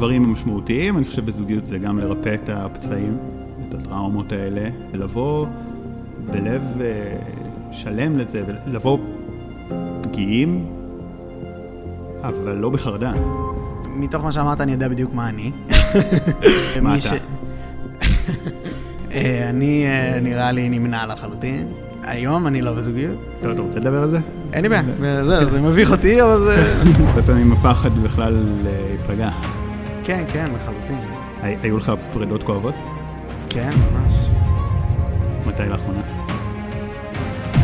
הדברים המשמעותיים, אני חושב בזוגיות זה גם לרפא את הפצעים, את הטראומות האלה, ולבוא בלב אה, שלם לזה, ולבוא פגיעים, אבל לא בחרדה. מתוך מה שאמרת אני יודע בדיוק מה אני. מה אתה? אה, אני אה, נראה לי נמנע לחלוטין. היום אני לא בזוגיות. טוב, אתה רוצה לדבר על זה? אין לי בעיה, זה מביך אותי, אבל זה... הרבה פעמים הפחד בכלל להיפגע. כן, כן, לחלוטין. הי- היו לך פרידות כואבות? כן, ממש. מתי לאחרונה?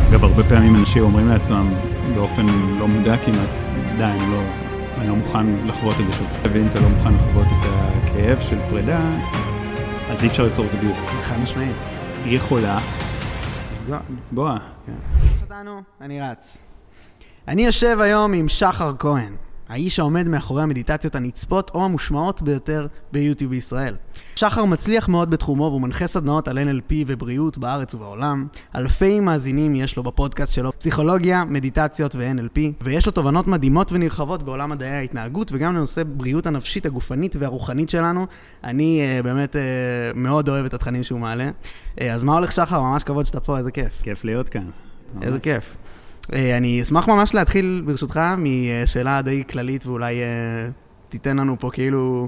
אגב, הרבה פעמים אנשים אומרים לעצמם באופן לא מודע כמעט, די, אני לא, אני לא מוכן לחוות את זה שוב. ואם אתה לא מוכן לחוות את הכאב של פרידה, אז אי אפשר ליצור זוגיות. חד משמעית. היא יכולה לפגוע. לפגוע. כן. אותנו, אני רץ. אני יושב היום עם שחר כהן, האיש העומד מאחורי המדיטציות הנצפות או המושמעות ביותר ביוטיוב בישראל. שחר מצליח מאוד בתחומו והוא מנחה סדנאות על NLP ובריאות בארץ ובעולם. אלפי מאזינים יש לו בפודקאסט שלו, פסיכולוגיה, מדיטציות ו-NLP, ויש לו תובנות מדהימות ונרחבות בעולם מדעי ההתנהגות וגם לנושא בריאות הנפשית, הגופנית והרוחנית שלנו. אני uh, באמת uh, מאוד אוהב את התכנים שהוא מעלה. Uh, אז מה הולך שחר? ממש כבוד שאתה פה, איזה כיף. כיף להיות כאן. איזה כיף. אה, אני אשמח ממש להתחיל, ברשותך, משאלה די כללית, ואולי אה, תיתן לנו פה כאילו,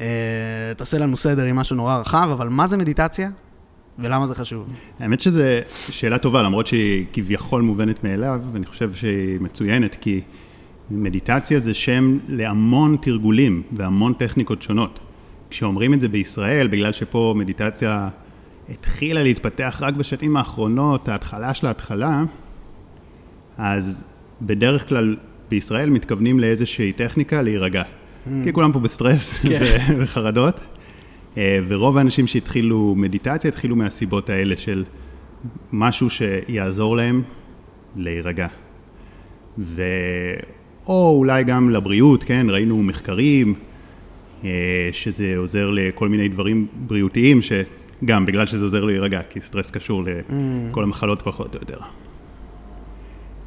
אה, תעשה לנו סדר עם משהו נורא רחב, אבל מה זה מדיטציה? ולמה זה חשוב? האמת שזו שאלה טובה, למרות שהיא כביכול מובנת מאליו, ואני חושב שהיא מצוינת, כי מדיטציה זה שם להמון תרגולים והמון טכניקות שונות. כשאומרים את זה בישראל, בגלל שפה מדיטציה התחילה להתפתח רק בשנים האחרונות, ההתחלה של ההתחלה, אז בדרך כלל בישראל מתכוונים לאיזושהי טכניקה להירגע. כי כולם פה בסטרס כן. וחרדות, אה, ורוב האנשים שהתחילו מדיטציה התחילו מהסיבות האלה של משהו שיעזור להם להירגע. ו... או אולי גם לבריאות, כן, ראינו מחקרים אה, שזה עוזר לכל מיני דברים בריאותיים, שגם בגלל שזה עוזר להירגע, כי סטרס קשור לכל המחלות פחות או יותר.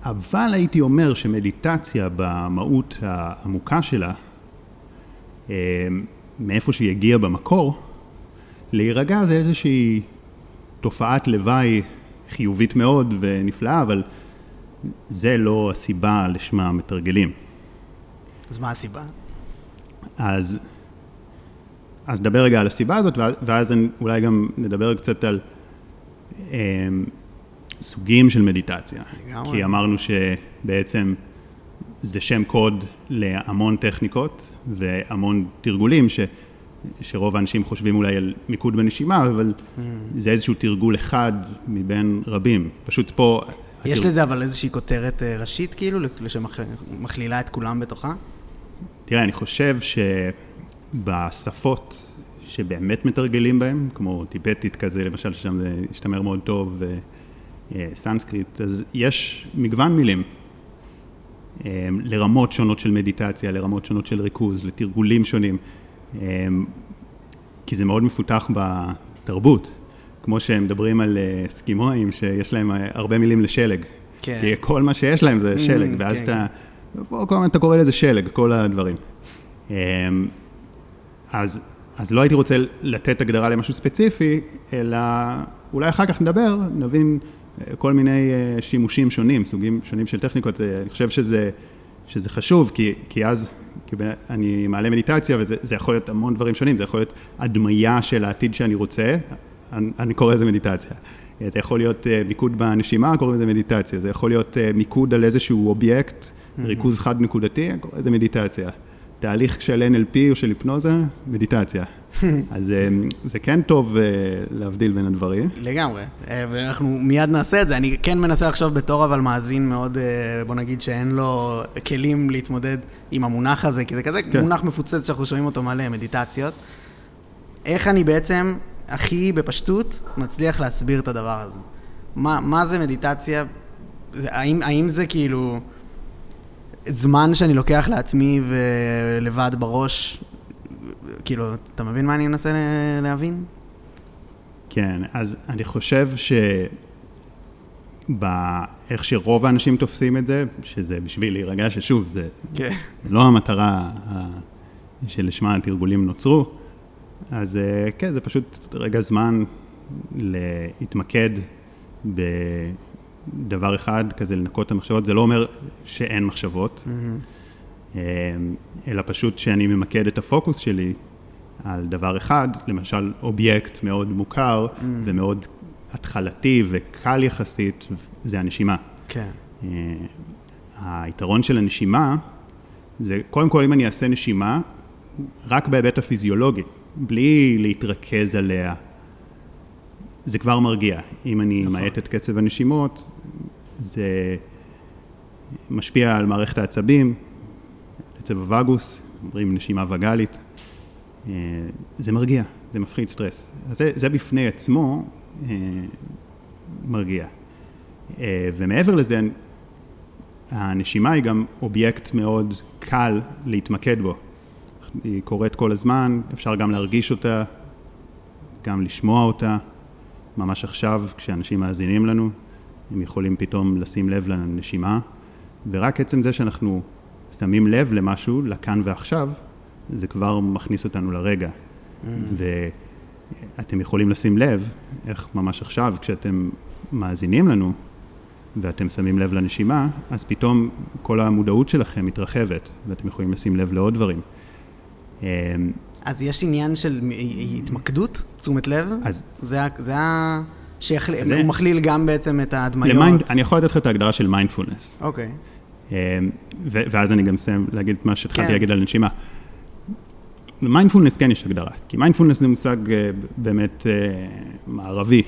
אבל הייתי אומר שמדיטציה במהות העמוקה שלה, אה, מאיפה שהיא הגיעה במקור, להירגע זה איזושהי תופעת לוואי חיובית מאוד ונפלאה, אבל זה לא הסיבה לשמה מתרגלים. אז מה הסיבה? אז, אז נדבר רגע על הסיבה הזאת, ואז, אולי גם נדבר קצת על אה, סוגים של מדיטציה. לגמרי. כי אמרנו שבעצם זה שם קוד להמון טכניקות והמון תרגולים, ש, שרוב האנשים חושבים אולי על מיקוד בנשימה, אבל Mm. זה איזשהו תרגול אחד מבין רבים. פשוט פה... יש התרג- לזה אבל איזושהי כותרת אה, ראשית, כאילו, שמכלילה את כולם בתוכה? תראה, אני חושב שבשפות שבאמת מתרגלים בהן, כמו טיבטית כזה, למשל, ששם זה השתמר מאוד טוב, וסנסקריט, אז יש מגוון מילים אה, לרמות שונות של מדיטציה, לרמות שונות של ריכוז, לתרגולים שונים, אה, כי זה מאוד מפותח בתרבות. כמו שהם מדברים על אה, אסקימואים, שיש להם אה, הרבה מילים לשלג. כן. כי כל מה שיש להם זה שלג, Mm, ואז כן, אתה, כל הזמן אתה קורא לזה שלג, כל הדברים. אז, אז לא הייתי רוצה לתת הגדרה למשהו ספציפי, אלא אולי אחר כך נדבר, נבין אה, כל מיני אה, שימושים שונים, סוגים שונים של טכניקות. אה, אני חושב שזה, שזה חשוב, כי, כי אז כי אני מעלה מדיטציה, וזה זה יכול להיות המון דברים שונים, זה יכול להיות הדמיה של העתיד שאני רוצה, אני, אני קורא לזה מדיטציה. אה, זה יכול להיות מיקוד בנשימה, קוראים לזה מדיטציה. זה יכול להיות מיקוד על איזשהו אובייקט, ריכוז חד נקודתי, קוראים לזה מדיטציה. תהליך של NLP או של היפנוזה, מדיטציה. אז אה, זה כן טוב אה, להבדיל בין הדברים. לגמרי, אה, ואנחנו מיד נעשה את זה. אני כן מנסה לחשוב בתור אבל מאזין מאוד, בוא נגיד שאין לו כלים להתמודד עם המונח הזה, כי זה כזה כן. מונח מפוצץ שאנחנו שומעים אותו מלא, מדיטציות. איך אני בעצם הכי בפשטות מצליח להסביר את הדבר הזה? מה, מה זה מדיטציה? האם, האם זה כאילו זמן שאני לוקח לעצמי ולבד בראש? כאילו, אתה מבין מה אני מנסה להבין? כן, אז אני חושב שבאיך שרוב האנשים תופסים את זה, שזה בשביל להירגע, ששוב, זה כן. לא המטרה שלשמה התרגולים נוצרו. אז אה, כן, זה פשוט רגע זמן להתמקד בדבר אחד, כזה לנקות את המחשבות. זה לא אומר שאין מחשבות, mm-hmm. אלא פשוט שאני ממקד את הפוקוס שלי על דבר אחד, למשל אובייקט מאוד מוכר mm. ומאוד התחלתי וקל יחסית, זה הנשימה. כן. Uh, היתרון של הנשימה זה, קודם כל אם אני אעשה נשימה, רק בהיבט הפיזיולוגי, בלי להתרכז עליה, זה כבר מרגיע. אם אני נכון. מאט את קצב הנשימות, זה משפיע על מערכת העצבים, עצב הווגוס, אומרים נשימה וגאלית. אה, זה מרגיע, זה מפחית סטרס. זה, זה בפני עצמו אה, מרגיע. אה, ומעבר לזה, הנשימה היא גם אובייקט מאוד קל להתמקד בו. היא קורית כל הזמן, אפשר גם להרגיש אותה, גם לשמוע אותה. ממש עכשיו, כשאנשים מאזינים לנו, הם יכולים פתאום לשים לב לנשימה, ורק עצם זה שאנחנו שמים לב למשהו, לכאן ועכשיו, זה כבר מכניס אותנו לרגע. Mm. ואתם יכולים לשים לב איך ממש עכשיו, כשאתם מאזינים לנו, ואתם שמים לב לנשימה, אז פתאום כל המודעות שלכם מתרחבת, ואתם יכולים לשים לב לעוד דברים. אמ, אז יש עניין של התמקדות, תשומת לב? אז... זה, זה ה... זה... הוא מכליל גם בעצם את ההדמיות? למיינד... אני יכול לתת לך את ההגדרה של מיינדפולנס. אוקיי. ו... ואז אני גם אסיים להגיד את מה שהתחלתי כן. להגיד על נשימה. למיינדפולנס כן יש הגדרה, כי מיינדפולנס זה מושג אה, באמת אה, מערבי,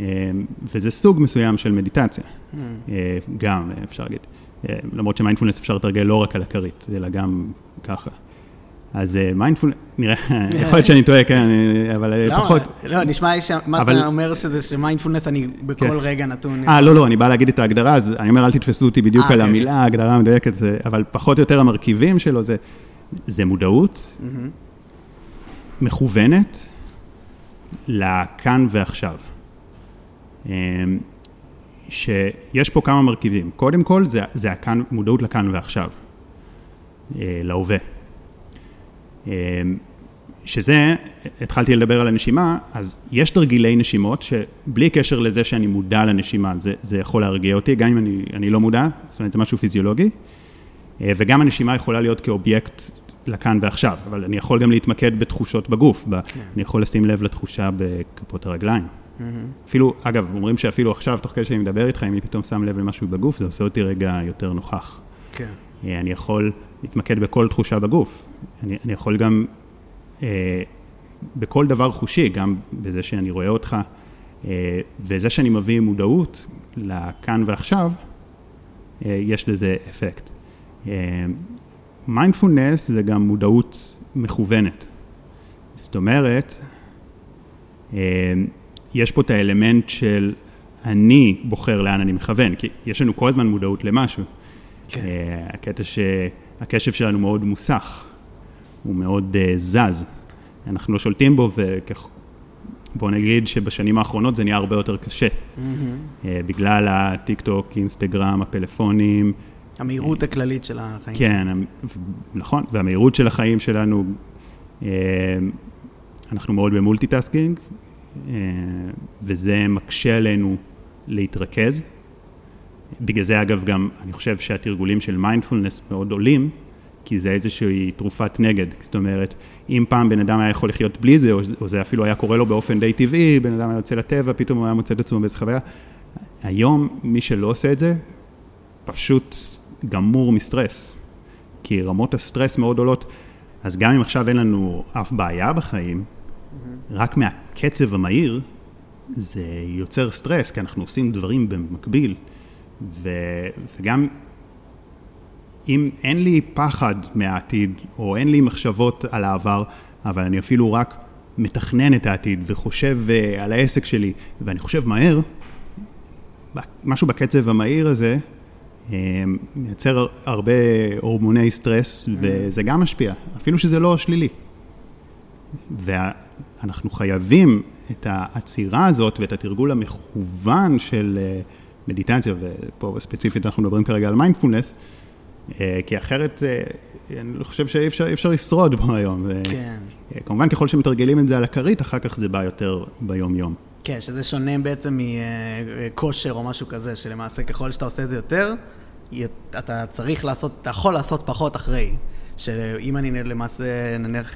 אה, וזה סוג מסוים של מדיטציה, mm. גם אפשר להגיד, למרות שמיינדפולנס אפשר לתרגל לא רק על הכרית, אלא גם ככה. אז מיינדפולנס, נראה, יכול להיות שאני טועה, כן, אבל לא, פחות... לא, נשמע לי שמה שאתה אומר שזה שמיינדפולנס אני בכל כן. רגע נתון... אה, לא, לא, אני בא להגיד את ההגדרה, אז אני אומר, אל תתפסו אותי בדיוק על המילה, ההגדרה המדויקת, אבל פחות או יותר המרכיבים שלו זה... זה מודעות mm-hmm. מכוונת לכאן ועכשיו. אמ, שיש פה כמה מרכיבים. קודם כל, זה, הכאן, מודעות לכאן ועכשיו, אה, להווה. אמ, שזה, התחלתי לדבר על הנשימה, אז יש תרגילי נשימות שבלי קשר לזה שאני מודע לנשימה, זה, זה יכול להרגיע אותי, גם אם אני, אני לא מודע, זאת אומרת זה משהו פיזיולוגי, אה, וגם הנשימה יכולה להיות כאובייקט לכאן ועכשיו, אבל אני יכול גם להתמקד בתחושות בגוף, ב, כן. אני יכול לשים לב לתחושה בכפות הרגליים. Mm-hmm. אפילו, אגב, אומרים שאפילו עכשיו, תוך כדי שאני מדבר איתך, אם אני פתאום שם לב למשהו בגוף, זה עושה אותי רגע יותר נוכח. כן. אה, אני יכול להתמקד בכל תחושה בגוף. אני, אני יכול גם, אה, בכל דבר חושי, גם בזה שאני רואה אותך, אה, וזה שאני מביא מודעות לכאן ועכשיו, אה, יש לזה אפקט. אה, מיינדפולנס זה גם מודעות מכוונת. זאת אומרת, אה, יש פה את האלמנט של אני בוחר לאן אני מכוון, כי יש לנו כל הזמן מודעות למשהו. כן. אה, הקטע שהקשב שלנו מאוד מוסך, הוא מאוד uh, זז. אנחנו לא שולטים בו, ובוא נגיד שבשנים האחרונות זה נהיה הרבה יותר קשה. Mm-hmm. Uh, בגלל הטיק טוק, אינסטגרם, הפלאפונים, המהירות הכללית של החיים. כן, נכון, והמהירות של החיים שלנו, אה, אנחנו מאוד במולטיטאסקינג, אה, וזה מקשה עלינו להתרכז. בגלל זה אגב גם, אני חושב שהתרגולים של מיינדפולנס מאוד עולים, כי זה איזושהי תרופת נגד. זאת אומרת, אם פעם בן אדם היה יכול לחיות בלי זה, או זה אפילו היה קורה לו באופן די טבעי, בן אדם היה יוצא לטבע, פתאום הוא היה מוצא את עצמו באיזה חוויה. היום, מי שלא עושה את זה, פשוט גמור מסטרס, כי רמות הסטרס מאוד עולות, אז גם אם עכשיו אין לנו אף בעיה בחיים, mm-hmm. רק מהקצב המהיר, זה יוצר סטרס, כי אנחנו עושים דברים במקביל, וגם אם אין לי פחד מהעתיד, או אין לי מחשבות על העבר, אבל אני אפילו רק מתכנן את העתיד וחושב uh, על העסק שלי, ואני חושב מהר, משהו בקצב המהיר הזה מייצר הרבה הורמוני סטרס, וזה גם משפיע, אפילו שזה לא שלילי. ואנחנו חייבים את העצירה הזאת ואת התרגול המכוון של אה, מדיטציה, ופה ספציפית אנחנו מדברים כרגע על מיינדפולנס, אה, כי אחרת, אה, אני חושב שאי אפשר, אפשר לשרוד בו היום. כן. כמובן, ככל שמתרגלים את זה על הכרית, אחר כך זה בא יותר ביום-יום. כן, שזה שונה בעצם מכושר או משהו כזה, שלמעשה ככל שאתה עושה את זה יותר, אתה צריך לעשות, אתה יכול לעשות פחות אחרי. שאם אני למעשה, נניח,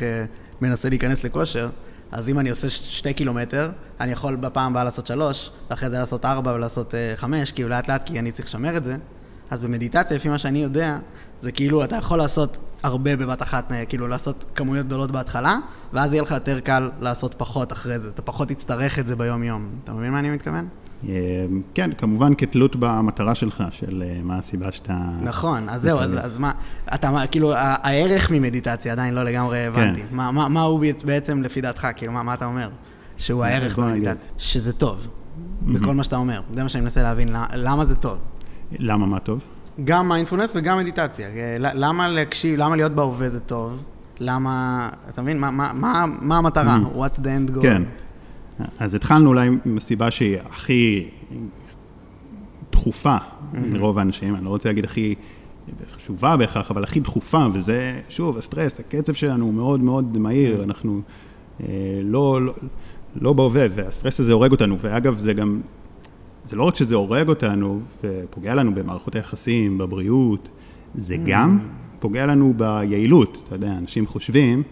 מנסה להיכנס לכושר, אז אם אני עושה שתי קילומטר, אני יכול בפעם הבאה לעשות שלוש, ואחרי זה לעשות ארבע ולעשות uh, חמש, כאילו לאט לאט, כי אני צריך לשמר את זה. אז במדיטציה, לפי מה שאני יודע, זה כאילו, אתה יכול לעשות הרבה בבת אחת, אה, כאילו לעשות כמויות גדולות בהתחלה, ואז יהיה לך יותר קל לעשות פחות אחרי זה. אתה פחות תצטרך את זה ביום-יום. אתה מבין מה אני מתכוון? אה, כן, כמובן כתלות במטרה שלך, של אה, מה הסיבה שאתה... נכון, אז זהו, אז, אז מה, אתה, כאילו, הערך ממדיטציה עדיין לא לגמרי הבנתי. כן. מה, מה, מה הוא בעצם לפי דעתך, כאילו, מה, מה אתה אומר? שהוא הערך ממדיטציה. שזה טוב, בכל מה שאתה אומר. זה מה שאני מנסה להבין, למה זה טוב. למה מה טוב? גם מיינדפולנס וגם מדיטציה. אה, למה להקשיב, למה להיות בהווה זה טוב? למה, אתה מבין, מה, מה, מה, מה המטרה? What the end goal? כן. אז התחלנו אולי עם הסיבה שהיא הכי דחופה מרוב האנשים, אני לא רוצה להגיד הכי חשובה בהכרח, אבל הכי דחופה, וזה, שוב, הסטרס, הקצב שלנו הוא מאוד מאוד מהיר, אנחנו אה, לא, לא, לא בהווה, והסטרס הזה הורג אותנו, ואגב, זה גם, זה לא רק שזה הורג אותנו ופוגע לנו במערכות היחסים, בבריאות, זה גם פוגע לנו ביעילות, אתה יודע, אנשים חושבים,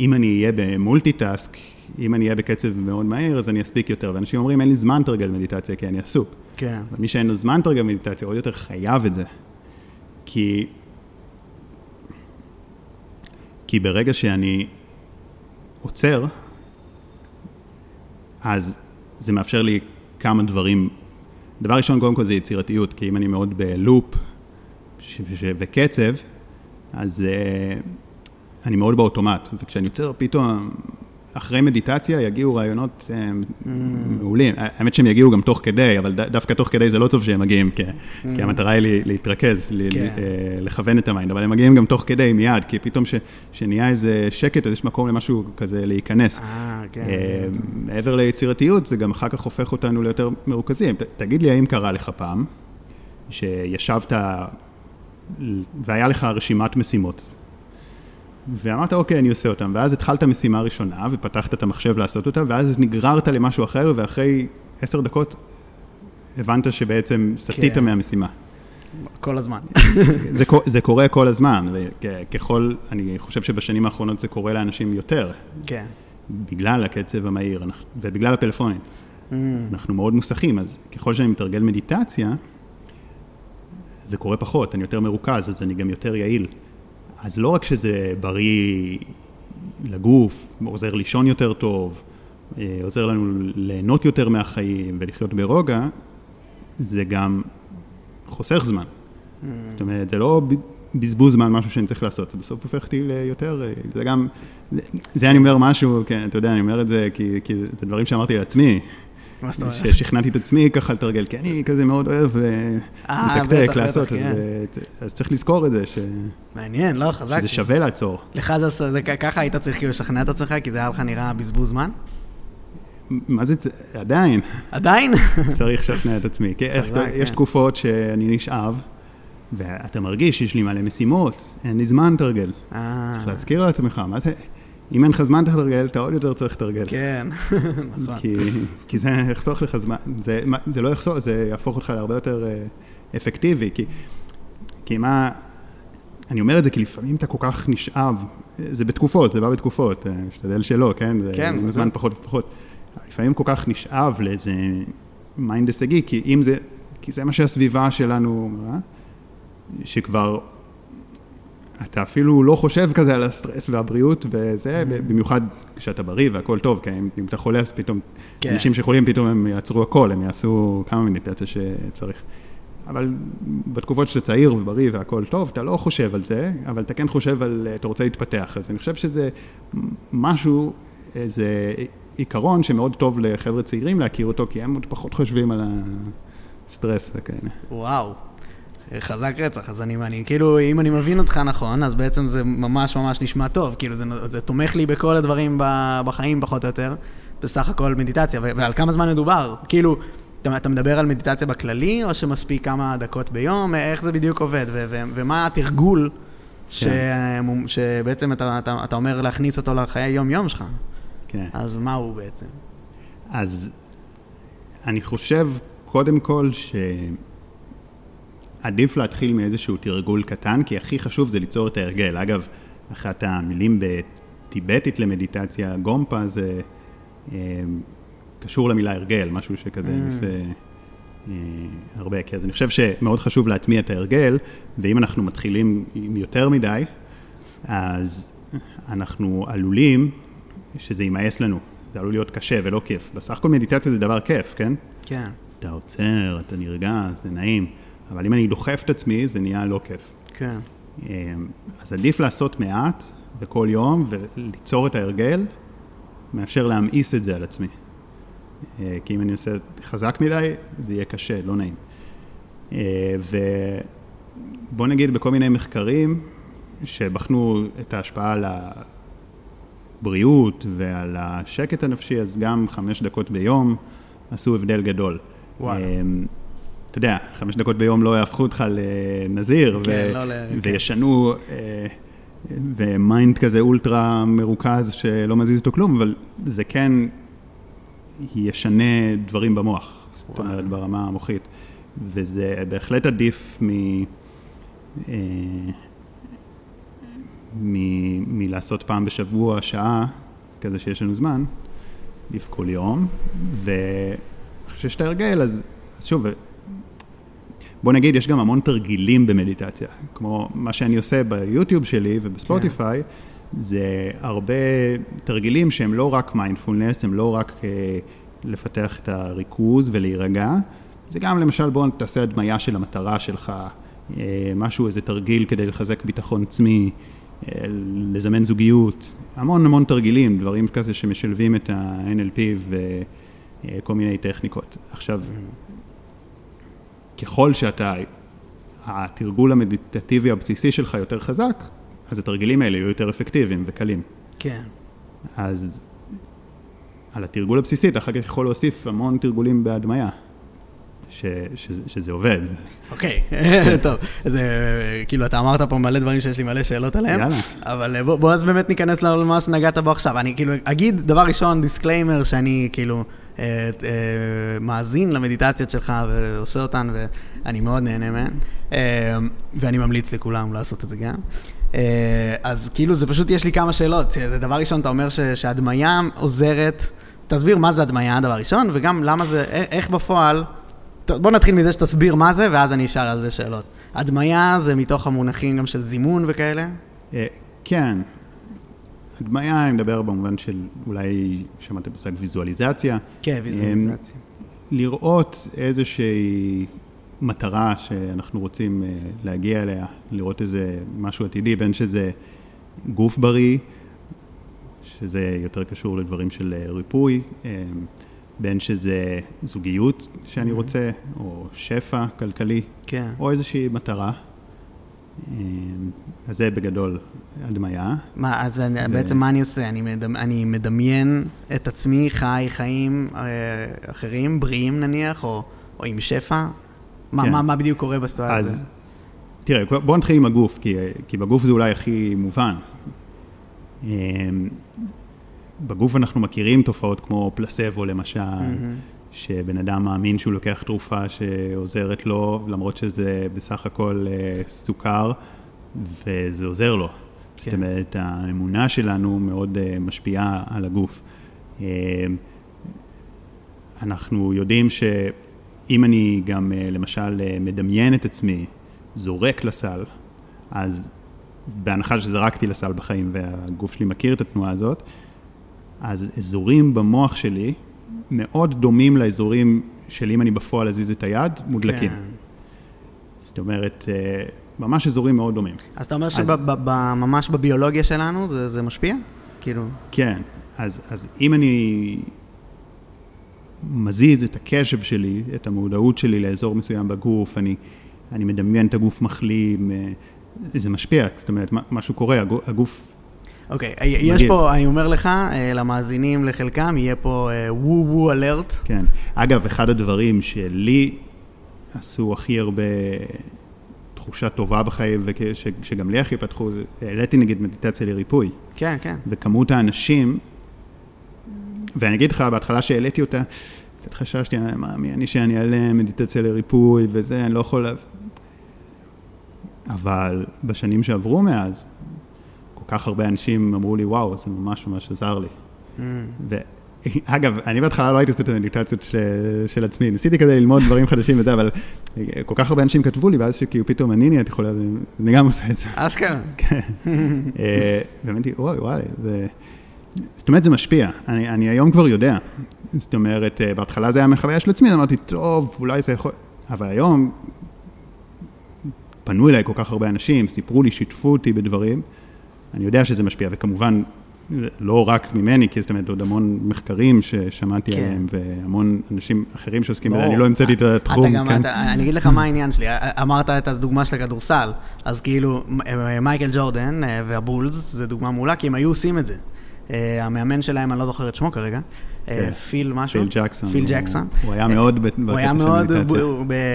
אם אני אהיה במולטיטאסק, אם אני אהיה בקצב מאוד מהיר, אז אני אספיק יותר. ואנשים אומרים, אין לי זמן לתרגל מדיטציה, כי אני עסוק. כן. אבל מי שאין לו זמן לתרגל מדיטציה, עוד יותר חייב את זה. כי... כי ברגע שאני עוצר, אז זה מאפשר לי כמה דברים. דבר ראשון, קודם כל זה יצירתיות, כי אם אני מאוד בלופ וקצב, אז uh, אני מאוד באוטומט, וכשאני יוצר פתאום אחרי מדיטציה יגיעו רעיונות אה, mm. מעולים. האמת שהם יגיעו גם תוך כדי, אבל דווקא תוך כדי זה לא טוב שהם מגיעים, כי, mm. כי המטרה היא להתרכז, כן. אה, לכוון את ה mind, אבל הם מגיעים גם תוך כדי מיד, כי פתאום שנהיה איזה שקט, אז יש מקום למשהו כזה להיכנס. אה, כן. מעבר ליצירתיות, זה גם אחר כך הופך אותנו ליותר מרוכזים. תגיד לי, האם קרה לך פעם, שישבת והיה לך רשימת משימות, ואמרת, אוקיי, אני עושה אותם, ואז התחלת משימה ראשונה, ופתחת את המחשב לעשות אותה, ואז נגררת למשהו אחר, ואחרי עשר דקות הבנת שבעצם סטית כן. מהמשימה. כל הזמן. זה, זה קורה כל הזמן, וככל, אני חושב שבשנים האחרונות זה קורה לאנשים יותר. כן. בגלל הקצב המהיר, ובגלל הפלאפונים. Mm. אנחנו מאוד מוסכים, אז ככל שאני מתרגל מדיטציה, זה קורה פחות, אני יותר מרוכז, אז אני גם יותר יעיל. אז לא רק שזה בריא לגוף, עוזר לישון יותר טוב, אה, עוזר לנו ליהנות יותר מהחיים ולחיות ברוגע, זה גם חוסך זמן. Mm. זאת אומרת, זה לא בזבוז זמן, משהו שאני צריך לעשות, זה בסוף הופך אותי ליותר, אה, זה גם, זה אני אומר משהו, כן, אתה יודע, אני אומר את זה כי, כי זה דברים שאמרתי לעצמי, מה זאת אומרת? ששכנעתי את עצמי ככה לתרגל, כי אני כזה מאוד אוהב לתקתק, אה, לעשות, כן. אז צריך לזכור את זה. מעניין, לא, חזק. שזה שווה לעצור. לך זה ככה היית צריך כאילו לשכנע את עצמך, כי זה היה לך נראה בזבוז זמן? מה זה, עדיין. עדיין? צריך לשכנע את עצמי. יש כן. תקופות שאני נשאב, ואתה מרגיש שיש לי מלא משימות, אין לי זמן לתרגל. אה. צריך להזכיר לעצמך, מה זה... אם אין לך זמן לתרגל, אתה עוד יותר צריך לתרגל. כן, נכון. כי, כי זה יחסוך לך זמן, זה, זה לא יחסוך, זה יהפוך אותך להרבה יותר uh, אפקטיבי, כי, כי מה, אני אומר את זה כי לפעמים אתה כל כך נשאב, זה בתקופות, זה בא בתקופות, אה, משתדל שלא, כן? זה כן. עם זמן פחות ופחות. לפעמים כל כך נשאב לאיזה mind הישגי, כי אם זה, כי זה מה שהסביבה שלנו, אה? שכבר אתה אפילו לא חושב כזה על הסטרס והבריאות וזה, mm-hmm. במיוחד כשאתה בריא והכל טוב, כי אם אתה חולה אז פתאום, כן. אנשים שחולים פתאום הם יעצרו הכל, הם יעשו כמה מדיטציה שצריך. אבל בתקופות שאתה צעיר ובריא והכל טוב, אתה לא חושב על זה, אבל אתה כן חושב על, אתה רוצה להתפתח. אז אני חושב שזה משהו, איזה עיקרון שמאוד טוב לחבר'ה צעירים להכיר אותו, כי הם עוד פחות חושבים על הסטרס וכאלה. וואו. חזק רצח, אז אני, אני כאילו, אם אני מבין אותך נכון, אז בעצם זה ממש ממש נשמע טוב, כאילו זה, זה תומך לי בכל הדברים בחיים פחות או יותר, בסך הכל מדיטציה, ועל כמה זמן מדובר, כאילו, אתה, אתה מדבר על מדיטציה בכללי, או שמספיק כמה דקות ביום? איך זה בדיוק עובד? ו- ו- ומה התרגול ש- כן. שבעצם אתה, אתה, אתה אומר להכניס אותו לחיי היום-יום שלך? כן. אז מה הוא בעצם? אז אני חושב, קודם כל, שעדיף להתחיל מאיזשהו תרגול קטן, כי הכי חשוב זה ליצור את ההרגל. אגב, אחת המילים בטיבטית למדיטציה, גומפה, זה אה, קשור למילה הרגל, משהו שכזה Mm. עושה אה, הרבה. כי אז אני חושב שמאוד חשוב להטמיע את ההרגל, ואם אנחנו מתחילים עם יותר מדי, אז אנחנו עלולים שזה יימאס לנו. זה עלול להיות קשה ולא כיף. בסך הכל מדיטציה זה דבר כיף, כן? כן, אתה עוצר, אתה נרגע, זה נעים. אבל אם אני דוחף את עצמי, זה נהיה לא כיף. כן. אה, אז עדיף לעשות מעט בכל יום וליצור את ההרגל, מאשר להמאיס את זה על עצמי. אה, כי אם אני עושה חזק מדי, זה יהיה קשה, לא נעים. אה, ובוא נגיד בכל מיני מחקרים שבחנו את ההשפעה על הבריאות ועל השקט הנפשי, אז גם חמש דקות ביום עשו הבדל גדול. וואלה. אתה יודע, חמש דקות ביום לא יהפכו אותך לנזיר, כן, ו- לא ל- כן. וישנו, אה, ו mind כזה אולטרה מרוכז שלא מזיז אותו כלום, אבל זה כן ישנה דברים במוח, זאת. אומרת ברמה המוחית, וזה בהחלט עדיף מ... אה, מ- מלעשות פעם בשבוע, שעה, כזה שיש לנו זמן, עדיף כל יום, ואחרי שיש את ההרגל, אז, אז שוב, בוא נגיד, יש גם המון תרגילים במדיטציה, כמו מה שאני עושה ביוטיוב שלי ובספוטיפיי, זה הרבה תרגילים שהם לא רק מיינדפולנס, הם לא רק אה, לפתח את הריכוז ולהירגע, זה גם למשל בוא תעשה הדמיה של המטרה שלך, אה, משהו, איזה תרגיל כדי לחזק ביטחון עצמי, אה, לזמן זוגיות, המון המון תרגילים, דברים כזה שמשלבים את ה-NLP וכל מיני טכניקות. עכשיו, ככל שאתה, התרגול המדיטטיבי הבסיסי שלך יותר חזק, אז התרגילים האלה יהיו יותר אפקטיביים וקלים. כן. אז על התרגול הבסיסי אתה אחר כך יכול להוסיף המון תרגולים בהדמיה, ש, שזה, שזה עובד. אוקיי, טוב, זה כאילו אתה אמרת פה מלא דברים שיש לי מלא שאלות עליהם, יאללה. אבל אה, בוא, בוא אז באמת ניכנס למה שנגעת בו עכשיו. אני כאילו אגיד דבר ראשון, דיסקליימר, שאני כאילו אה, אה, מאזין למדיטציות שלך ועושה אותן, ואני מאוד נהנה מהן, אה, ואני ממליץ לכולם לעשות את זה גם. אה, אז כאילו זה פשוט, יש לי כמה שאלות. דבר ראשון, אתה אומר שהדמיה עוזרת, תסביר מה זה הדמיה, דבר ראשון, וגם למה זה, איך בפועל... בוא נתחיל מזה שתסביר מה זה, ואז אני אשאל על זה שאלות. הדמיה זה מתוך המונחים גם של זימון וכאלה? אה, כן, הדמיה, אני מדבר במובן של אולי שמעתם מושג ויזואליזציה. כן, ויזואליזציה. לראות איזושהי מטרה שאנחנו רוצים אה, להגיע אליה, לראות איזה משהו עתידי, בין שזה גוף בריא, שזה יותר קשור לדברים של אה, ריפוי, אה, בין שזה זוגיות שאני רוצה, או שפע כלכלי, כן. או איזושהי מטרה. אה, אז זה בגדול הדמיה. מה, אז אני, ו- בעצם מה אני עושה? אני, מדמ, אני מדמיין את עצמי חי חיים אה, אחרים, בריאים נניח, או, או עם שפע? מה, כן. מה, מה בדיוק קורה בסיטואציה אז הזאת? תראה, בוא נתחיל עם הגוף, כי, כי בגוף זה אולי הכי מובן. אמ, בגוף אנחנו מכירים תופעות כמו פלסבו למשל, מהמם. שבן אדם מאמין שהוא לוקח תרופה שעוזרת לו, למרות שזה בסך הכל אה, סוכר, וזה עוזר לו. כן. זאת אומרת, האמונה שלנו מאוד אה, משפיעה על הגוף. אמ, אנחנו יודעים שאם אני גם אה, למשל אה, מדמיין את עצמי זורק לסל, אז בהנחה שזרקתי לסל בחיים והגוף שלי מכיר את התנועה הזאת, אז אזורים במוח שלי מאוד דומים לאזורים של אם אני בפועל אזיז את היד, מודלקים. כן. זאת אומרת, אה, ממש אזורים מאוד דומים. אז אתה אומר אז- שממש בביולוגיה שלנו זה, זה משפיע? כאילו, כן, אז, אז אם אני מזיז את הקשב שלי, את המודעות שלי לאזור מסוים בגוף, אני, אני מדמיין את הגוף מחלים, אה, זה משפיע, זאת אומרת, משהו קורה, הגוף, אוקיי, יש מגעיל. פה, אני אומר לך, אה, למאזינים לחלקם, יהיה פה אה, וו וו אלרט. כן. אגב, אחד הדברים שלי עשו הכי הרבה תחושה טובה בחיים, ושגם לי הכי פתחו, זה העליתי נגיד מדיטציה לריפוי. כן, כן. וכמות האנשים, ואני אגיד לך, בהתחלה שהעליתי אותה, קצת חששתי, מה, מי אני שאני אעלה מדיטציה לריפוי וזה, אני לא יכול... אבל בשנים שעברו מאז, כך הרבה אנשים אמרו לי, וואו, זה ממש ממש עזר לי. Mm, ואגב, אני בהתחלה לא הייתי עושה את המדיטציות של, של עצמי, ניסיתי כדי ללמוד דברים חדשים וזה, אבל כל כך הרבה אנשים כתבו לי, ואז שכאילו פתאום אני נהייתי חולה, אני גם עושה את זה. אשכרה. כן. אה, ואמרתי, וואי, וואי, זה... זאת אומרת, זה משפיע. אני, אני היום כבר יודע. זאת אומרת, אה, בהתחלה זה היה מחוויה של עצמי, אמרתי, טוב, אולי זה יכול... אבל היום פנו אליי כל כך הרבה אנשים, סיפרו לי, שיתפו אותי בדברים. אני יודע שזה משפיע, וכמובן, לא רק ממני, כי זאת אומרת, עוד המון מחקרים ששמעתי כן. עליהם, והמון אנשים אחרים שעוסקים בזה. אני לא המצאתי את התחום, אתה גם, כן? אתה, אני אגיד לך מה העניין שלי, אמרת את הדוגמה של הכדורסל, אז כאילו מייקל ג'ורדן אה, והבולס זה דוגמה מעולה, כי הם היו עושים את זה. אה, המאמן שלהם, אני לא זוכר את שמו כרגע, אה. פיל משהו. פיל ג'קסון. פיל ג'קסון. הוא היה אה, מאוד הוא היה מאוד.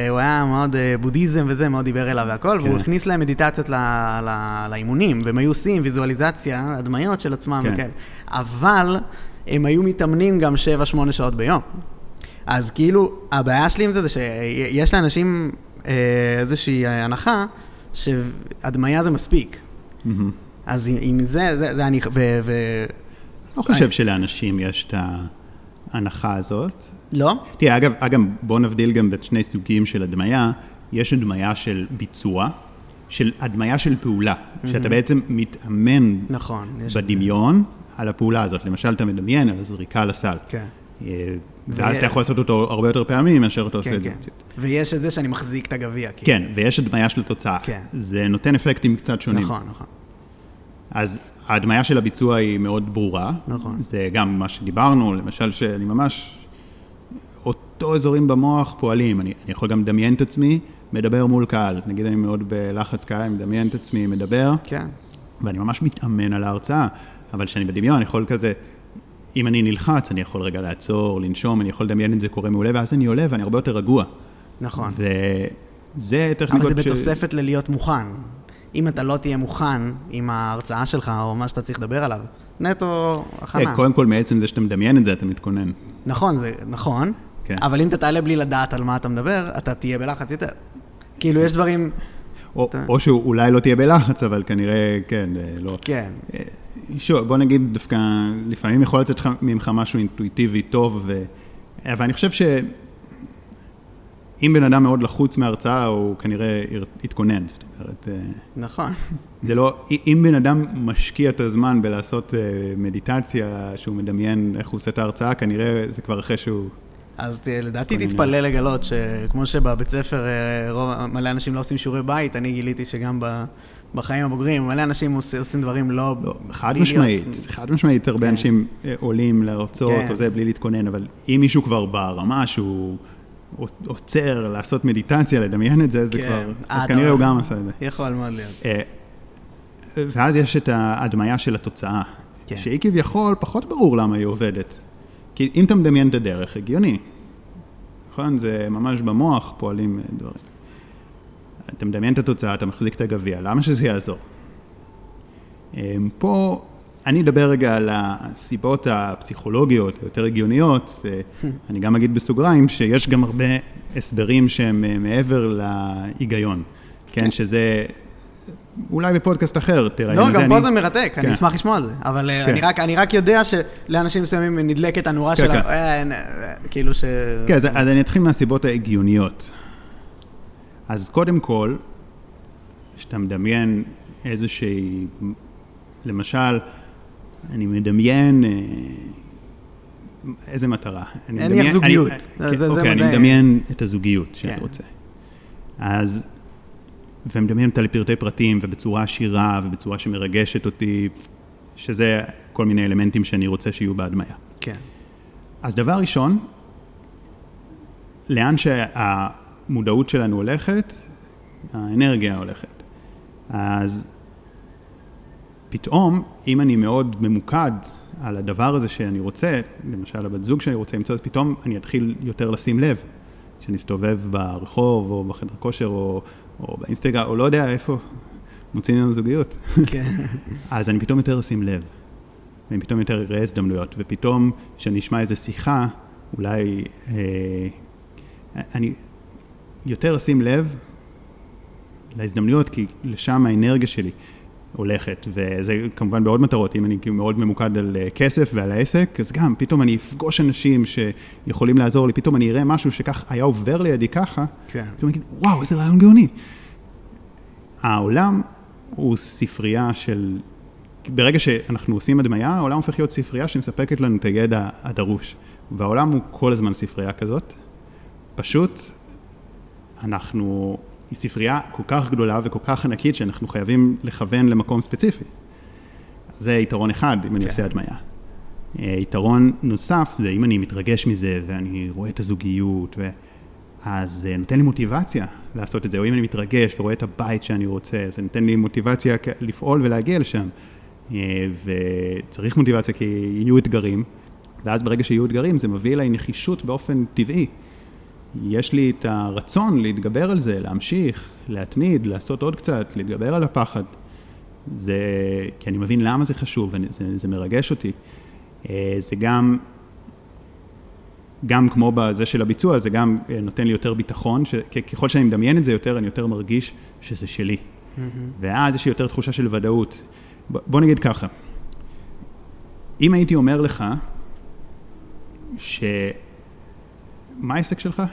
הוא היה מאוד אה, בודהיזם וזה, מאוד דיבר אליו והכל, והוא כן. הכניס להם מדיטציות לאימונים, והם היו עושים ויזואליזיה, הדמיות של עצמם כן. וכאלה. אבל הם היו מתאמנים גם 7-8 שעות ביום. אז כאילו, הבעיה שלי עם זה זה שיש לאנשים אה, איזושהי הנחה שהדמיה זה מספיק. אז עם זה, זה, זה אני, ו... ו לא חושב שלאנשים יש את ההנחה הזאת. לא? תראה, אגב, אגב, בואו נבדיל גם בין שני סוגים של הדמיה. יש הדמיה של ביצוע, של הדמיה של פעולה, שאתה בעצם מתאמן נכון. את זה. בדמיון על הפעולה הזאת. למשל, אתה מדמיין על הזריקה לסל. כן. אה, ואז ו- אתה יכול לעשות אותו הרבה יותר פעמים מאשר אתה עושה כן, את זה. כן. ויש את זה שאני מחזיק את הגביע. כאילו. כן, ויש הדמיה של תוצאה. כן. זה נותן אפקטים קצת שונים. נכון, נכון. אז ההדמיה של הביצוע היא מאוד ברורה. נכון. זה גם מה שדיברנו, למשל שאני ממש, אותו אזורים במוח פועלים. אני, אני יכול גם לדמיין את עצמי, מדבר מול קהל. נגיד אני מאוד בלחץ קהל, אני מדמיין את עצמי, מדבר, כן. ואני ממש מתאמן על ההרצאה. אבל כשאני בדמיון, אני יכול כזה, אם אני נלחץ, אני יכול רגע לעצור, לנשום, אני יכול לדמיין את זה קורה מעולה, ואז אני עולה ואני הרבה יותר רגוע. נכון. וזה טכניקות אבל זה בתוספת ללהיות מוכן. אם אתה לא תהיה מוכן עם ההרצאה שלך, או מה שאתה צריך לדבר עליו, נטו הכנה. אה, קודם כל, מעצם זה שאתה מדמיין את זה, אתה מתכונן. נכון, זה נכון, כן. אבל אם אתה תעלה בלי לדעת על מה אתה מדבר, אתה תהיה בלחץ יותר. כאילו, יש דברים... או, אתה- או שאולי לא תהיה בלחץ, אבל כנראה, כן, אה, לא. כן. אה, שוב, בוא נגיד דווקא, לפעמים יכול לצאת ממך משהו אינטואיטיבי טוב, ו... אבל אני חושב שאם בן אדם מאוד לחוץ מההרצאה, הוא כנראה יתכונן, זאת אומרת, אה, נכון. זה לא, אם בן אדם משקיע את הזמן בלעשות אה, מדיטציה, שהוא מדמיין איך הוא עושה את ההרצאה, כנראה זה כבר אחרי שהוא... אז לדעתי. תתפלא לגלות שכמו שבבית ספר אה, רוב, מלא אנשים לא עושים שיעורי בית, אני גיליתי שגם ב, בחיים הבוגרים מלא אנשים עוש, עושים דברים לא... לא, חד משמעית, חד משמעית, הרבה כן. אנשים עולים להרצות כן. או זה בלי להתכונן, אבל אם מישהו כבר ברמה שהוא עוצר לעשות מדיטציה, לדמיין את זה, זה כן. כבר, אה, אז אתה כנראה הוא. גם עשה את זה. יכול מאוד להיות. אה, ואז יש את ההדמיה של התוצאה, כן. שהיא כביכול פחות ברור למה היא עובדת. כי אם אתה מדמיין את הדרך, הגיוני. נכון? זה ממש במוח פועלים אה, דברים. אתה מדמיין את התוצאה, אתה מחזיק את הגביע, למה שזה יעזור? אה, פה אני אדבר רגע על הסיבות הפסיכולוגיות, היותר הגיוניות. אה, אני גם אגיד בסוגריים שיש גם הרבה הסברים שהם אה, מעבר להיגיון. כן, שזה אולי בפודקאסט אחר, תראה. לא, גם אני- פה זה מרתק, אני כן. אשמח לשמוע על זה. אבל אה, כן. אני רק- אני רק יודע שלאנשים מסוימים נדלקת הנורה כן, של כן. ה... אה, כאילו ש... כן, אז, אז אני אתחיל מהסיבות ההגיוניות. אז קודם כל, כשאתה מדמיין איזושהי, למשל, אני מדמיין אה, איזה מטרה. אני נניח מדמיין- זוגיות. כן, אוקיי, אני. מדמיין את הזוגיות שאני כן. רוצה. אז, ומדמיין אותה לפרטי פרטים ובצורה עשירה ובצורה שמרגשת אותי, שזה כל מיני אלמנטים שאני רוצה שיהיו בהדמיה. כן. אז דבר ראשון, לאן שהמודעות שלנו הולכת, האנרגיה הולכת. אז ופתאום, אם אני מאוד ממוקד על הדבר הזה שאני רוצה, למשל הבת זוג שאני רוצה למצוא, אז פתאום אני אתחיל יותר לשים לב. כשאני אסתובב ברחוב, או בחדר כושר, או, או באינסטגרם, או לא יודע איפה מוצאים לנו זוגיות. כן. אז אני פתאום יותר אשים לב. ואני פתאום יותר אראה הזדמנויות, ופתאום כשאני אשמע איזה שיחה, אולי אה, אני יותר אשים לב להזדמנויות, כי לשם האנרגיה שלי הולכת, וזה כמובן בעוד מטרות, אם אני כאילו מאוד ממוקד על אה, כסף ועל העסק, אז גם פתאום אני אפגוש אנשים שיכולים לעזור לי, פתאום אני אראה משהו שכך היה עובר לידי ככה, כן. פתאום אני אגיד, וואו, איזה רעיון גאוני. העולם הוא ספרייה של, ברגע שאנחנו עושים הדמיה, העולם הופך להיות ספרייה שמספקת לנו את הידע הדרוש. והעולם הוא כל הזמן ספרייה כזאת, פשוט אנחנו, היא ספרייה כל כך גדולה וכל כך ענקית שאנחנו חייבים לכוון למקום ספציפי. זה יתרון אחד, אם אני כן. עושה הדמיה. אה, יתרון נוסף זה אם אני מתרגש מזה ואני רואה את הזוגיות, ו... אז זה נותן לי מוטיבציה לעשות את זה, או אם אני מתרגש ורואה את הבית שאני רוצה, זה נותן לי מוטיבציה לפעול ולהגיע לשם. אה, וצריך מוטיבציה כי יהיו אתגרים, ואז ברגע שיהיו אתגרים זה מביא אליי נחישות באופן טבעי. יש לי את הרצון להתגבר על זה, להמשיך, להתמיד, לעשות עוד קצת, להתגבר על הפחד. זה, כי אני מבין למה זה חשוב, וזה, זה מרגש אותי. אה, זה גם, גם כמו בזה של הביצוע, זה גם אה, נותן לי יותר ביטחון, שככל שאני מדמיין את זה יותר, אני יותר מרגיש שזה שלי. ואז יש לי יותר תחושה של ודאות. ב- בוא נגיד ככה, אם הייתי אומר לך, ש... מה העסק שלך?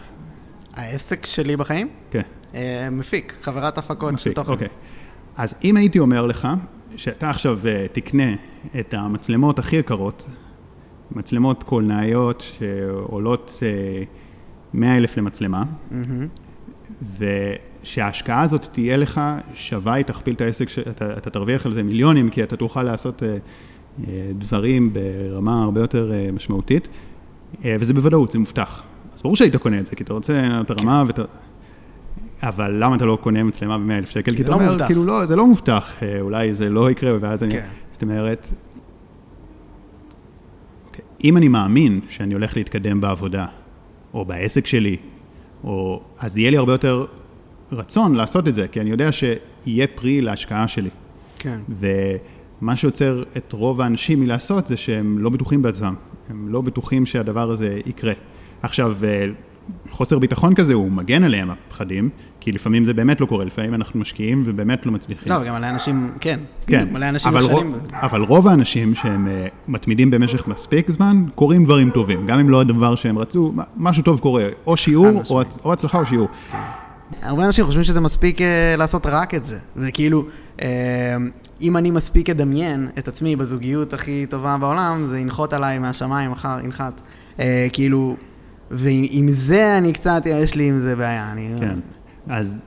העסק שלי בחיים? כן. אה, מפיק, חברת הפקות של תוכן. אוקיי. אז אם הייתי אומר לך, שאתה עכשיו אה, תקנה את המצלמות הכי יקרות, מצלמות קולנועיות שעולות אה, 100 אלף למצלמה, מהמם. ושההשקעה הזאת תהיה לך שווה, היא תכפיל את העסק, אתה, אתה תרוויח על זה מיליונים, כי אתה תוכל לעשות אה, אה, דברים ברמה הרבה יותר אה, משמעותית, אה, וזה בוודאות, זה מובטח. אז ברור שהיית קונה את זה, כי אתה רוצה את הרמה ואתה... אבל למה אתה לא קונה מצלמה ב-100 אלף שקל? כי זה אתה לא אומר, מובטח. כאילו, לא, זה לא מובטח, אה, אולי זה לא יקרה, ואז אני... כן. זאת אומרת, אוקיי, אם אני מאמין שאני הולך להתקדם בעבודה, או בעסק שלי, או, אז יהיה לי הרבה יותר רצון לעשות את זה, כי אני יודע שיהיה פרי להשקעה שלי. כן. ומה שעוצר את רוב האנשים מלעשות זה שהם לא בטוחים בעצמם, הם לא בטוחים שהדבר הזה יקרה. עכשיו, אה, חוסר ביטחון כזה הוא מגן עליהם, הפחדים, כי לפעמים זה באמת לא קורה, לפעמים אנחנו משקיעים ובאמת לא מצליחים. לא, גם מלא אנשים, כן. כן, מלא אנשים אבל, נכשלים. רוב, אבל רוב האנשים שהם uh, מתמידים במשך מספיק זמן, קורים דברים טובים, גם אם לא הדבר שהם רצו, משהו טוב קורה, או שיעור, או. או הצלחה או שיעור. הרבה אנשים חושבים שזה מספיק uh, לעשות רק את זה. וכאילו, uh, אם אני מספיק אדמיין את עצמי בזוגיות הכי טובה בעולם, זה ינחות עליי מהשמיים, מחר ינחת. Uh, כאילו, ועם עם זה אני קצת, יש לי עם זה בעיה. אני, כן, אז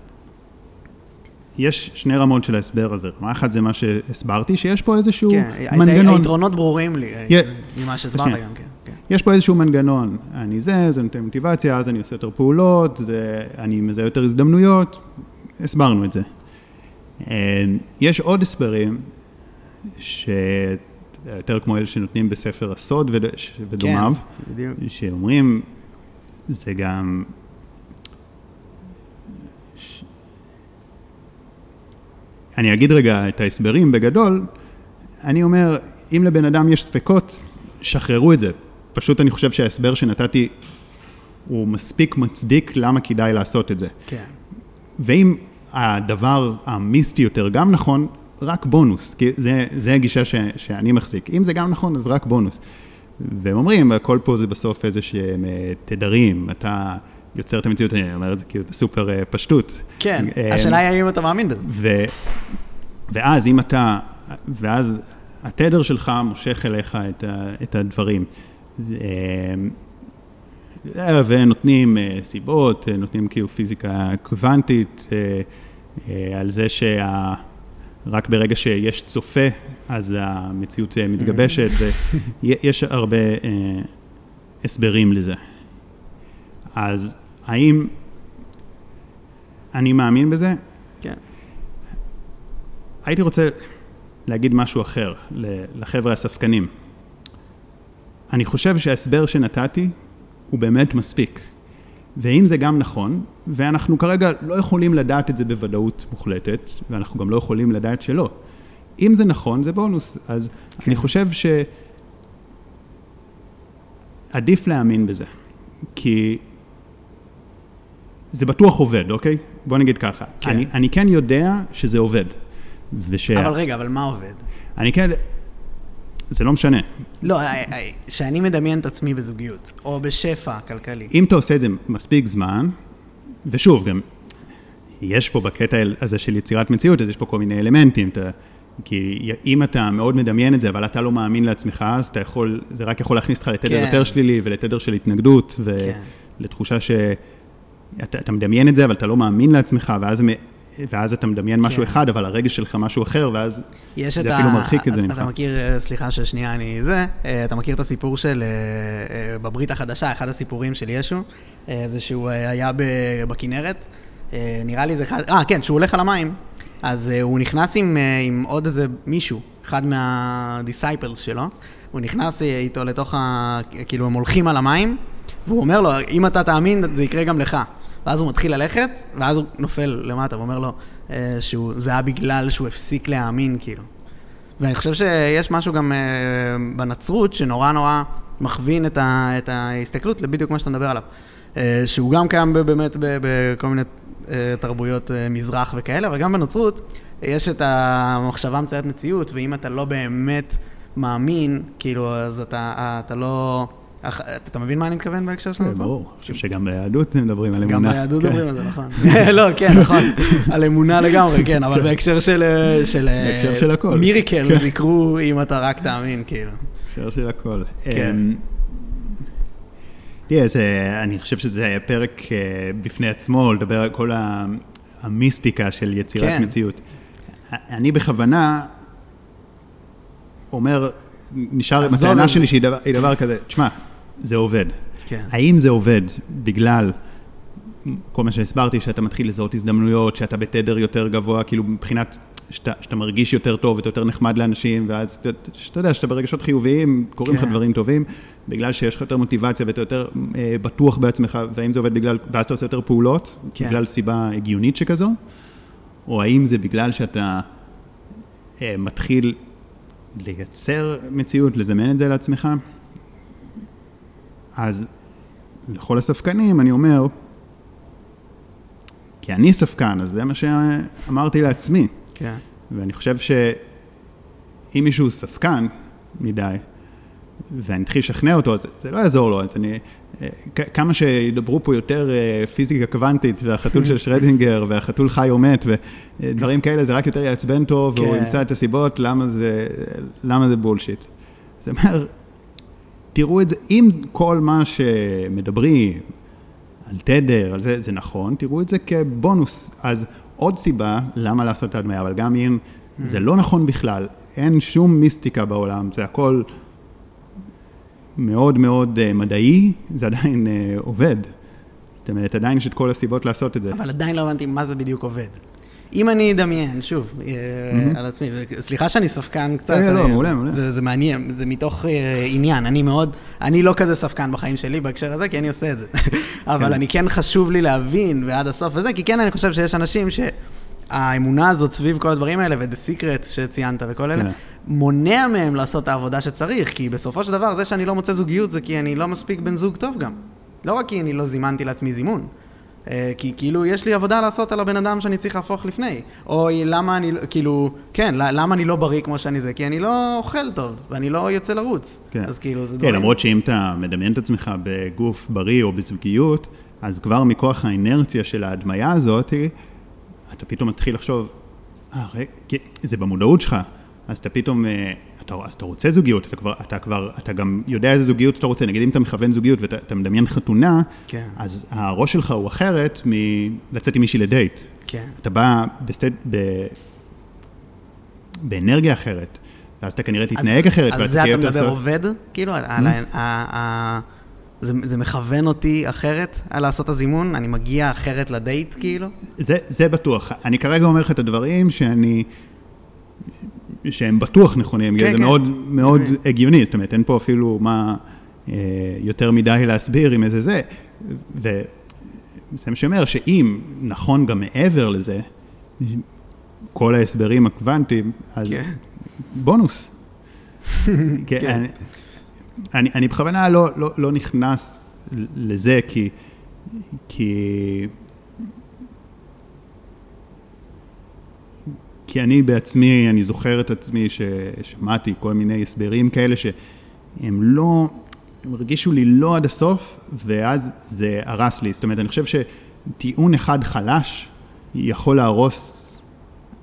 יש שני רמות של ההסבר הזה. רמה אחת זה מה שהסברתי, שיש פה איזשהו כן, מנגנון. היתרונות ברורים לי, אה, יה- ממה שהסברת. גם, כן. כן. יש פה איזשהו מנגנון, אני זה, זה נותן מוטיבציה, אז אני עושה יותר פעולות, זה, אני מזהה יותר הזדמנויות, הסברנו את זה. אה, יש עוד הסברים, שיותר כמו אלה שנותנים בספר הסוד וד- ודומיו, כן, בדיוק. שאומרים, זה גם... ש- אני אגיד רגע את ההסברים בגדול, אני אומר, אם לבן אדם יש ספקות, שחררו את זה. פשוט אני חושב שההסבר שנתתי הוא מספיק מצדיק למה כדאי לעשות את זה. כן. ואם הדבר המיסטי יותר גם נכון, רק בונוס, כי זה, זה הגישה ש, שאני מחזיק. אם זה גם נכון, אז רק בונוס. והם אומרים, הכל פה זה בסוף איזה שהם אה, תדרים, אתה יוצר את המציאות, אני אומר את זה כאילו בסופר אה, פשטות. כן, אה, השאלה היא האם אתה מאמין בזה. ו, ואז אם אתה, ואז התדר שלך מושך אליך את, ה, את הדברים. ונותנים סיבות, נותנים כאילו פיזיקה קוונטית, על זה שרק ברגע שיש צופה, אז המציאות אה, מתגבשת, ויש הרבה אה, הסברים לזה. אז האם אני מאמין בזה? כן. הייתי רוצה להגיד משהו אחר לחבר'ה הספקנים. אני חושב שההסבר שנתתי הוא באמת מספיק. ואם זה גם נכון, ואנחנו כרגע לא יכולים לדעת את זה בוודאות מוחלטת, ואנחנו גם לא יכולים לדעת שלא. אם זה נכון, זה בונוס. אז כן. אני חושב שעדיף להאמין בזה. כי זה בטוח עובד, אוקיי? בוא נגיד ככה. כן. אני, אני כן יודע שזה עובד. וש... אבל רגע, אבל מה עובד? אני כן... זה לא משנה. לא, אה, אה, שאני מדמיין את עצמי בזוגיות, או בשפע כלכלי. אם אתה עושה את זה מספיק זמן, ושוב, גם יש פה בקטע הזה של יצירת מציאות, אז יש פה כל מיני אלמנטים. אתה, כי אם אתה מאוד מדמיין את זה, אבל אתה לא מאמין לעצמך, אז אתה יכול, זה רק יכול להכניס אותך לתדר כן. יותר שלילי ולתדר של התנגדות, ולתחושה כן. שאתה מדמיין את זה, אבל אתה לא מאמין לעצמך, ואז ואז אתה מדמיין משהו כן. אחד, אבל הרגש שלך משהו אחר, ואז זה אפילו מרחיק את זה ממך. אתה מכיר, אה, סליחה ששנייה אני זה, אה, אתה מכיר את הסיפור של, אה, בברית החדשה, אחד הסיפורים של ישו, זה שהוא היה בכנרת, נראה לי זה אחד, אה, כן, שהוא הולך על המים, אז הוא נכנס עם, עם עוד איזה מישהו, אחד מהדיסייפלס שלו, הוא נכנס איתו לתוך ה... כאילו, הם הולכים על המים, והוא אומר לו, אם אתה תאמין, זה יקרה גם לך. ואז הוא מתחיל ללכת, ואז הוא נופל למטה ואומר לו אה, שזה היה בגלל שהוא הפסיק להאמין, כאילו. ואני חושב שיש משהו גם אה, בנצרות שנורא נורא מכווין את, ההסתכלות לבדיוק מה שאתה מדבר עליו. אה, שהוא גם קיים באמת בכל מיני אה, תרבויות מזרח וכאלה, אבל גם בנצרות יש את המחשבה מציית מציאות, ואם אתה לא באמת מאמין, כאילו, אז אתה, אתה לא... אתה מבין מה אני מתכוון בהקשר של הנצרות? ברור, אני חושב שגם ביהדות מדברים על אמונה. גם ביהדות מדברים כן. על זה, נכון. לא, כן, נכון, על אמונה לגמרי, כן, אבל בהקשר של... בהקשר של הכל. מיריקל, כן. יקרו אם אתה רק תאמין, כאילו. בהקשר של הכל. כן. אמ, תראה, אני חושב שזה פרק אה, בפני עצמו, לדבר על כל המיסטיקה של יצירת כן. מציאות. אני בכוונה אומר, נשאר עם הטענה שלי שהיא דבר, דבר כזה, תשמע, זה עובד. כן. האם זה עובד בגלל כל מה שהסברתי, שאתה מתחיל לזהות הזדמנויות, שאתה בתדר יותר גבוה, כאילו מבחינת, שאתה, שאתה מרגיש יותר טוב ואתה יותר נחמד לאנשים, ואז שאתה יודע שאתה ברגשות חיוביים, קורים לך כן. דברים טובים, בגלל שיש לך יותר מוטיבציה ואתה יותר אה, בטוח בעצמך, והאם זה עובד בגלל, ואז אתה עושה יותר פעולות, כן. בגלל סיבה הגיונית שכזו, או האם זה בגלל שאתה אה, מתחיל לייצר מציאות, לזמן את זה לעצמך. אז לכל הספקנים אני אומר, כי אני ספקן, אז זה מה שאמרתי לעצמי. כן. ואני חושב שאם מישהו ספקן מדי, ואני אתחיל לשכנע אותו, אז זה לא יעזור לו. אני, כמה שידברו פה יותר אה, פיזיקה קוונטית, והחתול של שרדינגר, והחתול חי או מת, ודברים כאלה, זה רק יותר יעצבן אותו, והוא כן. ימצא את הסיבות למה זה, למה זה בולשיט. זאת אומרת, תראו את זה, אם כל מה שמדברים על תדר, על זה, זה נכון, תראו את זה כבונוס. אז עוד סיבה למה לעשות את ההדמיה, אבל גם אם זה לא נכון בכלל, אין שום מיסטיקה בעולם, זה הכל מאוד מאוד uh, מדעי, זה עדיין uh, עובד. זאת אומרת, עדיין יש את כל הסיבות לעשות את זה. אבל עדיין לא הבנתי מה זה בדיוק עובד. אם אני אדמיין, שוב, mm-hmm. על עצמי, סליחה שאני ספקן קצת. לא, לא, מעולה, מעולה. זה, מעניין, זה מתוך uh, עניין. אני מאוד, אני לא כזה ספקן בחיים שלי בהקשר הזה, כי אני עושה את זה. אבל כן. אני כן חשוב לי להבין ועד הסוף וזה, כי כן אני חושב שיש אנשים ש... האמונה הזאת סביב כל הדברים האלה, ו-The Secret שציינת וכל אלה, yeah. כן. מונע מהם לעשות את העבודה שצריך, כי בסופו של דבר, זה שאני לא מוצא זוגיות זה כי אני לא מספיק בן זוג טוב גם. לא רק כי אני לא זימנתי לעצמי זימון. אה, כי כאילו יש לי עבודה לעשות על הבן אדם שאני צריך להפוך לפני. או למה אני, כאילו, כן, למה אני לא בריא כמו שאני זה? כי אני לא אוכל טוב, ואני לא יוצא לרוץ. כן. אז כאילו, זה כן, דברים... כן, למרות שאם אתה מדמיין את עצמך בגוף בריא או בזוגיות, אז כבר מכוח האינרציה של ההדמיה הזאת, אתה פתאום מתחיל לחשוב, אה, רגע, זה במודעות שלך, אז אתה פתאום, אה, אתה, אז אתה רוצה זוגיות, אתה כבר, אתה כבר, אתה גם יודע איזה זוגיות אתה רוצה, נגיד אם אתה מכוון זוגיות ואתה מדמיין חתונה, כן. אז הראש שלך הוא אחרת מלצאת עם מישהי לדייט. כן. אתה בא בסטד, ב, באנרגיה אחרת, ואז אתה כנראה תתנהג אחרת. על זה אתה מדבר עובד? כאילו, על hmm? ה... זה, זה מכוון אותי אחרת על לעשות הזימון? אני מגיע אחרת לדייט כאילו? זה, זה בטוח. אני כרגע אומר לך את הדברים שאני שהם בטוח נכונים, כן, זה כן. מאוד מאוד. הגיוני, זאת אומרת, אין פה אפילו מה אה, יותר מדי להסביר עם איזה זה. וזה מה שאומר שאם נכון גם מעבר לזה, כל ההסברים הקוונטיים, אז כן. בונוס. כן. אני, אני, אני בכוונה לא, לא, לא נכנס לזה, כי, כי, כי אני בעצמי, אני זוכר את עצמי ששמעתי כל מיני הסברים כאלה שהם לא, הם הרגישו לי לא עד הסוף, ואז זה הרס לי. זאת אומרת, אני חושב שטיעון אחד חלש יכול להרוס,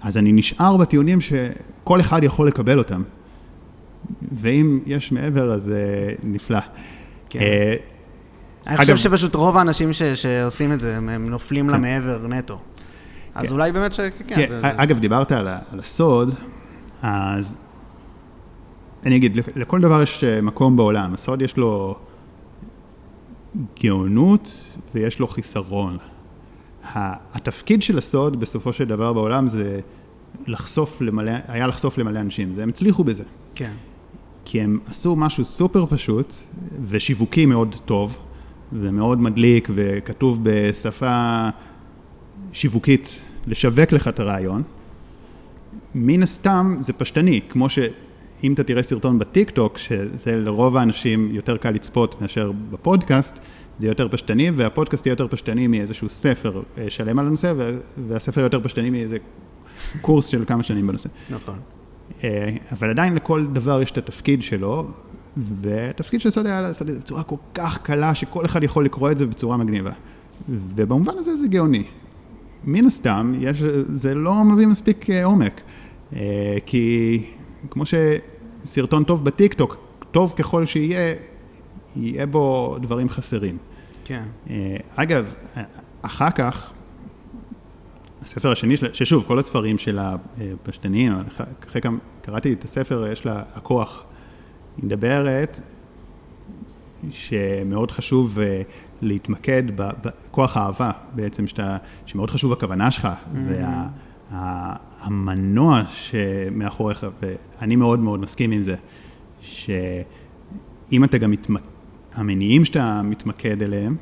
אז אני נשאר בטיעונים שכל אחד יכול לקבל אותם. ואם יש מעבר, אז אה, נפלא. כן. אה, אני חושב אגב- שפשוט רוב האנשים שעושים את זה, הם- הם נופלים כן. למעבר נטו. אז כן. אולי באמת ש... כן, אגב, דיברת על, הסוד, אז אני אגיד, לכ- לכל דבר יש אה, מקום בעולם. הסוד יש לו גאונות ויש לו חיסרון. התפקיד של הסוד בסופו של דבר בעולם זה לחשוף למלא, היה לחשוף למלא אנשים, והם הצליחו בזה. כן. כי הם עשו משהו סופר פשוט ושיווקי מאוד טוב ומאוד מדליק וכתוב בשפה שיווקית לשווק לך את הרעיון. מן הסתם זה פשטני, כמו שאם אתה תראה סרטון בטיק טוק, שזה לרוב האנשים יותר קל לצפות מאשר בפודקאסט, זה יותר פשטני, והפודקאסט יהיה יותר פשטני מאיזשהו ספר אה, שלם על הנושא, וה- והספר יותר פשטני מאיזה קורס של כמה שנים בנושא. נכון. אה, אבל עדיין לכל דבר יש את התפקיד שלו, והתפקיד של סוד היה לעשות את זה בצורה כל כך קלה, שכל אחד יכול לקרוא את זה בצורה מגניבה. ובמובן הזה זה גאוני. מן הסתם, יש, זה לא מביא מספיק אה, עומק. אה, כי כמו שסרטון טוב בטיקטוק, טוב ככל שיהיה, יהיה בו דברים חסרים. כן. אה, אגב, אחר כך, הספר השני, של- ששוב, כל הספרים של הפשטניים, אחרי- אחרי כמה, קראתי את הספר, יש לה הכוח. היא מדברת שמאוד חשוב אה, להתמקד בכוח האהבה, בעצם, שאתה, שמאוד חשוב הכוונה שלך, והמנוע שמאחוריך, ואני מאוד מאוד מסכים עם זה, שאם אתה גם מתמקד, המניעים שאתה מתמקד אליהם,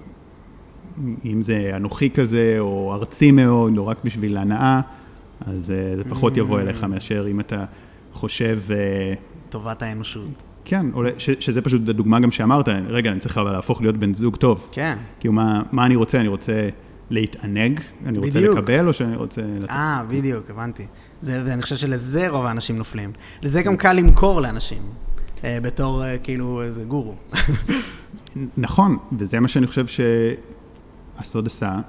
אם זה אנוכי כזה, או ארצי מאוד, או רק בשביל הנאה, אז אה, זה פחות יבוא אליך מאשר אם אתה חושב, אה, טובת האנושות. כן, או ש, שזה פשוט הדוגמה גם שאמרת, רגע, אני צריך אבל להפוך להיות בן זוג טוב. כן. כאילו, מה, מה אני רוצה? אני רוצה להתענג? אני רוצה בדיוק. לקבל, או שאני רוצה... אה, בדיוק, הבנתי. זה, ואני חושב שלזה רוב האנשים נופלים. לזה גם קל למכור לאנשים, אה, בתור אה, כאילו איזה גורו. נכון, וזה מה שאני חושב שהסוד עשה.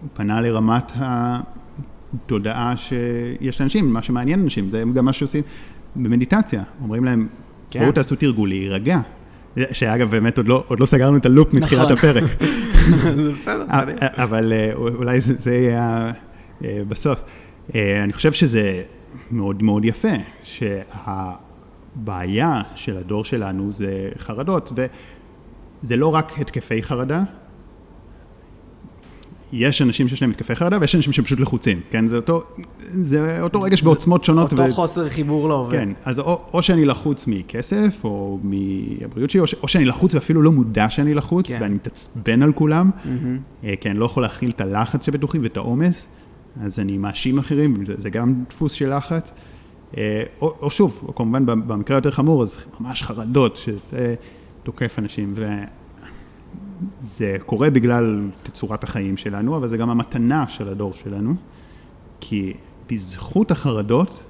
הוא פנה לרמת התודעה שיש לאנשים, מה שמעניין אנשים, זה גם מה שעושים במדיטציה. אומרים להם, כן. בואו תעשו תרגול להירגע. שאגב, באמת עוד לא, עוד לא סגרנו את הלופ מתחילת נכון. הפרק. זה בסדר. אבל אה, אולי זה, זה יהיה אה, בסוף. אה, אני חושב שזה מאוד מאוד יפה, שהבעיה של הדור שלנו זה חרדות, וזה לא רק התקפי חרדה, יש אנשים שיש להם התקפי חרדה ויש אנשים שפשוט לחוצים, כן? זה אותו, זה אותו רגש בעוצמות שונות. אותו ו- חוסר חיבור לא עובד. כן, אז או, או שאני לחוץ מכסף, או מהבריאות שלי, או, ש, או שאני לחוץ ואפילו לא מודע שאני לחוץ, כן. ואני מתעצבן על כולם. אה, כי אני לא יכול להכיל את הלחץ שבתוכי ואת העומס, אז אני מאשים אחרים, זה גם דפוס של לחץ. אה, או, או שוב, או כמובן במקרה היותר חמור, אז ממש חרדות, שזה תוקף אנשים, וזה קורה בגלל תצורת החיים שלנו, אבל זה גם המתנה של הדור שלנו, כי בזכות החרדות,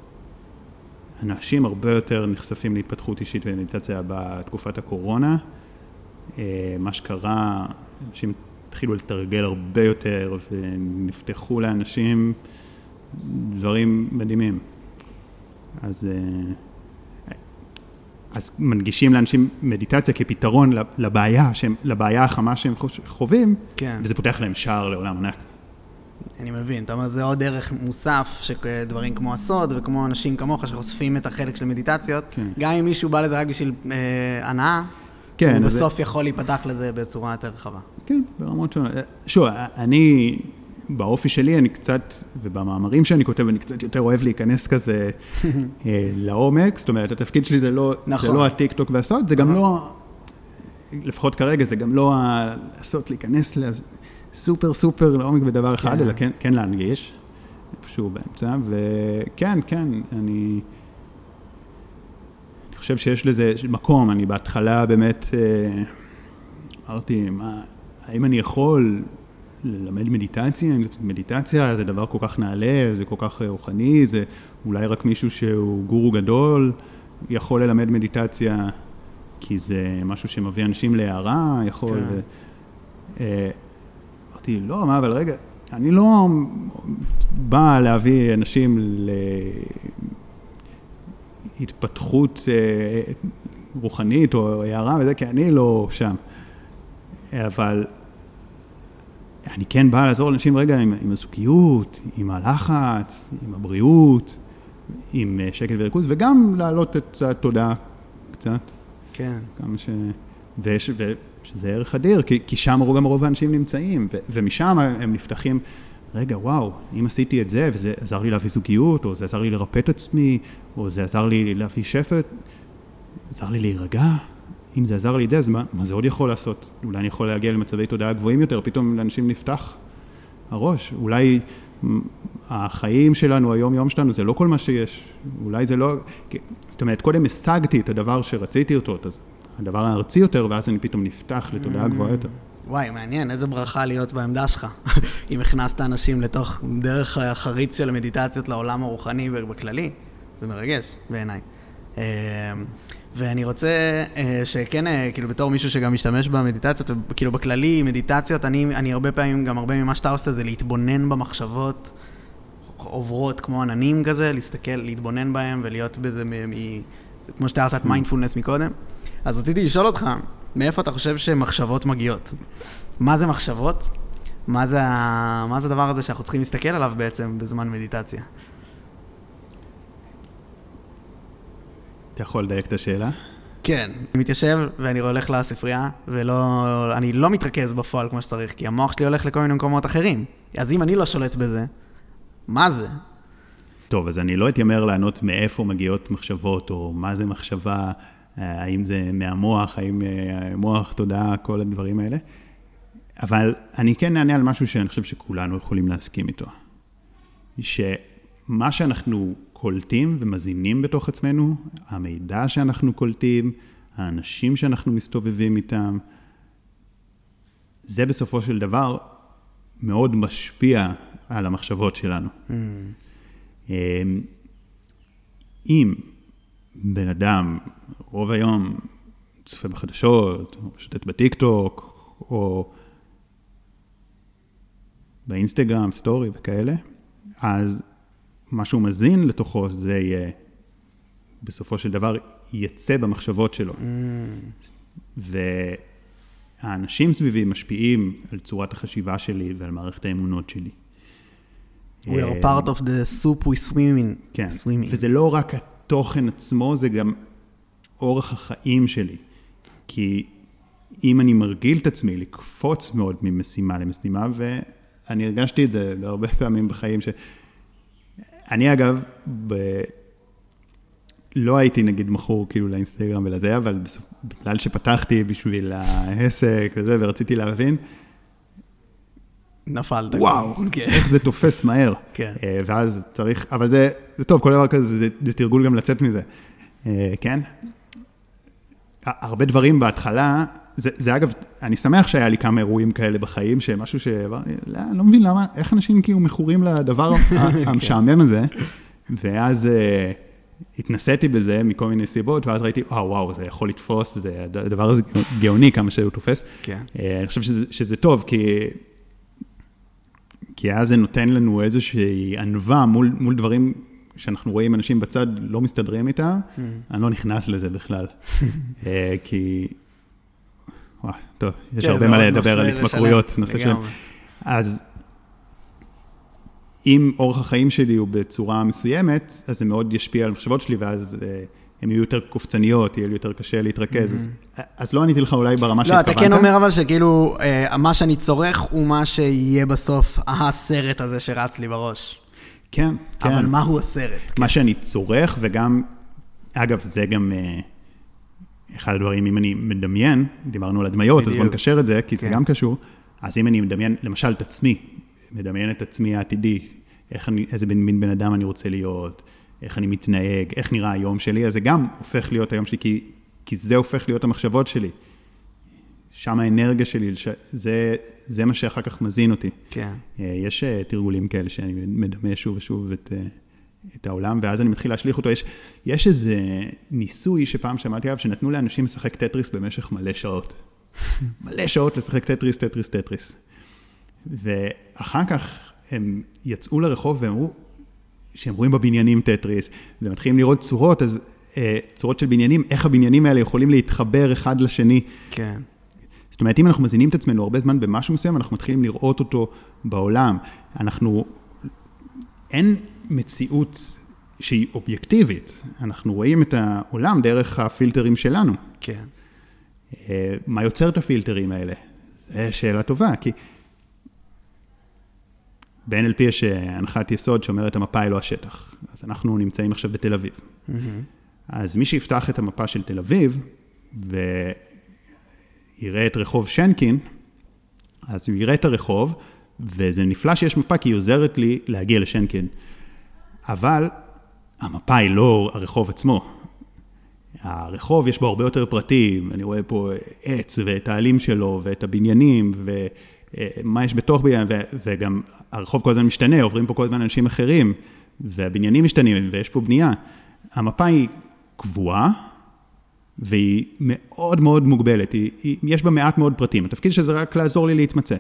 אנשים הרבה יותר נחשפים להתפתחות אישית ומדיטציה בתקופת הקורונה. אה, מה שקרה, אנשים התחילו לתרגל הרבה יותר ונפתחו לאנשים דברים מדהימים. אז, אה, אז מנגישים לאנשים מדיטציה כפתרון לבעיה, שהם, לבעיה החמה שהם חווים, כן. וזה פותח להם שער לעולם ענק. אני מבין, אתה אומר, זה עוד ערך מוסף, שדברים כמו הסוד וכמו אנשים כמוך שחושפים את החלק של מדיטציות, כן. גם אם מישהו בא לזה רק בשביל אה, הנאה, כן, הוא אז זה- בסוף יכול להיפתח לזה בצורה יותר רחבה. כן, ברמות שונות. שוב, אני, באופי שלי אני קצת, ובמאמרים שאני כותב, אני קצת יותר אוהב להיכנס כזה אה, לעומק, זאת אומרת, התפקיד שלי זה לא, נכון. זה לא הטיק טוק והסוד, זה גם לא, לפחות כרגע, זה גם לא לעשות, להיכנס לסופר סופר לעומק בדבר אחד, כן. אלא כן, כן להנגיש, איפשהו באמצע, וכן, כן, אני... אני חושב שיש לזה מקום, אני בהתחלה באמת אה, אמרתי, מה, האם אני יכול ללמד מדיטציה? מדיטציה זה דבר כל כך נעלה, זה כל כך אה, רוחני, זה אולי רק מישהו שהוא גורו גדול יכול ללמד מדיטציה, כי זה משהו שמביא אנשים להערה, יכול... כן. ו... אה, אמרתי, לא, מה, אבל רגע, אני לא בא להביא אנשים להתפתחות אה, רוחנית או הערה וזה, כי אני לא שם. אבל אני כן בא לעזור לאנשים רגע עם, עם הזוגיות, עם הלחץ, עם הבריאות, עם אה, שקט וריכוז, וגם להעלות את התודעה קצת. כן. כמה ש... ויש, ו... שזה ערך אדיר, כי, כי שם גם רוב האנשים נמצאים, ו... ומשם הם נפתחים, רגע, וואו, אם עשיתי את זה, וזה עזר לי להביא זוגיות, או זה עזר לי לרפא את עצמי, או זה עזר לי להביא שפט, עזר לי להירגע, אם זה עזר לי את זה, אז מה, מה זה עוד יכול לעשות? אולי אני יכול להגיע למצבי תודעה גבוהים יותר, פתאום לאנשים נפתח הראש, אולי החיים שלנו, היום-יום שלנו, זה לא כל מה שיש, אולי זה לא, זאת אומרת, קודם השגתי את הדבר שרציתי אותו, את הדבר הארצי יותר, ואז אני פתאום נפתח לתודעה גבוהה יותר. וואי, מעניין, איזה ברכה להיות בעמדה שלך. אם הכנסת אנשים לתוך דרך החריץ של המדיטציות לעולם הרוחני ובכללי, זה מרגש בעיניי. ואני רוצה אה, שכן, אה, כאילו בתור מישהו שגם משתמש במדיטציות, כאילו בכללי, מדיטציות, אני, אני הרבה פעמים, גם הרבה ממה שאתה עושה זה להתבונן במחשבות עוברות כמו עננים כזה, להסתכל, להתבונן בהם ולהיות בזה, מ- מ- כמו שתיארת את מיינדפולנס מקודם. אז רציתי לשאול אותך, מאיפה אתה חושב שמחשבות מגיעות? מה זה מחשבות? מה זה. מה זה הדבר הזה שאנחנו צריכים להסתכל עליו בעצם בזמן מדיטציה? אתה יכול לדייק את השאלה? כן. אני מתיישב ואני הולך לספרייה, ולא... אני לא מתרכז בפועל כמו שצריך, כי המוח שלי הולך לכל מיני מקומות אחרים. אז אם אני לא שולט בזה, מה זה? טוב, אז אני לא אתיימר לענות מאיפה מגיעות מחשבות, או מה זה מחשבה, אה, האם זה מהמוח, האם אה, מוח, תודעה, כל הדברים האלה. אבל אני כן אענה על משהו שאני חושב שכולנו יכולים להסכים איתו. שמה שאנחנו קולטים ומזינים בתוך עצמנו, המידע שאנחנו קולטים, האנשים שאנחנו מסתובבים איתם, זה בסופו של דבר מאוד משפיע על המחשבות שלנו. אמ, אם בן אדם רוב היום צופה בחדשות, או שוטט בטיקטוק, או באינסטגרם, סטורי וכאלה, אז מה שהוא מזין לתוכו זה יהיה, בסופו של דבר, יצא במחשבות שלו. והאנשים סביבי משפיעים על צורת החשיבה שלי ועל מערכת האמונות שלי. We are part of the soup we swim in. כן, swim in. וזה לא רק התוכן עצמו, זה גם אורח החיים שלי. כי אם אני מרגיל את עצמי לקפוץ מאוד ממשימה למשימה, ואני הרגשתי את זה הרבה פעמים בחיים, ש... אני אגב, ב... לא הייתי נגיד מכור כאילו לאינסטגרם ולזה, אבל בסופ... בגלל שפתחתי בשביל העסק וזה, ורציתי להבין, נפלת. וואו, כן. איך זה תופס מהר. כן. אה, ואז צריך, אבל זה, זה טוב, כל דבר כזה, זה, זה תרגול גם לצאת מזה, אה, כן? הרבה דברים בהתחלה, זה, זה אגב, אני שמח שהיה לי כמה אירועים כאלה בחיים, שמשהו שאמרתי, לא, לא מבין למה, איך אנשים כאילו מכורים לדבר כן. ה- המשעמם הזה, ואז אה, התנסיתי בזה מכל מיני סיבות, ואז ראיתי, וואו, וואו, זה יכול לתפוס, זה, הדבר הזה גאוני כמה שהוא תופס. כן. אה, אני חושב שזה, שזה טוב, כי, כי אז זה נותן לנו איזושהי ענווה מול, מול דברים שאנחנו רואים אנשים בצד לא מסתדרים איתם, אני לא נכנס לזה בכלל. אה, כי, טוב, יש כן, הרבה מה לדבר על לשלם, התמכרויות, נושא של... אז אם אורח החיים שלי הוא בצורה מסוימת, אז זה מאוד ישפיע על המחשבות שלי, ואז אה, הן יהיו יותר קופצניות, יהיה לי יותר קשה להתרכז. אז, אז לא עניתי לך אולי ברמה לא, שהתכוונת. אתה כן אומר אבל שכאילו, אה, מה שאני צורך הוא מה שיהיה בסוף הסרט הזה שרץ לי בראש. כן, כן. אבל מהו הסרט? מה שאני צורך, וגם, אגב, זה גם אה, אחד הדברים, אם אני מדמיין, דיברנו על הדמיות, אז בדיוק. בוא נקשר את זה, כי זה כן. גם קשור. אז אם אני מדמיין, למשל, את עצמי, מדמיין את עצמי העתידי, איך אני, איזה מין בן אדם אני רוצה להיות, איך אני מתנהג, איך נראה היום שלי, אז זה גם הופך להיות היום שלי, כי, כי זה הופך להיות המחשבות שלי. שם האנרגיה שלי, ש- זה, זה מה שאחר כך מזין אותי. כן. אה, יש אה, תרגולים כאלה שאני מדמה שוב ושוב את, אה, את העולם, ואז אני מתחיל להשליך אותו. יש, יש איזה ניסוי שפעם שמעתי עליו, שנתנו לאנשים לשחק טטריס במשך מלא שעות. מלא שעות לשחק טטריס, טטריס, טטריס. ואחר כך הם יצאו לרחוב ואמרו שהם רואים בבניינים טטריס, ומתחילים לראות צורות, אז אה, צורות של בניינים, איך הבניינים האלה יכולים להתחבר אחד לשני. כן. זאת אומרת, אם אנחנו מזינים את עצמנו הרבה זמן במשהו מסוים, אנחנו מתחילים לראות אותו בעולם. אנחנו, אין מציאות שהיא אובייקטיבית, אנחנו רואים את העולם דרך הפילטרים שלנו. כן. אה, מה יוצר את הפילטרים האלה? זו שאלה טובה, כי ב-NLP יש אה, הנחת יסוד שאומרת המפה היא לא השטח. אז אנחנו נמצאים עכשיו בתל אביב. מהמם. אז מי שיפתח את המפה של תל אביב ויראה את רחוב שנקין, אז הוא יראה את הרחוב, וזה נפלא שיש מפה כי היא עוזרת לי להגיע לשנקין. אבל המפה היא לא הרחוב עצמו. הרחוב יש בו הרבה יותר פרטים, אני רואה פה עץ ואת העלים שלו ואת הבניינים ומה יש בתוך בניין, וגם הרחוב כל הזמן משתנה, עוברים פה כל הזמן אנשים אחרים, והבניינים משתנים ויש פה בנייה. המפה היא קבועה, והיא מאוד מאוד מוגבלת, היא, היא, יש בה מעט מאוד פרטים, התפקיד של זה רק לעזור לי להתמצא.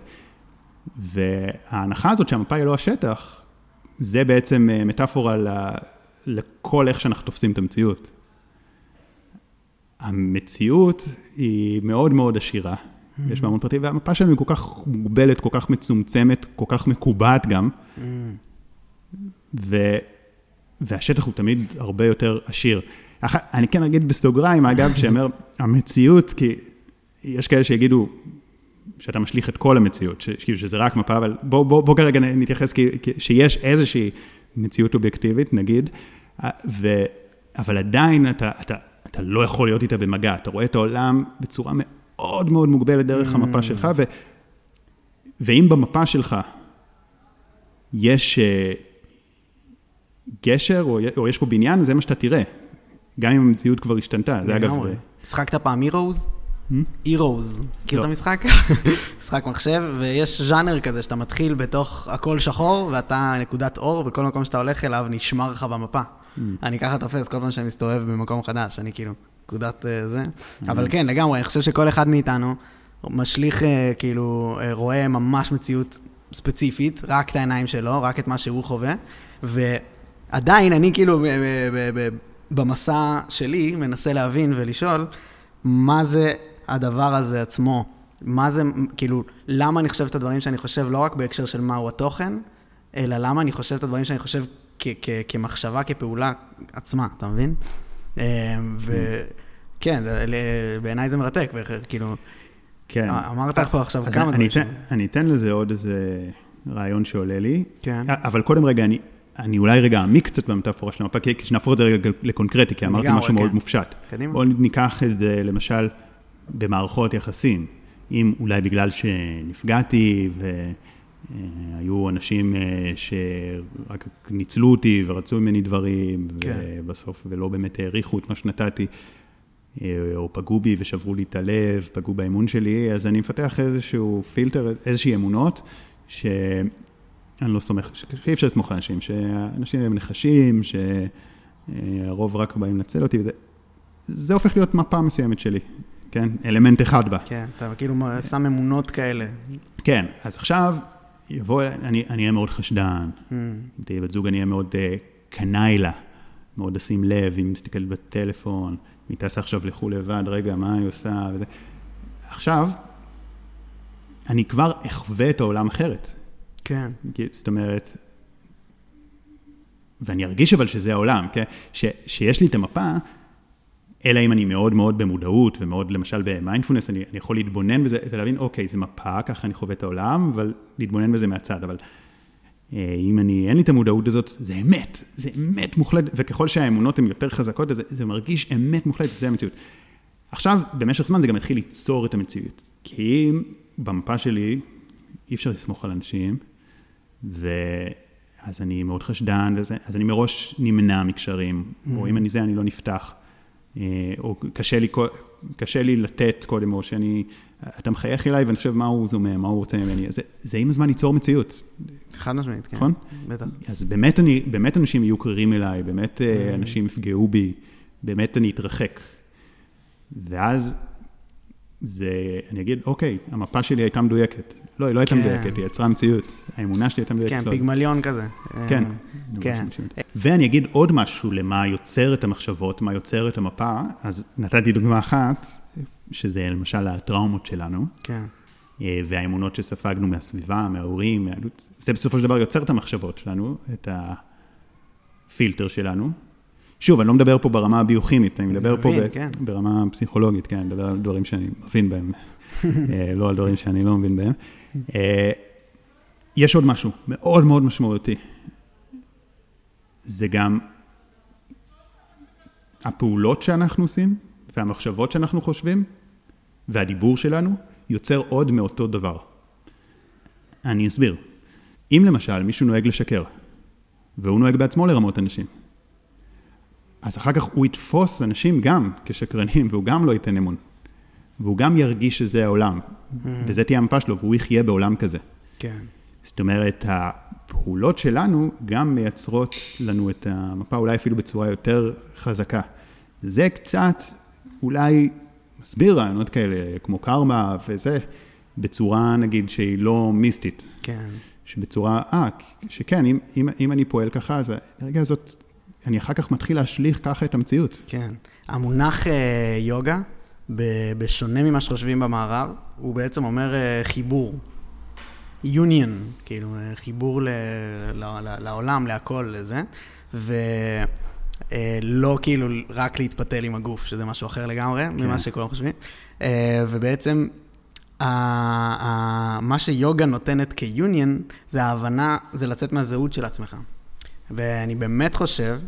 וההנחה הזאת שהמפה היא לא השטח, זה בעצם אה, מטאפורה לכל איך שאנחנו תופסים את המציאות. המציאות היא מאוד מאוד עשירה, יש בה המון פרטים, והמפה שלנו היא כל כך מוגבלת, כל כך מצומצמת, כל כך מקובעת גם, ו... והשטח הוא תמיד הרבה יותר עשיר. אח... אני כן אגיד בסוגריים, אגב, שאומר, המציאות, כי יש כאלה שיגידו שאתה משליך את כל המציאות, ש... כאילו שזה רק מפה, אבל בוא, בוא, בוא כרגע נתייחס כי... כי... שיש איזושהי מציאות אובייקטיבית, נגיד, ו... אבל עדיין אתה, אתה, אתה לא יכול להיות איתה במגע, אתה רואה את העולם בצורה מאוד מאוד מוגבלת דרך המפה שלך, ו... ואם במפה שלך יש... אה, גשר, או, או יש פה בניין, זה מה שאתה תראה. גם אם המציאות כבר השתנתה. זה אגב... משחקת פעם הירוז? הירוז. מכיר את לא. המשחק? משחק מחשב, ויש ז'אנר כזה שאתה מתחיל בתוך הכל שחור, ואתה נקודת אור, וכל מקום שאתה הולך אליו נשמר לך במפה. אני ככה תופס כל פעם שאני מסתובב במקום חדש, אני כאילו, נקודת אה, זה. אבל כן, לגמרי, אני חושב שכל אחד מאיתנו משליך, אה, כאילו, אה, רואה ממש מציאות ספציפית, רק את העיניים שלו, רק את מה שהוא חווה, ועדיין אני כאילו, במסע שלי, מנסה להבין ולשאול, מה זה הדבר הזה עצמו? מה זה, כאילו, למה אני חושב את הדברים שאני חושב, לא רק בהקשר של מהו התוכן, אלא למה אני חושב את הדברים שאני חושב כ- כ- כמחשבה, כפעולה עצמה, אתה מבין? אה, וכן, ל- בעיניי זה מרתק, וכאילו, כן. אמרת פה עכשיו כמה דברים. אני אתן לזה עוד איזה רעיון שעולה לי. כן. אבל קודם רגע, אני, אני אולי רגע אעמיק קצת במטאפורה של המפה, כי שנהפוך את זה רגע לקונקרטי, כי אמרתי משהו מאוד כן. מופשט. קדימה. בואו ניקח את זה למשל במערכות יחסים. אם אולי בגלל שנפגעתי והיו אנשים אה, שרק ניצלו אותי ורצו ממני דברים, כן. ובסוף ולא באמת העריכו את מה שנתתי. אה, או פגעו בי ושברו לי את הלב, פגעו באמון שלי, אז אני מפתח איזשהו פילטר, איזושהי אמונות, שאני לא סומך, שאי אפשר לסמוך על אנשים, שאנשים הם נחשים, שהרוב רק באים לנצל אותי, וזה זה הופך להיות מפה מסוימת שלי, כן? אלמנט אחד בה. כן, אתה כאילו שם אמונות כאלה. כן, אז עכשיו יבוא, אני אני אהיה מאוד חשדן, אם תהיה בת זוג אני אהיה מאוד uh, קנאי לה, מאוד לשים לב, אם מסתכלת בטלפון, אם היא טסה עכשיו לחו"ל לבד, רגע, מה היא עושה, וזה. עכשיו, אני כבר אחווה את העולם אחרת. כן. זאת אומרת, ואני ארגיש אבל שזה העולם, כן? ש, שיש לי את המפה, אלא אם אני מאוד מאוד במודעות ומאוד למשל במיינדפולנס, אני, אני יכול להתבונן בזה ולהבין, אוקיי, זה מפה, ככה אני חווה את העולם, אבל להתבונן בזה מהצד, אבל אה, אם אני, אין לי את המודעות הזאת, זה אמת, זה אמת מוחלטת, וככל שהאמונות הן יותר חזקות, זה, זה מרגיש אמת מוחלטת, זה המציאות. עכשיו, במשך זמן זה גם התחיל ליצור את המציאות, כי במפה שלי אי אפשר לסמוך על אנשים, ואז אני מאוד חשדן, וזה, אז אני מראש נמנע מקשרים, mm-hmm. או אם אני זה, אני לא נפתח, או קשה לי, קשה לי לתת קודם, או שאני, אתה מחייך אליי ואני חושב מה הוא זומם, מה הוא רוצה ממני, זה, זה עם הזמן ייצור מציאות. חד משמעית, כן. נכון? בטח. אז באמת, אני, באמת אנשים יהיו קרירים אליי, באמת mm-hmm. אנשים יפגעו בי, באמת אני אתרחק. ואז זה, אני אגיד, אוקיי, המפה שלי הייתה מדויקת. לא, היא לא הייתה כן. מדויקת, היא יצרה מציאות. האמונה שלי הייתה מדויקת. כן, לא. פיגמליון כזה. כן. אה, כן. ואני אגיד עוד משהו למה יוצר את המחשבות, מה יוצר את המפה. אז נתתי דוגמה אחת, שזה למשל הטראומות שלנו. כן. אה, והאמונות שספגנו מהסביבה, מההורים, מהעלות. זה בסופו של דבר יוצר את המחשבות שלנו, את הפילטר שלנו. שוב, אני לא מדבר פה ברמה הביוכימית, אני מדבר פה ב- כן. ברמה הפסיכולוגית, כן, אני מדבר על דברים שאני מבין בהם, אה, לא על דברים שאני לא מבין בהם. אה, יש עוד משהו מאוד מאוד משמעותי. זה גם הפעולות שאנחנו עושים, והמחשבות שאנחנו חושבים, והדיבור שלנו, יוצר עוד מאותו דבר. אני אסביר. אם למשל מישהו נוהג לשקר, והוא נוהג בעצמו לרמות אנשים, אז אחר כך הוא יתפוס אנשים גם כשקרנים, והוא גם לא ייתן אמון. והוא גם ירגיש שזה העולם, mm. וזה תהיה המפה שלו, והוא יחיה בעולם כזה. כן. זאת אומרת, הפעולות שלנו גם מייצרות לנו את המפה, אולי אפילו בצורה יותר חזקה. זה קצת אולי מסביר רעיונות כאלה, כמו קרמה וזה, בצורה נגיד שהיא לא מיסטית. כן. שבצורה, אה, שכן, אם, אם, אם אני פועל ככה, אז הרגע הזאת אני אחר כך מתחיל להשליך ככה את המציאות. כן. המונח אה, יוגה, בשונה ממה שחושבים במערב, הוא בעצם אומר אה, חיבור. union, כאילו, אה, חיבור ל, ל, ל, לעולם, להכל, לזה. ולא כאילו רק להתפתל עם הגוף, שזה משהו אחר לגמרי כן. ממה שכולם חושבים. ובעצם מה שיוגה נותנת כ-union, זה ההבנה, זה לצאת מהזהות של עצמך. ואני באמת חושב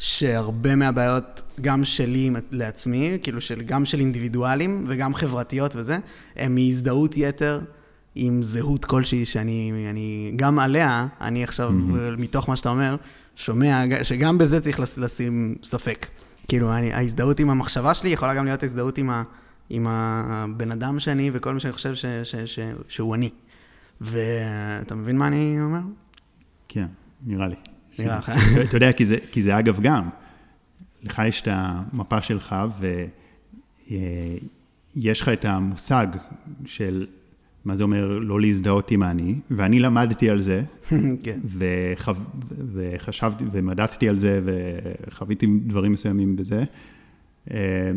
שהרבה מהבעיות, גם שלי לעצמי, כאילו של, גם של אינדיבידואלים וגם חברתיות וזה, הם מהזדהות יתר עם זהות כלשהי שאני, אני, גם עליה, אני עכשיו, mm-hmm. מתוך מה שאתה אומר, שומע שגם בזה צריך לשים ספק. כאילו, אני, ההזדהות עם המחשבה שלי יכולה גם להיות הזדהות עם, ה, עם הבן אדם שאני וכל מה שאני חושב ש, ש, ש, ש, שהוא אני. ואתה מבין מה אני אומר? כן, נראה לי. נראה לך. אתה יודע, כי זה, כי זה אגב גם, לך יש את המפה שלך ויש לך את המושג של מה זה אומר לא להזדהות עם אני, ואני למדתי על זה, כן. וחו... וחשבתי ומדדתי על זה וחוויתי דברים מסוימים בזה, אה,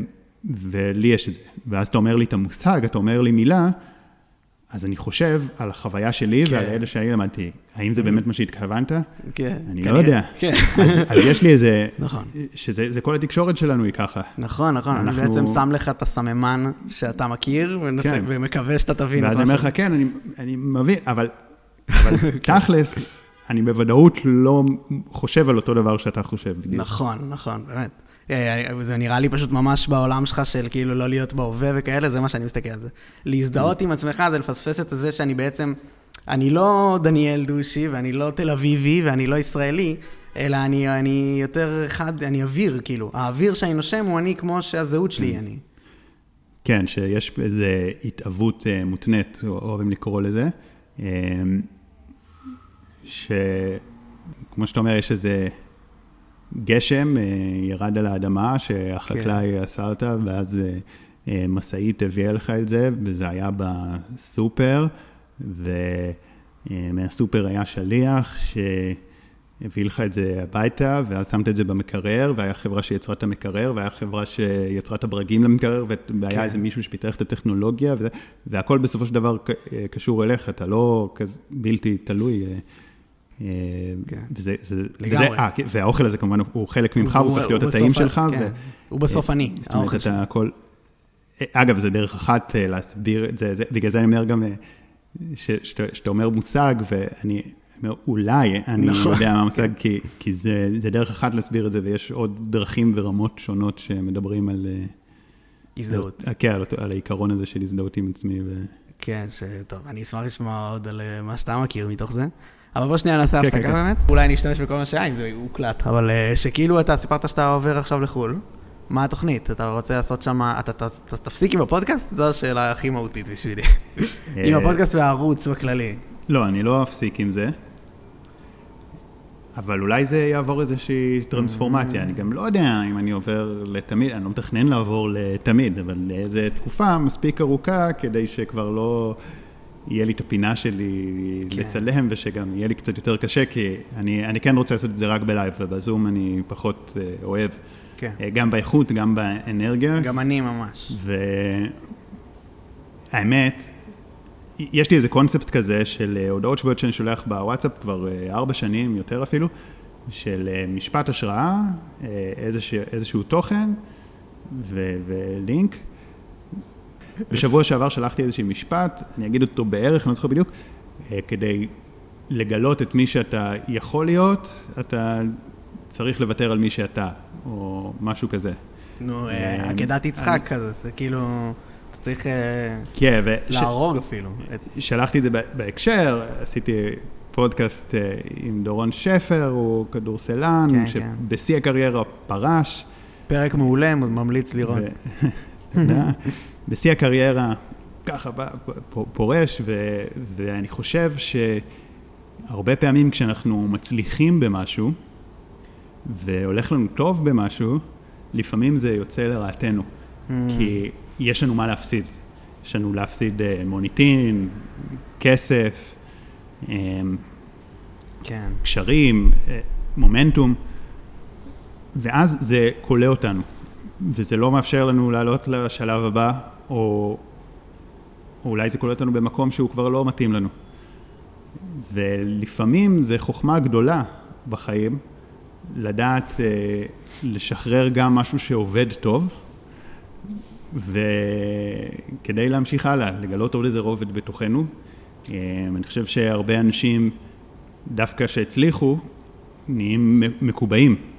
ולי יש את זה. ואז אתה אומר לי את המושג, אתה אומר לי מילה, אז אני חושב על החוויה שלי כן. ועל הידע שאני למדתי. האם זה mm. באמת מה שהתכוונת? כן. אני לא יודע. כן. אז, אז יש לי איזה... נכון. שזה כל התקשורת שלנו היא ככה. נכון, נכון. אנחנו... אני בעצם שם לך את הסממן שאתה מכיר, ומנסה, כן. ומקווה שאתה תבין את ואז אני אומר לך, כן, אני, אני מבין, אבל, אבל כן. תכלס, אני בוודאות לא חושב על אותו דבר שאתה חושב. נכון, נכון, באמת. אה, אה, זה נראה לי פשוט ממש בעולם שלך של כאילו לא להיות בהווה וכאלה, זה מה שאני מסתכל על זה. להזדהות עם עצמך זה לפספס את זה שאני בעצם, אני לא דניאל דושי ואני לא תל אביבי ואני לא ישראלי, אלא אני, אני יותר חד, אני אוויר, כאילו. האוויר שאני נושם הוא אני כמו שהזהות שלי היא אני. כן, שיש איזו התאבות אה, מותנית, אוהבים לקרוא לזה, שכמו שאתה אומר, יש איזה גשם אה, ירד על האדמה שהחקלאי כן. עשה אותה, ואז אה, אה, משאית הביאה לך את זה, וזה היה בסופר, ומהסופר היה שליח שהביא לך את זה הביתה, ואז שמת את זה במקרר, והיה חברה שיצרה את המקרר, והיה חברה שיצרה את הברגים למקרר, והיה כן. איזה מישהו שפיתח את הטכנולוגיה, וזה, והכל בסופו של דבר קשור אליך, אתה לא כזה בלתי תלוי. אה, כן. וזה, זה, לגמרי. וזה, אה, כן, והאוכל הזה כמובן הוא חלק ממך, הוא הופך להיות הטעים שלך. כן. ו- הוא בסוף אני, זאת האוכל שלי. הכל... אה, אגב, זה דרך אחת אה, להסביר את זה, זה, בגלל זה אני אומר גם, אה, שאתה אומר מושג, ואני אומר, אולי אני נכון. יודע מה המושג, כי, כי זה, זה דרך אחת להסביר את זה, ויש עוד דרכים ורמות שונות שמדברים על... אה, הזדהות. כן, על, על העיקרון הזה של הזדהות עם עצמי. ו... כן, שטוב, אני אשמח לשמוע עוד על אה, מה שאתה מכיר מתוך זה. אבל בוא שנייה נעשה כן, הפסקה כן, כן. באמת. אולי אני אשתמש בכל מה שהיה, אם זה הוקלט. אבל אה, שכאילו אתה סיפרת שאתה עובר עכשיו לחו"ל, מה התוכנית? אתה רוצה לעשות שם, אתה תפסיק עם הפודקאסט? זו השאלה הכי מהותית בשבילי. עם אה, הפודקאסט והערוץ בכללי. לא, אני לא אפסיק עם זה. אבל אולי זה יעבור איזושהי טרנספורמציה. אני גם לא יודע אם אני עובר לתמיד, אני לא מתכנן לעבור לתמיד, אבל לאיזו תקופה מספיק ארוכה כדי שכבר לא יהיה לי את הפינה שלי כן. לצלם, ושגם יהיה לי קצת יותר קשה, כי אני, אני כן רוצה לעשות את זה רק בלייב, ובזום אני פחות אה, אוהב. כן. אה, גם באיכות, גם באנרגיה. גם אני ממש. והאמת, יש לי איזה קונספט כזה של אה, הודעות שבועיות שאני שולח בוואטסאפ כבר אה, ארבע שנים, יותר אפילו, של משפט השראה, אה, איזשהו, איזשהו תוכן ו- ולינק. בשבוע שעבר שלחתי איזשהו משפט, אני אגיד אותו בערך, אני לא זוכר בדיוק, אה, כדי לגלות את מי שאתה יכול להיות, אתה צריך לוותר על מי שאתה, או משהו כזה. נו, אה, אה, אגדת יצחק אני- כזה, זה כאילו, אתה צריך אה, כן, וש- להרוג אפילו. את- שלחתי את זה בהקשר, עשיתי פודקאסט אה, עם דורון שפר, הוא כדורסלן, כן, שבשיא הקריירה פרש. פרק מעולה, ממליץ לראות. ו- אתה יודע, בשיא הקריירה, ככה פורש, ו- ואני חושב שהרבה פעמים כשאנחנו מצליחים במשהו, והולך לנו טוב במשהו, לפעמים זה יוצא לרעתנו, Mm. כי יש לנו מה להפסיד. יש לנו להפסיד אה, מוניטין, כסף, אה, כן. קשרים, אה, מומנטום, ואז זה כולא אותנו, וזה לא מאפשר לנו לעלות לשלב הבא, או, או אולי זה כולא אותנו במקום שהוא כבר לא מתאים לנו. ולפעמים זה חוכמה גדולה בחיים, לדעת אה, לשחרר גם משהו שעובד טוב, וכדי להמשיך הלאה, לגלות עוד איזה רובד בתוכנו. אה, אני חושב שהרבה אנשים, דווקא שהצליחו, נהיים מקובעים.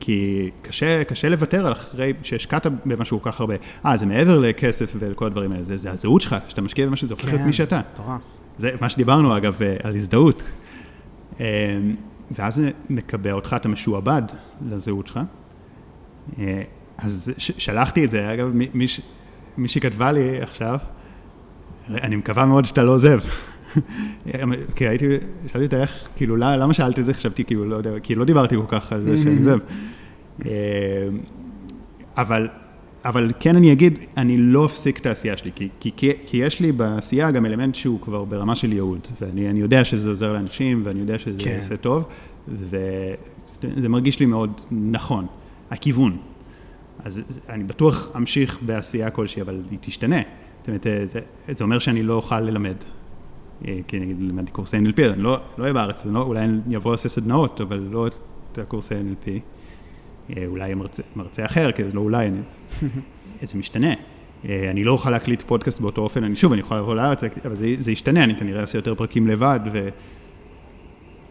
כי קשה, קשה לוותר על אחרי שהשקעת במשהו כל כך הרבה. אה, זה מעבר לכסף ולכל הדברים האלה, זה, זה הזהות שלך, שאתה משקיע במשהו, זה הופך להיות מי שאתה. מטורף. זה מה שדיברנו אגב אה, על הזדהות. אה, ואז זה מקבע אותך, אתה משועבד לזהות שלך. אה, אז שלחתי את זה, אגב, מי- מי ש- מישהי כתבה לי עכשיו, אני מקווה מאוד שאתה לא עוזב. כי הייתי, שאלתי אותה איך, כאילו, למה למה שאלת את זה? חשבתי, כאילו, לא יודע, כי לא דיברתי כל כך על זה שאני עוזב. אה, אבל, אבל כן אני אגיד, אני לא אפסיק את העשייה שלי, כי, כי, כי, יש לי בעשייה גם אלמנט שהוא כבר ברמה של ייעוד, ואני אני יודע שזה עוזר לאנשים, ואני יודע שזה כן. עושה טוב, וזה מרגיש לי מאוד נכון, הכיוון. אז זה- אני בטוח אמשיך בעשייה כלשהי, אבל היא תשתנה. זאת אומרת, אה, זה, זה אומר שאני לא אוכל ללמד. אה, כי נגיד לימדתי קורסי NLP, אז אני לא לא אהיה בארץ, אז לא, אולי אני אבוא לעשות סדנאות, אבל לא את הקורסי NLP. אה, אולי מרצה, מרצה אחר, כי זה לא אולי, אני, זה משתנה. אה, אני לא אוכל להקליט פודקאסט באותו אופן, אני שוב, אני יכול לבוא לארץ, אבל זה, זה ישתנה, אני כנראה אעשה יותר פרקים לבד,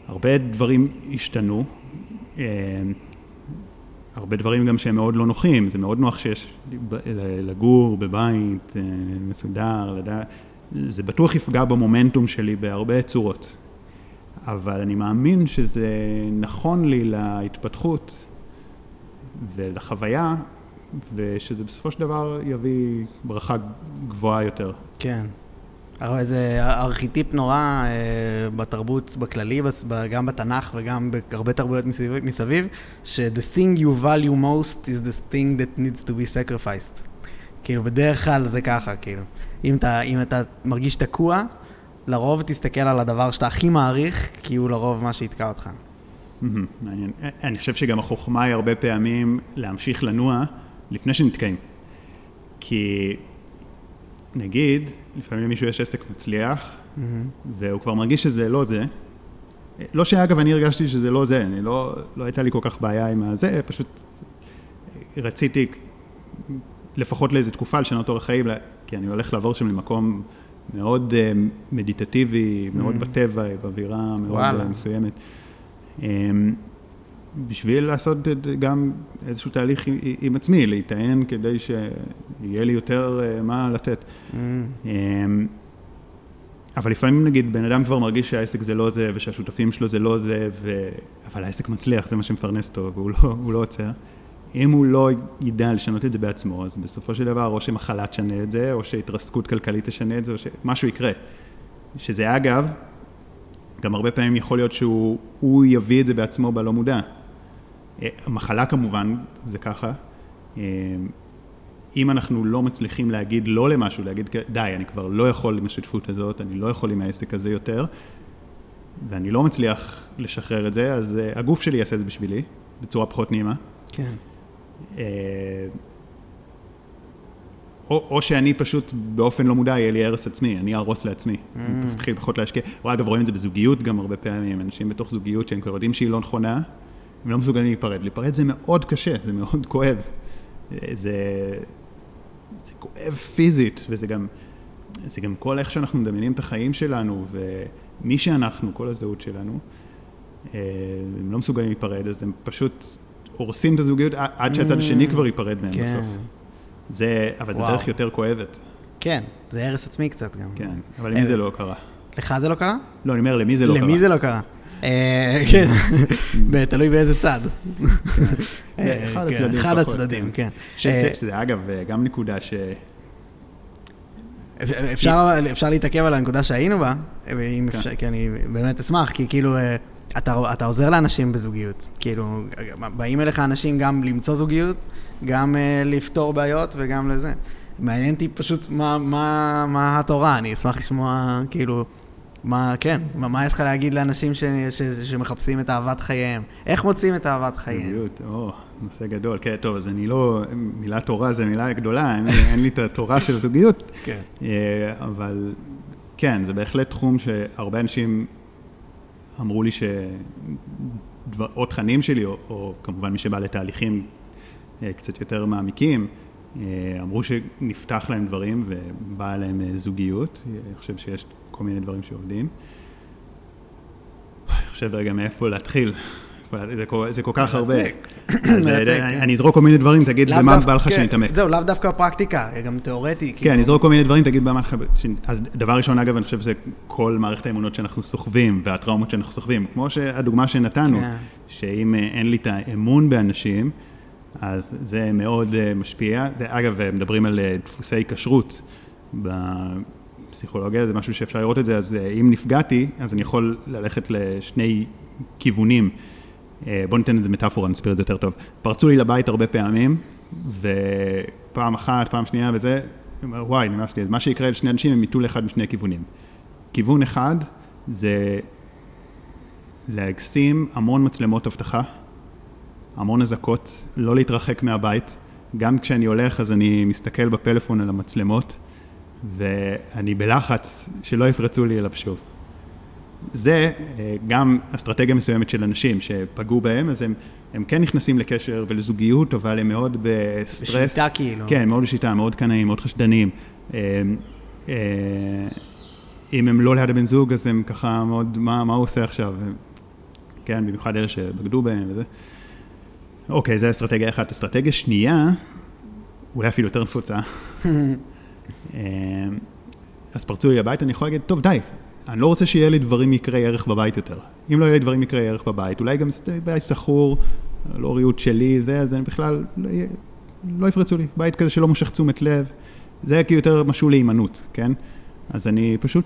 והרבה דברים השתנו. הרבה דברים גם שהם מאוד לא נוחים, זה מאוד נוח שיש לגור בבית מסודר, לדעת, זה בטוח יפגע במומנטום שלי בהרבה צורות, אבל אני מאמין שזה נכון לי להתפתחות ולחוויה, ושזה בסופו של דבר יביא ברכה גבוהה יותר. כן. הרי זה ארכיטיפ נורא אה, בתרבות בכללי, גם בתנ"ך וגם בהרבה תרבויות מסביב, מסביב, ש-the thing you value most is the thing that needs to be sacrificed. כאילו, בדרך כלל זה ככה, כאילו. אם אתה, אם אתה מרגיש תקוע, לרוב תסתכל על הדבר שאתה הכי מעריך, כי הוא לרוב מה שיתקע אותך. מעניין. אני חושב שגם החוכמה היא הרבה פעמים להמשיך לנוע לפני שנתקעים. כי נגיד, לפעמים למישהו יש עסק מצליח, והוא כבר מרגיש שזה לא זה, לא שאגב, אני הרגשתי שזה לא זה, אני לא, לא הייתה לי כל כך בעיה עם הזה, פשוט רציתי לפחות לאיזו תקופה לשנות אורח חיים, כי אני הולך לעבור שם למקום מאוד uh, מדיטטיבי, מאוד mm. בטבע, באווירה מאוד וואלה. מסוימת. Um, בשביל לעשות גם איזשהו תהליך עם עצמי, להיטען כדי שיהיה לי יותר uh, מה לתת. Mm. Um, אבל לפעמים נגיד בן אדם כבר מרגיש שהעסק זה לא זה ושהשותפים שלו זה לא זה, ו... אבל העסק מצליח, זה מה שמפרנס טוב, והוא לא, לא עוצר. אם הוא לא ידע לשנות את זה בעצמו, אז בסופו של דבר או שמחלה תשנה את זה, או שהתרסקות כלכלית תשנה את זה, או שמשהו יקרה. שזה אגב, גם הרבה פעמים יכול להיות שהוא יביא את זה בעצמו בלא מודע. אה, המחלה כמובן, זה ככה. אה, אם אנחנו לא מצליחים להגיד לא למשהו, להגיד די, אני כבר לא יכול עם השותפות הזאת, אני לא יכול עם העסק הזה יותר, ואני לא מצליח לשחרר את זה, אז אה, הגוף שלי יעשה את זה בשבילי, בצורה פחות נעימה. כן. או, או שאני פשוט באופן לא מודע, יהיה לי הרס עצמי, אני אהרוס לעצמי. Mm. אני אתחיל פחות להשקיע. או אגב, רואים את זה בזוגיות גם הרבה פעמים, אנשים בתוך זוגיות שהם כבר יודעים שהיא לא נכונה, הם לא מסוגלים להיפרד. להיפרד זה מאוד קשה, זה מאוד כואב. זה, זה כואב פיזית, וזה גם, זה גם כל איך שאנחנו מדמיינים את החיים שלנו, ומי שאנחנו, כל הזהות שלנו, אה, הם לא מסוגלים להיפרד, אז הם פשוט הורסים את הזוגיות עד שהצד השני mm. כבר ייפרד מהם כן. בסוף. זה, אבל זו דרך יותר כואבת. כן, זה הרס עצמי קצת גם. כן, אבל למי זה לא קרה? לך זה לא קרה? לא, אני אומר, למי זה לא קרה? למי זה לא קרה? אה, כן, תלוי באיזה צד. אה, אחד הצדדים. אחד הצדדים, כן. שזה אה, אגב גם נקודה ש... אפשר להתעכב על הנקודה שהיינו בה, כן. כי אני באמת אשמח, כי כאילו... אתה, אתה עוזר לאנשים בזוגיות. כאילו, באים אליך אנשים גם למצוא זוגיות, גם uh, לפתור בעיות וגם לזה. מעניין אותי פשוט מה, מה, מה התורה, אני אשמח לשמוע, כאילו, מה, כן, מה, מה יש לך להגיד לאנשים ש, ש, שמחפשים את אהבת חייהם? איך מוצאים את אהבת חייהם? זוגיות, או, נושא גדול. כן, טוב, אז אני לא, מילה תורה זה מילה גדולה, אין, אין לי את התורה של זוגיות, כן. אה, אבל כן, זה בהחלט תחום שהרבה אנשים אמרו לי שאו תכנים שלי, או, או כמובן מי שבא לתהליכים אה, קצת יותר מעמיקים, אה, אמרו שנפתח להם דברים ובאה להם אה, זוגיות. אני חושב שיש כל מיני דברים שעובדים. אני חושב רגע מאיפה להתחיל. זה כל, כך הרבה. אני אזרוק כל מיני דברים, תגיד במה בא לך כן, שאני אתעמק. זהו, לאו דווקא פרקטיקה, גם תיאורטי. כן, אני אזרוק כל מיני דברים, תגיד במה לך... אז דבר ראשון, אגב, אני חושב שזה כל מערכת האמונות שאנחנו סוחבים, והטראומות שאנחנו סוחבים. כמו שהדוגמה שנתנו, כן. שאם אה, אין לי את האמון באנשים, אז זה מאוד אה, משפיע. זה, אגב, מדברים על אה, דפוסי כשרות. בפסיכולוגיה זה משהו שאפשר לראות את זה, אז אם נפגעתי, אז אני יכול ללכת לשני כיוונים. אה, בוא ניתן איזה מטאפורה, נסביר את זה יותר טוב. פרצו לי לבית הרבה פעמים, ופעם אחת, פעם שנייה וזה, אני אומר, וואי, נמאס לי, אז מה שיקרה לשני אנשים הם יטול אחד משני כיוונים. כיוון אחד זה להגשים המון מצלמות אבטחה, המון אזעקות, לא להתרחק מהבית. גם כשאני הולך אז אני מסתכל בפלאפון על המצלמות, ואני בלחץ שלא יפרצו לי אליו שוב. זה אה, גם אסטרטגיה מסוימת של אנשים שפגעו בהם, אז הם, הם כן נכנסים לקשר ולזוגיות, אבל הם מאוד בסטרס. בשליטה כאילו. כן, מאוד בשליטה, מאוד קנאים, מאוד חשדניים. אה, אה, אם הם לא ליד הבן זוג, אז הם ככה מאוד, מה, מה הוא עושה עכשיו? כן, במיוחד אלה שבגדו בהם וזה. אוקיי, זו אסטרטגיה אחת. אסטרטגיה שנייה, אולי אפילו יותר נפוצה. אז פרצו לי הביתה, אני יכול להגיד, טוב, די, אני לא רוצה שיהיה לי דברים יקרי ערך בבית יותר. אם לא יהיה לי דברים יקרי ערך בבית, אולי גם בעיה סחור, לא ריהוט שלי, זה, אז אני בכלל, לא, לא יפרצו לי. בית כזה שלא מושך תשומת לב, זה כאילו יותר משהו להימנעות, כן? אז אני פשוט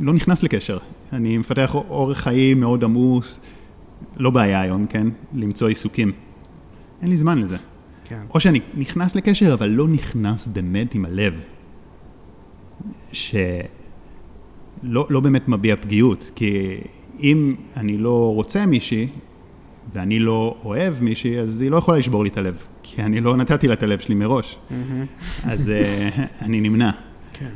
לא נכנס לקשר. אני מפתח אורח חיים מאוד עמוס, לא בעיה היום, כן? למצוא עיסוקים. אין לי זמן לזה. כן. או שאני נכנס לקשר, אבל לא נכנס באמת עם הלב. ש... לא, לא באמת מביע פגיעות, כי אם אני לא רוצה מישהי, ואני לא אוהב מישהי, אז היא לא יכולה לשבור לי את הלב, כי אני לא נתתי לה את הלב שלי מראש. אז uh, אני נמנע. כן.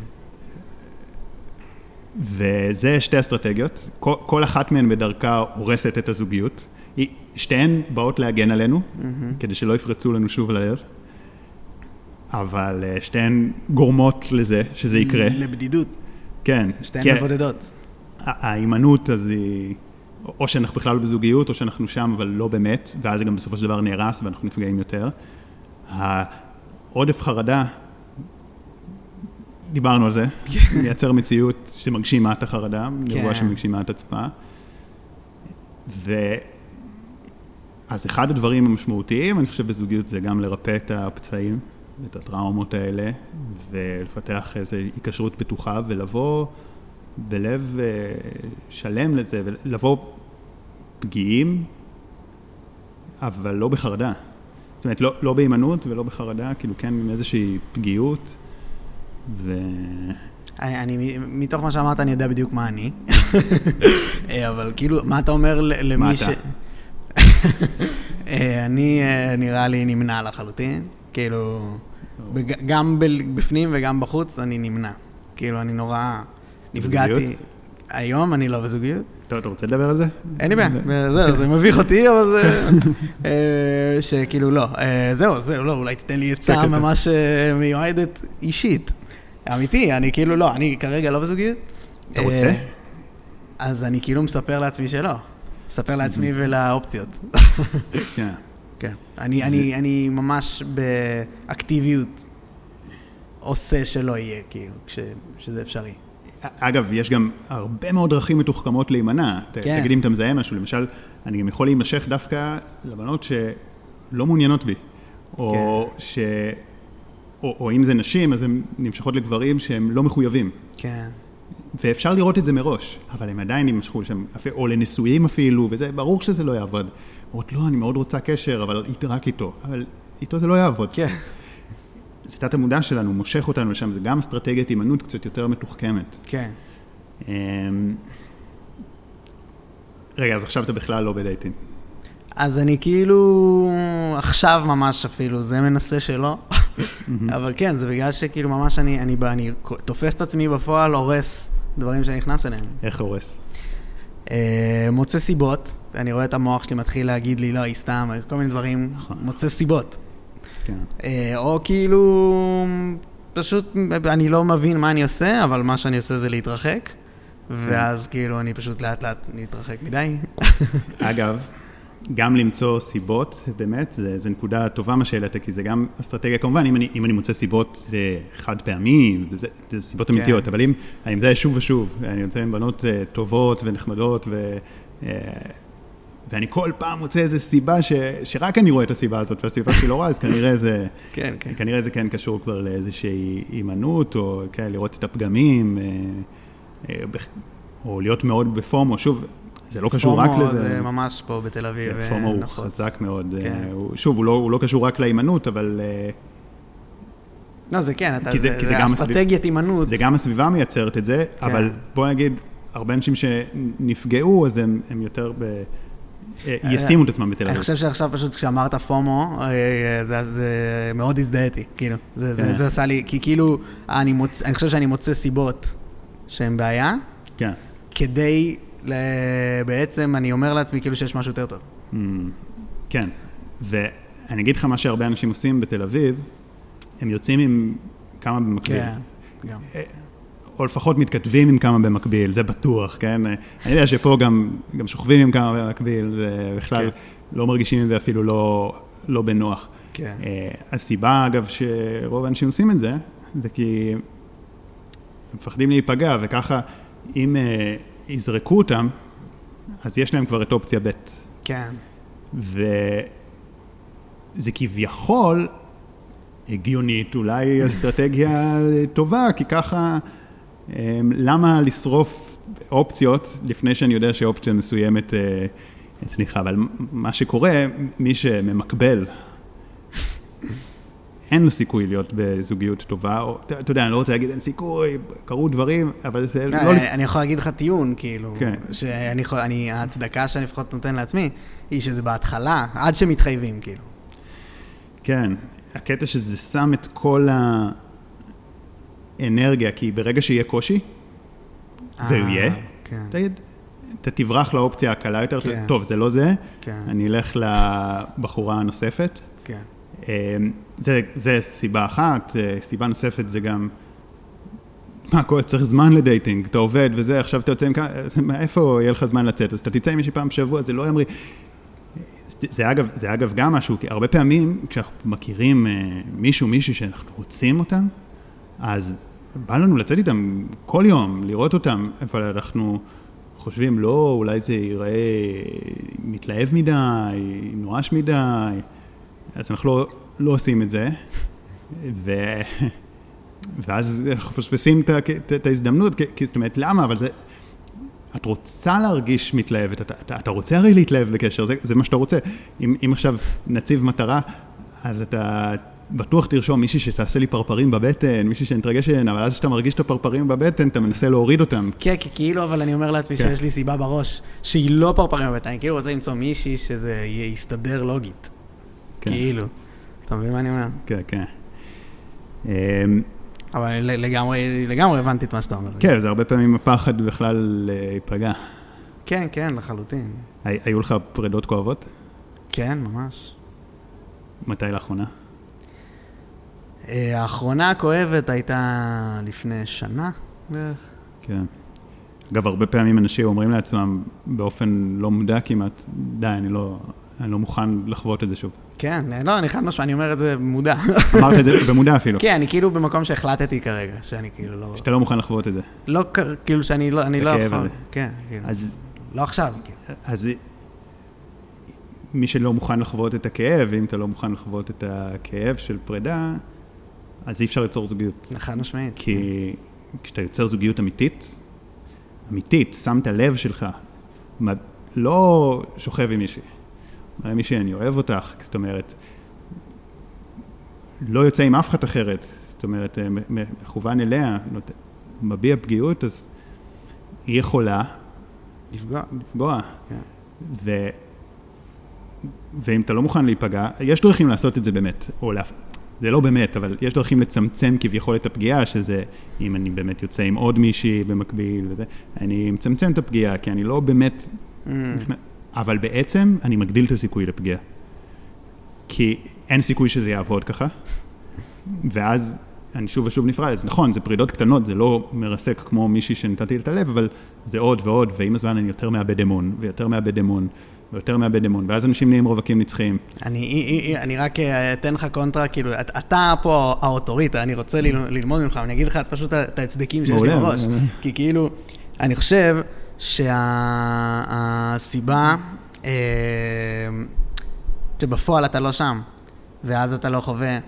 וזה שתי אסטרטגיות, כל, כל אחת מהן בדרכה הורסת את הזוגיות. שתיהן באות להגן עלינו, כדי שלא יפרצו לנו שוב ללב, אבל אה, שתיהן גורמות לזה שזה יקרה. לבדידות, כן. שתיהן כי מבודדות. ההימנעות אז היא, או שאנחנו בכלל בזוגיות, או שאנחנו שם אבל לא באמת, ואז זה גם בסופו של דבר נהרס ואנחנו נפגעים יותר. העודף חרדה, דיברנו על זה, מייצר מציאות שמגשימה את החרדה, נבואה כן. שמגשימה את עצמה. ו... אז אחד הדברים המשמעותיים, אני חושב בזוגיות, זה גם לרפא את הפצעים, את הטראומות האלה, ולפתח איזו היקשרות בטוחה, ולבוא בלב אה, שלם לזה, ולבוא פגיעים, אבל לא בחרדה. זאת אומרת, לא, לא בהימנעות ולא בחרדה, כאילו כן עם איזושהי פגיעות, ו... אני, אני, מתוך מה שאמרת, אני יודע בדיוק מה אני. אה, אבל כאילו, מה אתה אומר למי מה ש... אתה? אה, אני אה, נראה לי נמנע לחלוטין. כאילו, בג- גם בל- בפנים וגם בחוץ אני נמנע. כאילו, אני נורא נפגעתי. בזוגיות? היום אני לא בזוגיות. טוב, אתה רוצה לדבר על זה? אין לי בעיה, זהו, זה מביך אותי, אבל זה... אה, שכאילו לא, אה, זהו, זהו, לא, אולי תיתן לי כן, עצה כן. ממש אה, מיועדת אישית. אמיתי, אני כאילו לא, אני כרגע לא בזוגיות. אתה רוצה? אז אני כאילו מספר לעצמי שלא. מספר לעצמי ולאופציות. כן. אני, אני, אני ממש באקטיביות עושה שלא יהיה, כאילו, כש, שזה אפשרי. אגב, יש גם הרבה מאוד דרכים מתוחכמות להימנע. כן. תגיד אם אתה מזהה משהו, למשל, אני גם יכול להימשך דווקא לבנות שלא מעוניינות בי. או כן. ש... או, או אם זה נשים, אז הן נמשכות לגברים שהם לא מחויבים. כן. ואפשר לראות את זה מראש, אבל הם עדיין יימשכו לשם, או לנישואים אפילו, וזה ברור שזה לא יעבוד. אומרות, לא, אני מאוד רוצה קשר, אבל רק איתו. אבל איתו זה לא יעבוד. כן. זה תת המודע שלנו, מושך אותנו לשם, זה גם אסטרטגיית הימנעות קצת יותר מתוחכמת. כן. אמ, רגע, אז עכשיו אתה בכלל לא בדייטינג. אז אני כאילו, עכשיו ממש אפילו, זה מנסה שלא. אבל כן, זה בגלל שכאילו ממש אני, אני, בא- אני תופס את עצמי בפועל, הורס דברים שאני נכנס אליהם. איך הורס? אה, מוצא סיבות, אני רואה את המוח שלי מתחיל להגיד לי, לא, היא סתם, כל מיני דברים, נכון. מוצא סיבות. כן. אה, או כאילו, פשוט אני לא מבין מה אני עושה, אבל מה שאני עושה זה להתרחק, ואז כאילו אני פשוט לאט לאט מתרחק מדי. אגב, גם למצוא סיבות, באמת, זה, זה נקודה טובה מה שהעלית, כי זה גם אסטרטגיה, כמובן, אם אני, אם אני מוצא סיבות אה, חד פעמי, זה, זה סיבות כן. אמיתיות, אבל אם אני מזהה שוב ושוב, אני יוצא עם בנות אה, טובות ונחמדות, ו, אה, ואני כל פעם מוצא איזו סיבה ש, שרק אני רואה את הסיבה הזאת, והסיבה שהיא לא רואה, אז כנראה זה, כן, כן. כנראה זה כן קשור כבר לאיזושהי הימנעות, או כן, לראות את הפגמים, או להיות מאוד בפומו, שוב, זה לא קשור רק פומו לזה. זה ממש פה בתל אביב. כן, אה, פומו הוא נפוץ. חזק מאוד. כן. אה, הוא- שוב, הוא לא, הוא לא קשור רק להימנעות, אבל אה, לא, זה כן, אתה, כי זה- זה, כי זה, זה אסטרטגיית הימנעות. זה גם הסביבה מייצרת את זה, כן. אבל בוא נגיד, הרבה אנשים שנפגעו, אז הם, הם יותר ב... אה, ישימו את עצמם בתל אני אביב. חושב שעכשיו פשוט כשאמרת פומו, אה, זה, זה מאוד הזדהיתי, כאילו. זה, זה, כן. זה עשה לי, כי כאילו, אני, מוצ... אני חושב שאני מוצא סיבות שהן בעיה, כן. כדי. בעצם אני אומר לעצמי כאילו שיש משהו יותר טוב. Mm, כן. ואני אגיד לך מה שהרבה אנשים עושים בתל אביב, הם יוצאים עם כמה במקביל. כן, גם. או לפחות מתכתבים עם כמה במקביל, זה בטוח, כן? אני יודע שפה גם, גם שוכבים עם כמה במקביל, ובכלל כן. לא מרגישים עם זה אפילו לא, לא בנוח. כן. אה, הסיבה, אגב, שרוב האנשים עושים את זה, זה כי הם מפחדים להיפגע, וככה, אם אה, יזרקו אותם, אז יש להם כבר את אופציה ב'. כן. וזה כביכול הגיונית, אולי אסטרטגיה טובה, כי ככה, אמ, למה לשרוף אופציות לפני שאני יודע שאופציה מסוימת אה, הצליחה? אבל מה שקורה, מי שממקבל, אין לו סיכוי להיות בזוגיות טובה, או, אתה יודע, אני לא רוצה להגיד אין סיכוי, קרו דברים, אבל זה לא... אני, אני יכול להגיד לך טיעון, כאילו, כן. שאני ההצדקה שאני לפחות נותן לעצמי, היא שזה בהתחלה, עד שמתחייבים, כאילו. כן, הקטע שזה שם את כל האנרגיה, כי ברגע שיהיה קושי, זה אה, יהיה, כן. תגיד, אתה תברח לאופציה הקלה יותר, כן. טוב, זה לא זה, כן. אני אלך לבחורה הנוספת. כן. אה, זה, זה סיבה אחת, סיבה נוספת זה גם, מה, כל- צריך זמן לדייטינג, אתה עובד וזה, עכשיו אתה יוצא עם כמה, איפה יהיה לך זמן לצאת? אז אתה תצא עם מישהי פעם בשבוע, זה לא ימריא. זה אגב, זה אגב גם משהו, כי הרבה פעמים כשאנחנו מכירים אה, מישהו, מישהי שאנחנו רוצים אותם, אז בא לנו לצאת איתם כל יום, לראות אותם, אבל אנחנו חושבים, לא, אולי זה ייראה מתלהב מדי, נואש מדי, אז אנחנו לא, לא עושים את זה, ו... ואז אנחנו מפספסים את, ההזדמנות, כי, כי זאת אומרת, למה? אבל זה... את רוצה להרגיש מתלהבת, אתה, אתה, אתה רוצה הרי להתלהב בקשר, זה, זה מה שאתה רוצה. אם, אם עכשיו נציב מטרה, אז אתה בטוח תרשום מישהי שתעשה לי פרפרים בבטן, מישהי שנתרגש ממנה, אבל אז כשאתה מרגיש את הפרפרים בבטן, אתה מנסה להוריד אותם. כן, כי כאילו, אבל אני אומר לעצמי כן. שיש לי סיבה בראש, שהיא לא פרפרים בבטן, אני כאילו רוצה למצוא מישהי שזה יסתדר לוגית. כן. כאילו. אתה מבין מה אני אומר? כן, כן. אמ, אבל לגמרי, לגמרי הבנתי את מה שאתה אומר. כן, זה הרבה פעמים הפחד בכלל להיפגע. כן, כן, לחלוטין. הי- היו לך פרידות כואבות? כן, ממש. מתי לאחרונה? אה, האחרונה הכואבת הייתה לפני שנה בערך. כן. אגב, הרבה פעמים אנשים אומרים לעצמם באופן לא מודע כמעט, די, אני לא, אני לא מוכן לחוות את זה שוב. כן, לא, אני חד משמעית, אני אומר את זה במודע. אמרת את זה במודע אפילו, כן, אני כאילו במקום שהחלטתי כרגע, שאני כאילו לא... שאתה לא מוכן לחוות את זה. לא, כאילו שאני לא, אני לא יכול... כן, כאילו. אז, לא עכשיו, כאילו. אז מי שלא מוכן לחוות את הכאב, אם אתה לא מוכן לחוות את הכאב של פרידה, אז אי אפשר ליצור זוגיות. חד משמעית. כי כשאתה יוצר זוגיות אמיתית, אמיתית, שם את הלב שלך, לא שוכב עם מישהי. אומר מישהי, אני אוהב אותך, זאת אומרת, לא יוצא עם אף אחת אחרת, זאת אומרת, אה, מכוון אליה, מביע פגיעות, אז היא יכולה לפגוע. לפגוע. כן. ו... ואם אתה לא מוכן להיפגע, יש דרכים לעשות את זה באמת, או לה... זה לא באמת, אבל יש דרכים לצמצם כביכול את הפגיעה, שזה אם אני באמת יוצא עם עוד מישהי במקביל וזה, אני מצמצם את הפגיעה, כי אני לא באמת... Mm. אבל בעצם אני מגדיל את הסיכוי לפגיעה. כי אין סיכוי שזה יעבוד ככה, ואז אני שוב ושוב נפרד. אז נכון, זה פרידות קטנות, זה לא מרסק כמו מישהי שנתתי את הלב, אבל זה עוד ועוד, ועם הזמן אני יותר מאבד אמון, ויותר מאבד אמון, ויותר מאבד אמון, ואז אנשים נהיים רווקים נצחיים. אני, אני רק אה, אתן לך קונטרה, כאילו, את- אתה פה האוטוריטה, אני רוצה לל- ללמוד ממך, אני אגיד לך את פשוט את ההצדקים שיש לי בראש. כי כאילו, אני חושב שהסיבה שבפועל אתה לא שם, ואז אתה לא חווה,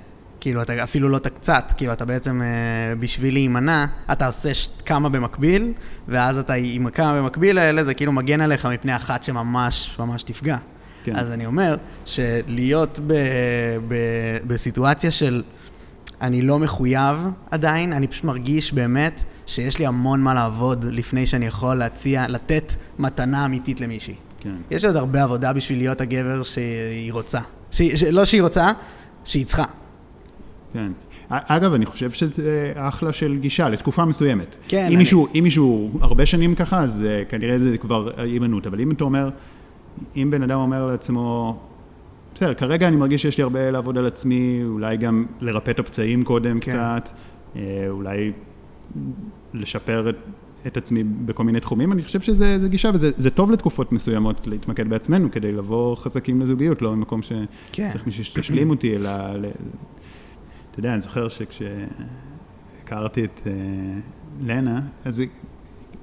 כאילו, אתה אפילו לא את הקצת, כאילו, אתה בעצם, אה, בשביל להימנע, אתה עושה כמה במקביל, ואז אתה עם הכמה במקביל האלה, זה כאילו מגן עליך מפני אחת שממש ממש תפגע. כן. אז אני אומר שלהיות ב, ב, בסיטואציה של אני לא מחויב עדיין, אני פשוט מרגיש באמת שיש לי המון מה לעבוד לפני שאני יכול להציע, לתת מתנה אמיתית למישהי. כן. יש עוד הרבה עבודה בשביל להיות הגבר שהיא רוצה. ש, ש, לא שהיא רוצה, שהיא צריכה. כן. אגב, אני חושב שזה אחלה של גישה לתקופה מסוימת. כן, אם, אני- מישהו, אם מישהו הרבה שנים ככה, אז אה, כנראה זה כבר הימנעות. אבל אם אתה אומר, אם בן אדם אומר לעצמו, בסדר, כרגע אני מרגיש שיש לי הרבה לעבוד על עצמי, אולי גם לרפא את הפצעים קודם כן. קצת, אה, אולי לשפר את, את עצמי בכל מיני תחומים, אני חושב שזה זה גישה, וזה זה טוב לתקופות מסוימות להתמקד בעצמנו, כדי לבוא חזקים לזוגיות, לא ממקום כן. שצריך מישהו שתשלים אותי, אלא... ל- אתה יודע, אני זוכר שכשהכרתי את אה, לנה, אז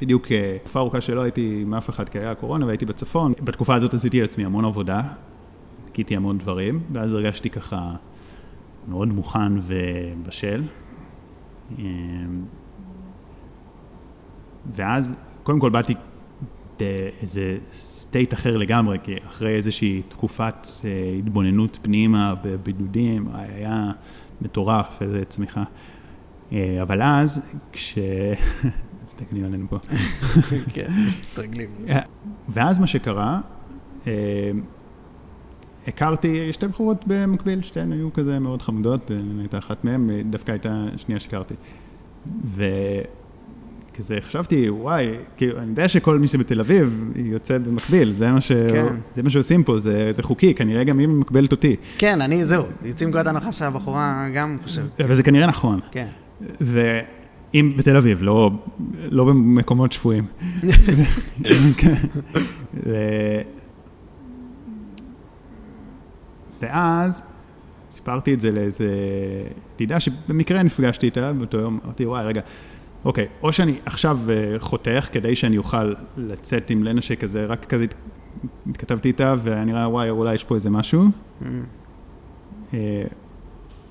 בדיוק אה, תקופה ארוכה שלא הייתי עם אף אחד, כי היה קורונה והייתי בצפון. בתקופה הזאת עשיתי לעצמי המון עבודה, ניקיתי המון דברים, ואז הרגשתי ככה מאוד מוכן ובשל. אה, ואז, קודם כל באתי באיזה סטייט אחר לגמרי, כי אחרי איזושהי תקופת אה, התבוננות פנימה בבידודים, היה מטורף, איזה צמיחה. אה, אבל אז, כש... מסתכלים עלינו פה. כן, מתרגלים. ואז מה שקרה, אה, הכרתי שתי בחורות במקביל, שתיהן היו כזה מאוד חמודות, אה, הייתה אחת מהן, אה, דווקא הייתה השנייה שהכרתי. כזה חשבתי, וואי, כאילו, אני יודע שכל מי שבתל אביב יוצא במקביל, זה מה, ש... כן. זה מה שעושים פה, זה, זה חוקי, כנראה גם היא מקבלת אותי. כן, אני, זהו, יוצאים מנקודת הנחה שהבחורה גם חושבת. אבל זה כנראה נכון. כן. ואם בתל אביב, לא, לא במקומות שפויים. ו- ואז סיפרתי את זה לאיזה ידידה שבמקרה נפגשתי איתה באותו יום, אמרתי, וואי, רגע, אוקיי, או שאני עכשיו אה, חותך כדי שאני אוכל לצאת עם לנה שכזה, רק כזה הת- התכתבתי איתה, ואני רואה, וואי, אולי יש פה איזה משהו. Mm. אה,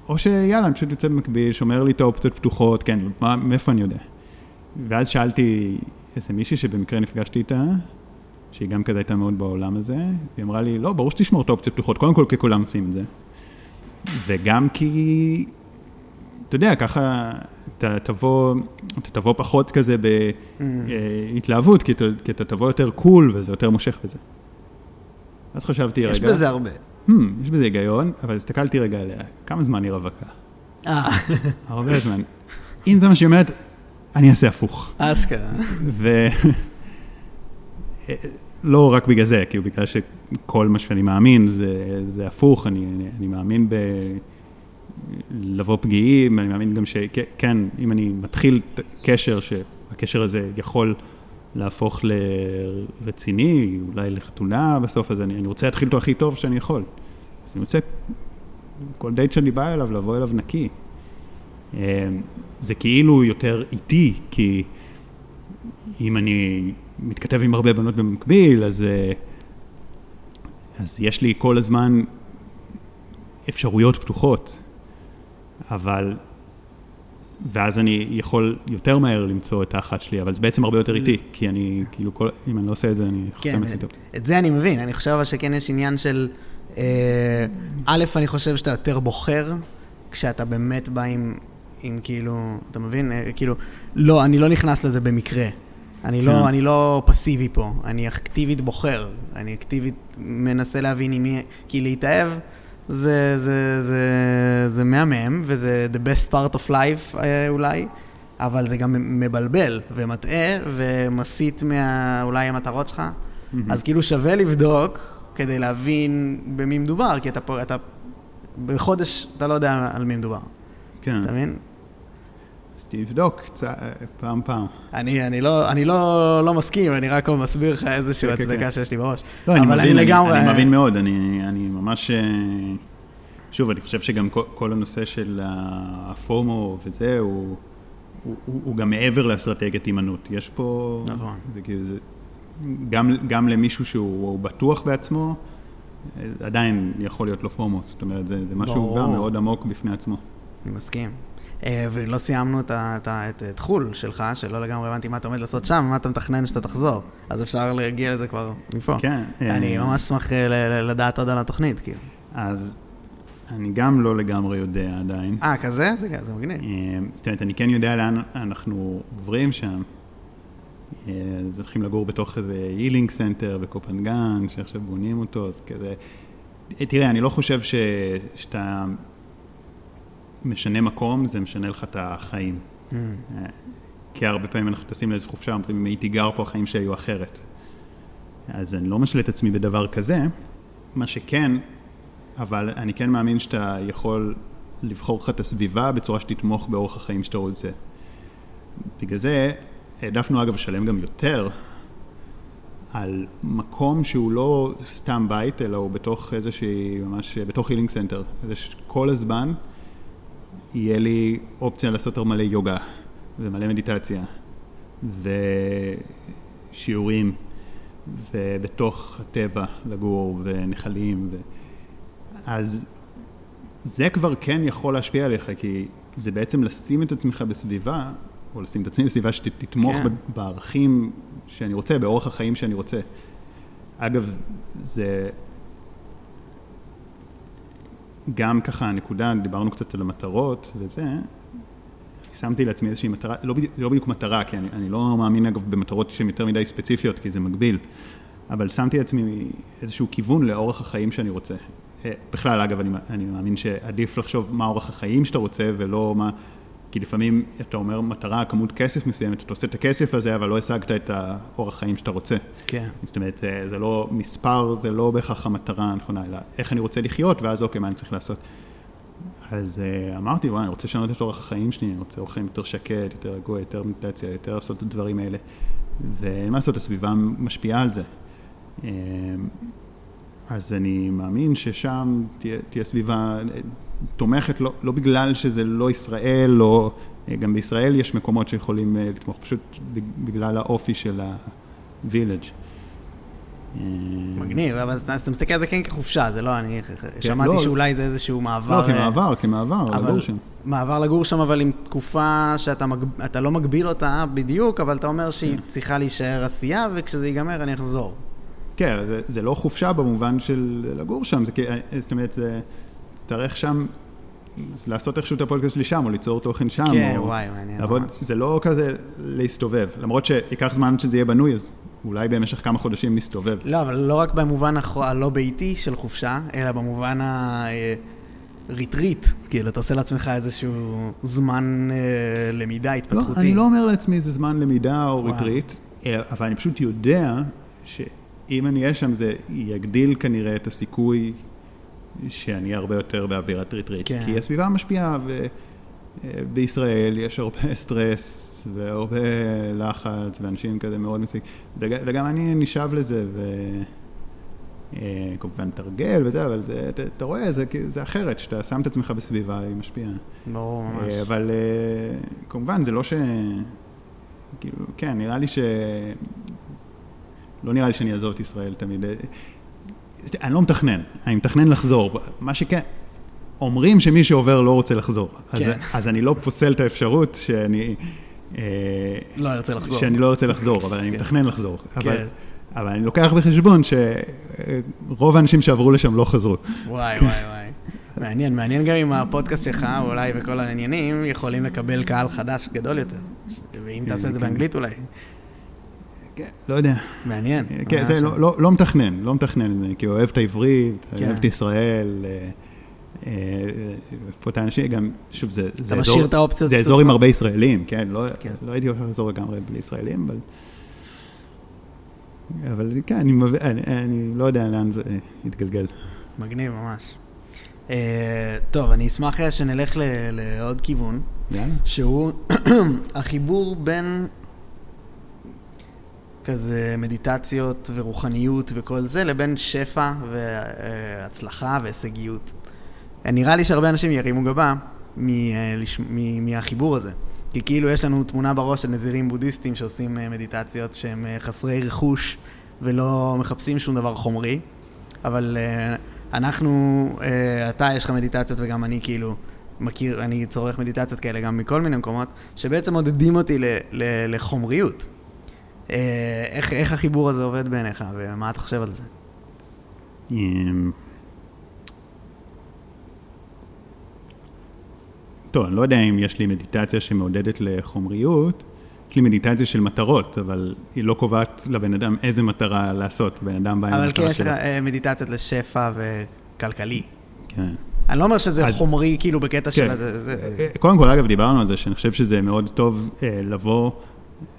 או שיאללה, אני פשוט יוצא במקביל, שומר לי את האופציות פתוחות, כן, מה, מאיפה אני יודע? ואז שאלתי איזה מישהי שבמקרה נפגשתי איתה, שהיא גם כזה הייתה מאוד בעולם הזה, והיא אמרה לי, לא, ברור שתשמור את האופציות פתוחות, קודם כל כי כולם עושים את זה. וגם כי, אתה יודע, ככה אתה תבוא, אתה תבוא פחות כזה בהתלהבות, כי, אתה- כי אתה תבוא יותר קול וזה יותר מושך בזה. אז חשבתי, יש רגע, בזה הרבה. hmm, יש בזה היגיון, אבל הסתכלתי רגע עליה, כמה זמן היא רווקה? אה, הרבה זמן. אם זה מה שהיא אומרת, אני אעשה הפוך. אשכרה. ו... לא רק בגלל זה, כאילו בגלל שכל מה שאני מאמין זה, זה הפוך, אני, אני, אני מאמין ב... לבוא פגיעים, אני מאמין גם שכן, אם אני מתחיל קשר, שהקשר הזה יכול להפוך לרציני, אולי לחתונה בסוף, אז אני, אני רוצה להתחיל אותו הכי טוב שאני יכול. אז אני רוצה, כל דייט שאני בא אליו, לבוא אליו נקי. אה, זה כאילו יותר איטי, כי אם אני מתכתב עם הרבה בנות במקביל, אז, אה, אז יש לי כל הזמן אפשרויות פתוחות, אבל... ואז אני יכול יותר מהר למצוא את האחת שלי, אבל זה בעצם הרבה יותר איטי, כי אני, כאילו, כל, אם אני לא עושה את זה, אני כן, חוסם את זה. את זה אני מבין, אני חושב אבל שכן יש עניין של... אה, א', אני חושב שאתה יותר בוחר, כשאתה באמת בא עם, עם כאילו, אתה מבין? אה, כאילו, לא, אני לא נכנס לזה במקרה. אני, כן. לא, אני לא פסיבי פה, אני אקטיבית בוחר, אני אקטיבית מנסה להבין עם מי... כי להתאהב זה, זה, זה, זה מהמם, וזה the best part of life אה, אולי, אבל זה גם מבלבל ומטעה ומסיט מה... אולי המטרות שלך. מהמם. אז כאילו שווה לבדוק כדי להבין במי מדובר, כי אתה פה, אתה... בחודש אתה לא יודע על מי מדובר, כן, אתה מבין? אז תבדוק קצת, פעם פעם. אני, אני, לא, אני לא, לא מסכים, אני רק מסביר לך איזושהי כן, כן, הצדקה כן. שיש לי בראש. לא, אני מבין, אני, לגמרי... אני מבין מאוד, אני, אני ממש... אה, שוב, אני חושב שגם כל, כל הנושא של הפומו וזה, הוא, הוא, הוא, הוא גם מעבר לאסטרטגיית הימנעות. יש פה... נכון. זה כאילו, זה, גם, גם למישהו שהוא בטוח בעצמו, אה, עדיין יכול להיות לו פומו. זאת אומרת, זה, זה משהו ברור. גם מאוד עמוק בפני עצמו. אני מסכים. אה, ולא סיימנו את, את, את, את חו"ל שלך, שלא לגמרי הבנתי מה אתה עומד לעשות שם, מה אתה מתכנן שאתה תחזור. אז אפשר להגיע לזה כבר מפה. כן. אני אה, ממש אשמח אה, ל- ל- לדעת עוד על התוכנית, כאילו. אז אני גם לא לגמרי יודע עדיין. אה, כזה? זה, זה מגניב. אה, זאת אומרת, אני כן יודע לאן אנחנו עוברים שם. אה, אז הולכים לגור בתוך איזה healing center בקופנגן, שעכשיו בונים אותו, אז כזה... אה, תראה, אני לא חושב ש... שאתה משנה מקום, זה משנה לך את החיים. Mm. אה, כי הרבה פעמים אנחנו טסים לאיזו חופשה, אומרים, אם הייתי גר פה, החיים שלי היו אחרת. אז אני לא משלה את עצמי בדבר כזה. מה שכן, אבל אני כן מאמין שאתה יכול לבחור לך את הסביבה בצורה שתתמוך באורח החיים שאתה רוצה. בגלל זה העדפנו אגב לשלם גם יותר על מקום שהוא לא סתם בית, אלא הוא בתוך איזושהי, ממש בתוך healing center. זה שכל הזמן יהיה לי אופציה לעשות יותר מלא יוגה ומלא מדיטציה ושיעורים ובתוך הטבע לגור ונחלים. ו... אז זה כבר כן יכול להשפיע עליך, כי זה בעצם לשים את עצמך בסביבה, או לשים את עצמי בסביבה שתתמוך כן. בערכים שאני רוצה, באורח החיים שאני רוצה. אגב, זה גם ככה הנקודה, דיברנו קצת על המטרות וזה, שמתי לעצמי איזושהי מטרה, לא בדיוק, לא בדיוק מטרה, כי אני, אני לא מאמין אגב במטרות שהן יותר מדי ספציפיות, כי זה מגביל, אבל שמתי לעצמי איזשהו כיוון לאורך החיים שאני רוצה. אה, בכלל, אגב, אני, אני מאמין שעדיף לחשוב מה אורח החיים שאתה רוצה, ולא מה כי לפעמים אתה אומר מטרה, כמות כסף מסוימת, אתה עושה את הכסף הזה, אבל לא השגת את האורח חיים שאתה רוצה. כן. זאת אומרת, זה, זה לא מספר, זה לא בהכרח המטרה הנכונה, אלא איך אני רוצה לחיות, ואז אוקיי, מה אני צריך לעשות. אז uh, אמרתי, וואי, אני רוצה לשנות את אורח החיים שלי, אני רוצה אורח חיים יותר שקט, יותר רגוע, יותר מדיטציה, יותר לעשות את הדברים האלה. ואין מה לעשות, הסביבה משפיעה על זה. Uh, אז אני מאמין ששם תהיה, תהיה סביבה אה, תומכת, לא, לא בגלל שזה לא ישראל, לא, גם בישראל יש מקומות שיכולים לתמוך, פשוט בגלל האופי של ה-village. מגניב, אבל אז אתה מסתכל על זה כן כחופשה, זה לא, אני שמעתי לא, שאולי זה איזשהו מעבר. לא, כמעבר, כמעבר, לגור שם. מעבר לגור שם, אבל עם תקופה שאתה לא מגביל אותה בדיוק, אבל אתה אומר שהיא כן. צריכה להישאר עשייה, וכשזה ייגמר אני אחזור. כן, זה, זה לא חופשה במובן של לגור שם, זה, זאת אומרת, זה, תצטרך שם לעשות איכשהו את הפודקאסט שלי שם, או ליצור תוכן שם. כן, או וואי, מעניין ממש. זה לא כזה להסתובב, למרות שייקח זמן שזה יהיה בנוי, אז אולי במשך כמה חודשים נסתובב. לא, אבל לא רק במובן הלא ביתי של חופשה, אלא במובן הריטריט. כאילו, אתה עושה לעצמך איזשהו זמן אה, למידה התפתחותי. לא, אני לא אומר לעצמי איזה זמן למידה או ריטריט, אה, אבל אני פשוט יודע שאם אני אהיה שם זה יגדיל כנראה את הסיכוי שאני הרבה יותר באווירת ריטריט. כן. כי הסביבה משפיעה, ובישראל יש הרבה סטרס. והרבה לחץ, ואנשים כזה מאוד מציגים, וגם אני נשאב לזה, וכמובן אה, תרגל וזה, אבל זה, אתה, אתה רואה, זה, זה אחרת, שאתה שם את עצמך בסביבה, היא משפיעה. ברור, ממש. אה, אבל אה, כמובן, זה לא ש... כאילו, כן, נראה לי ש... לא נראה לי שאני אעזוב את ישראל תמיד. אני לא מתכנן, אני מתכנן לחזור. מה שכן, אומרים שמי שעובר לא רוצה לחזור. כן. אז, אז אני לא פוסל את האפשרות שאני אה, לא ארצה לחזור. שאני לא ארצה לחזור, אבל אני כן. מתכנן לחזור. כן. אבל אני לוקח בחשבון שרוב האנשים שעברו לשם לא חזרו. וואי, וואי, וואי. מעניין, מעניין גם אם הפודקאסט שלך, אולי וכל העניינים, יכולים לקבל קהל חדש גדול יותר. ואם כן, תעשה את זה באנגלית אולי. כן, לא יודע. מעניין. כן, זה לא, לא, לא מתכנן, לא מתכנן, כי אוהב את העברית, אוהב את ישראל. אה, אה, פה את האנשים, גם, שוב, זה, זה אזור, זה אזור עם הרבה ישראלים, כן, לא, כן. לא הייתי הולך לחזור לגמרי בלי ישראלים, אבל, אבל כן, אני, אני, אני לא יודע לאן זה יתגלגל. מגניב ממש. Uh, טוב, אני אשמח אה, שנלך ל, לעוד כיוון, יאללה. שהוא החיבור בין כזה מדיטציות ורוחניות וכל זה, לבין שפע והצלחה והישגיות. נראה לי שהרבה אנשים ירימו גבה אה, מהחיבור הזה. כי כאילו יש לנו תמונה בראש של נזירים בודהיסטים שעושים אה, מדיטציות שהם אה, חסרי רכוש ולא מחפשים שום דבר חומרי, אבל אנחנו, אתה יש לך מדיטציות וגם אני כאילו מכיר, אני צורך מדיטציות כאלה גם מכל מיני מקומות, שבעצם מודדים אותי ל, ל, לחומריות. איך, איך החיבור הזה עובד בעיניך ומה אתה חושב על זה? אמ, טוב, אני לא יודע אם יש לי מדיטציה שמעודדת לחומריות, יש לי מדיטציה של מטרות, אבל היא לא קובעת לבן אדם איזה מטרה לעשות, בן אדם בא עם המטרה שלו. אבל כן יש לך אה, מדיטציות לשפע וכלכלי. כן. אני לא אומר שזה אז, חומרי, כאילו בקטע כן. של... זה, זה... קודם כל, אגב, דיברנו על זה, שאני חושב שזה מאוד טוב אה, לבוא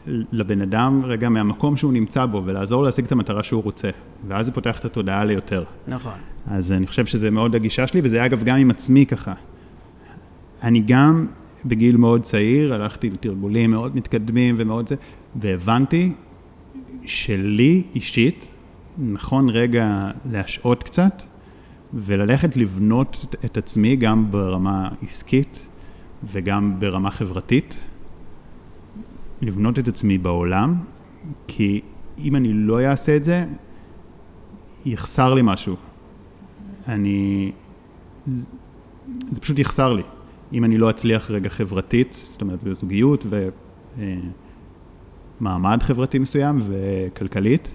לבן אדם רגע מהמקום שהוא נמצא בו, ולעזור להשיג את המטרה שהוא רוצה, ואז זה פותח את התודעה ליותר. נכון. אז אני חושב שזה מאוד הגישה שלי, וזה אגב גם עם עצמי ככה. אני גם בגיל מאוד צעיר הלכתי לתרגולים מאוד מתקדמים ומאוד זה, והבנתי שלי אישית נכון רגע להשעות קצת וללכת לבנות את עצמי גם ברמה עסקית וגם ברמה חברתית, לבנות את עצמי בעולם, כי אם אני לא אעשה את זה, יחסר לי משהו. אני... זה פשוט יחסר לי. אם אני לא אצליח רגע חברתית, זאת אומרת, זוגיות ומעמד אה, חברתי מסוים וכלכלית,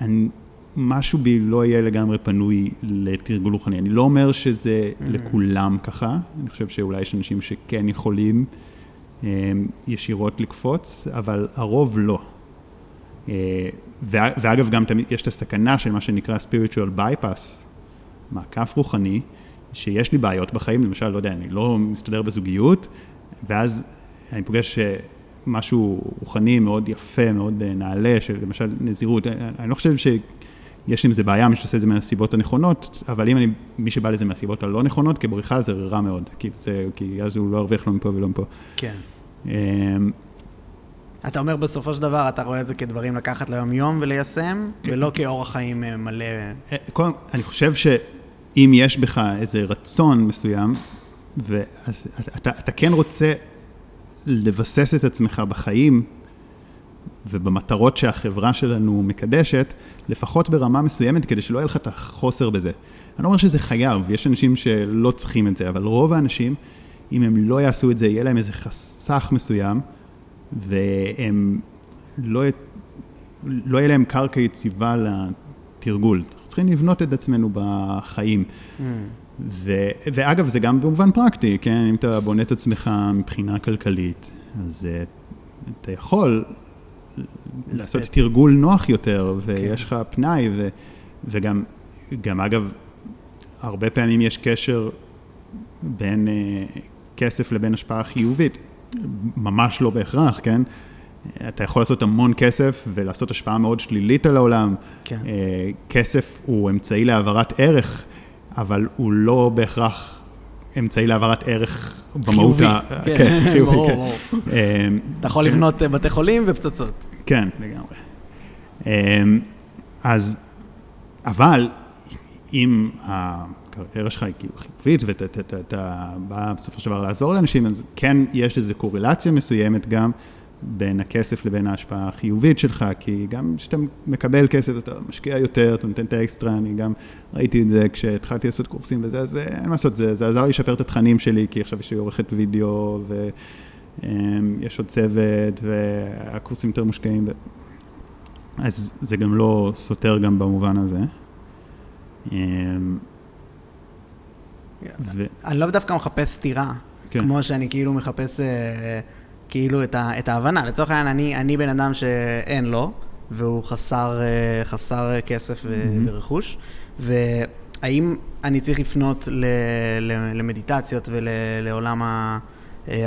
אני, משהו בי לא יהיה לגמרי פנוי לתרגול רוחני. אני לא אומר שזה mm-hmm. לכולם ככה, אני חושב שאולי יש אנשים שכן יכולים ישירות לקפוץ, אבל הרוב לא. אה, ואגב, גם יש את הסכנה של מה שנקרא spiritual bypass, מעקף רוחני, שיש לי בעיות בחיים, למשל, לא יודע, אני לא מסתדר בזוגיות, ואז אני פוגש אה, משהו רוחני מאוד יפה, מאוד אה, נעלה, של למשל נזירות. אני לא חושב שיש עם זה בעיה, מי שעושה את זה מהסיבות הנכונות, אבל אם אני, מי שבא לזה מהסיבות הלא נכונות, כבריחה זה רע מאוד, כי, זה, כי אז הוא לא ירוויח לא מפה ולא מפה. כן. אמ, אתה אומר בסופו של דבר, אתה רואה את זה כדברים לקחת ליום-יום וליישם, ולא כאורח חיים אה, מלא... קודם, אני חושב שאם יש בך איזה רצון מסוים, ואז אתה, אתה, אתה כן רוצה לבסס את עצמך בחיים ובמטרות שהחברה שלנו מקדשת, לפחות ברמה מסוימת, כדי שלא יהיה לך את החוסר בזה. אני לא אומר שזה חייב, יש אנשים שלא צריכים את זה, אבל רוב האנשים, אם הם לא יעשו את זה, יהיה להם איזה חסך מסוים, והם לא, לא יהיה להם קרקע יציבה לתרגול. אנחנו צריכים לבנות את עצמנו בחיים. Mm. ו, ואגב, זה גם במובן פרקטי, כן? אם אתה בונה את עצמך מבחינה כלכלית, אז uh, אתה יכול לעשות תרגול נוח יותר, ויש לך פנאי, ו, וגם, גם אגב, הרבה פעמים יש קשר בין uh, כסף לבין השפעה חיובית. ממש לא בהכרח, כן? אתה יכול לעשות המון כסף ולעשות השפעה מאוד שלילית על העולם. כן. אה, כסף הוא אמצעי להעברת ערך, אבל הוא לא בהכרח אמצעי להעברת ערך במהות. ה... כן, כן, חיובי, כן. ברור. אה, אתה יכול כן. לבנות אה, בתי חולים ופצצות. כן, לגמרי. אז, אבל אם הקריירה שלך היא כאילו חיובית ואתה בא בסופו של דבר לעזור לאנשים, אז כן יש איזו קורלציה מסוימת גם בין הכסף לבין ההשפעה החיובית שלך, כי גם כשאתה מקבל כסף אז אתה משקיע יותר, אתה נותן את האקסטרה, אני גם ראיתי את זה כשהתחלתי לעשות קורסים וזה, אז אין מה לעשות, זה, זה עזר לי לשפר את התכנים שלי, כי עכשיו יש לי עורכת וידאו ויש עוד צוות והקורסים יותר מושקעים, ו... אז זה גם לא סותר גם במובן הזה. ו... אני לא דווקא מחפש סתירה, כן. כמו שאני כאילו מחפש אה, כאילו את, ה, את ההבנה. לצורך העניין, אני, אני בן אדם שאין לו, והוא חסר, אה, חסר כסף mm-hmm. ורכוש, והאם אני צריך לפנות ל, ל, למדיטציות ולעולם אה,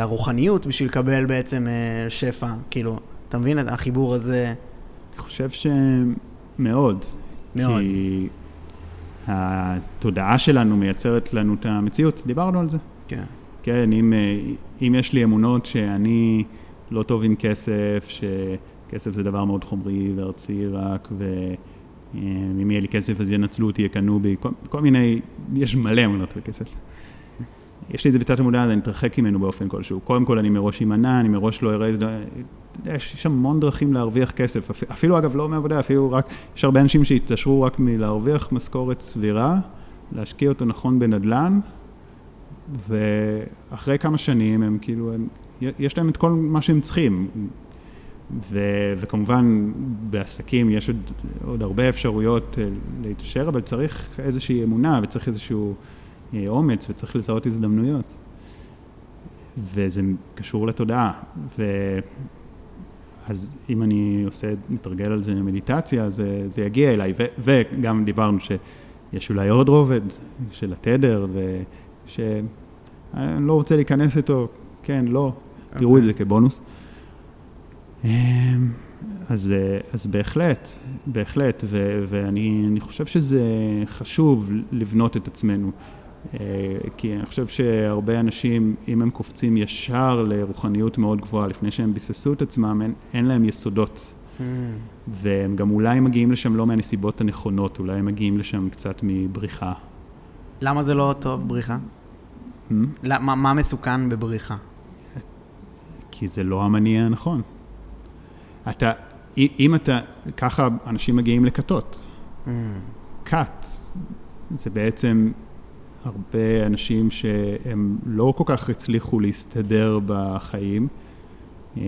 הרוחניות בשביל לקבל בעצם אה, שפע? כאילו, אתה מבין את החיבור הזה? אני חושב שמאוד. מאוד. כי התודעה שלנו מייצרת לנו את המציאות, דיברנו על זה. כן. כן, אם, אם יש לי אמונות שאני לא טוב עם כסף, שכסף זה דבר מאוד חומרי וארצי רק, ואם יהיה לי כסף אז ינצלו אותי, יקנו בי, כל, כל מיני, יש מלא אמונות על. יש לי את זה בתת המודע, אז אני אתרחק ממנו באופן כלשהו. קודם כל אני מראש אמנע, אני מראש לא אראה את זה. יש המון דרכים להרוויח כסף, אפילו אגב לא מעבודה, אפילו רק, יש הרבה אנשים שהתעשרו רק מלהרוויח משכורת סבירה, להשקיע אותו נכון בנדל"ן, ואחרי כמה שנים הם כאילו, הם, יש להם את כל מה שהם צריכים. ו, וכמובן בעסקים יש עוד, עוד הרבה אפשרויות אה, להתעשר, אבל צריך איזושהי אמונה וצריך איזשהו אה, אומץ וצריך לזהות הזדמנויות. וזה קשור לתודעה. ו... אז אם אני עושה, מתרגל על זה מדיטציה, זה, זה יגיע אליי. ו, וגם דיברנו שיש אולי עוד רובד של התדר, ושאני לא רוצה להיכנס איתו, כן, לא, okay. תראו את זה אוקיי. כבונוס. אמ, אז, אז בהחלט, בהחלט, ו, ואני חושב שזה חשוב לבנות את עצמנו. אה, כי אני חושב שהרבה אנשים, אם הם קופצים ישר לרוחניות מאוד גבוהה לפני שהם ביססו את עצמם, אין, אין להם יסודות. Mm. והם גם אולי מגיעים לשם לא מהנסיבות הנכונות, אולי הם מגיעים לשם קצת מבריחה. למה זה לא טוב, בריחה? Hmm? למה, מה מסוכן בבריחה? כי זה לא המניע הנכון. אתה, אם אתה, ככה אנשים מגיעים לכתות. Mm. כת זה בעצם הרבה אנשים שהם לא כל כך הצליחו להסתדר בחיים, אה,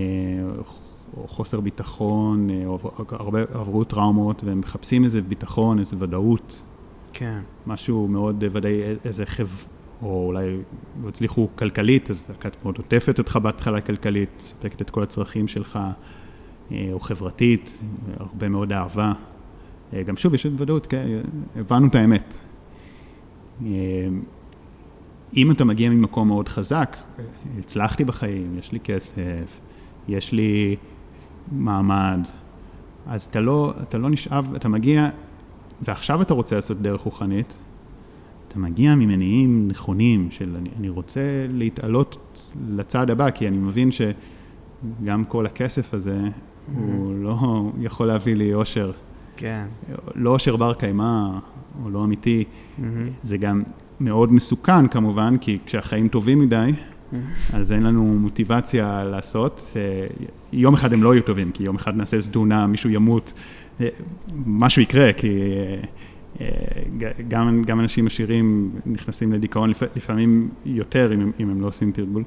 או חוסר ביטחון, אה, או הרבה עברו טראומות, והם מחפשים איזה ביטחון, איזה ודאות. כן. משהו מאוד ודאי, איזה חב... או אולי לא הצליחו כלכלית, אז הכת מאוד עוטפת אותך בהתחלה כלכלית, מספקת את כל הצרכים שלך, אה, או חברתית, הרבה מאוד אהבה. גם שוב, יש ודאות, כן, הבנו את האמת. אמ, אם אתה מגיע ממקום מאוד חזק, הצלחתי בחיים, יש לי כסף, יש לי מעמד, אז אתה לא, אתה לא נשאב, אתה מגיע, ועכשיו אתה רוצה לעשות דרך רוחנית, אתה מגיע ממניעים נכונים של אני, אני רוצה להתעלות לצעד הבא, כי אני מבין שגם כל הכסף הזה, mm-hmm. הוא לא יכול להביא לי אושר. כן. לא אושר בר קיימא, או לא אמיתי. Mm-hmm. זה גם מאוד מסוכן כמובן, כי כשהחיים טובים מדי. אז אין לנו מוטיבציה לעשות. אה, יום אחד הם לא יהיו טובים, כי יום אחד נעשה זדונה, מישהו ימות, אה, משהו יקרה, כי אה, גם, גם אנשים עשירים נכנסים לדיכאון לפעמים יותר, אם, אם הם לא עושים תרגול.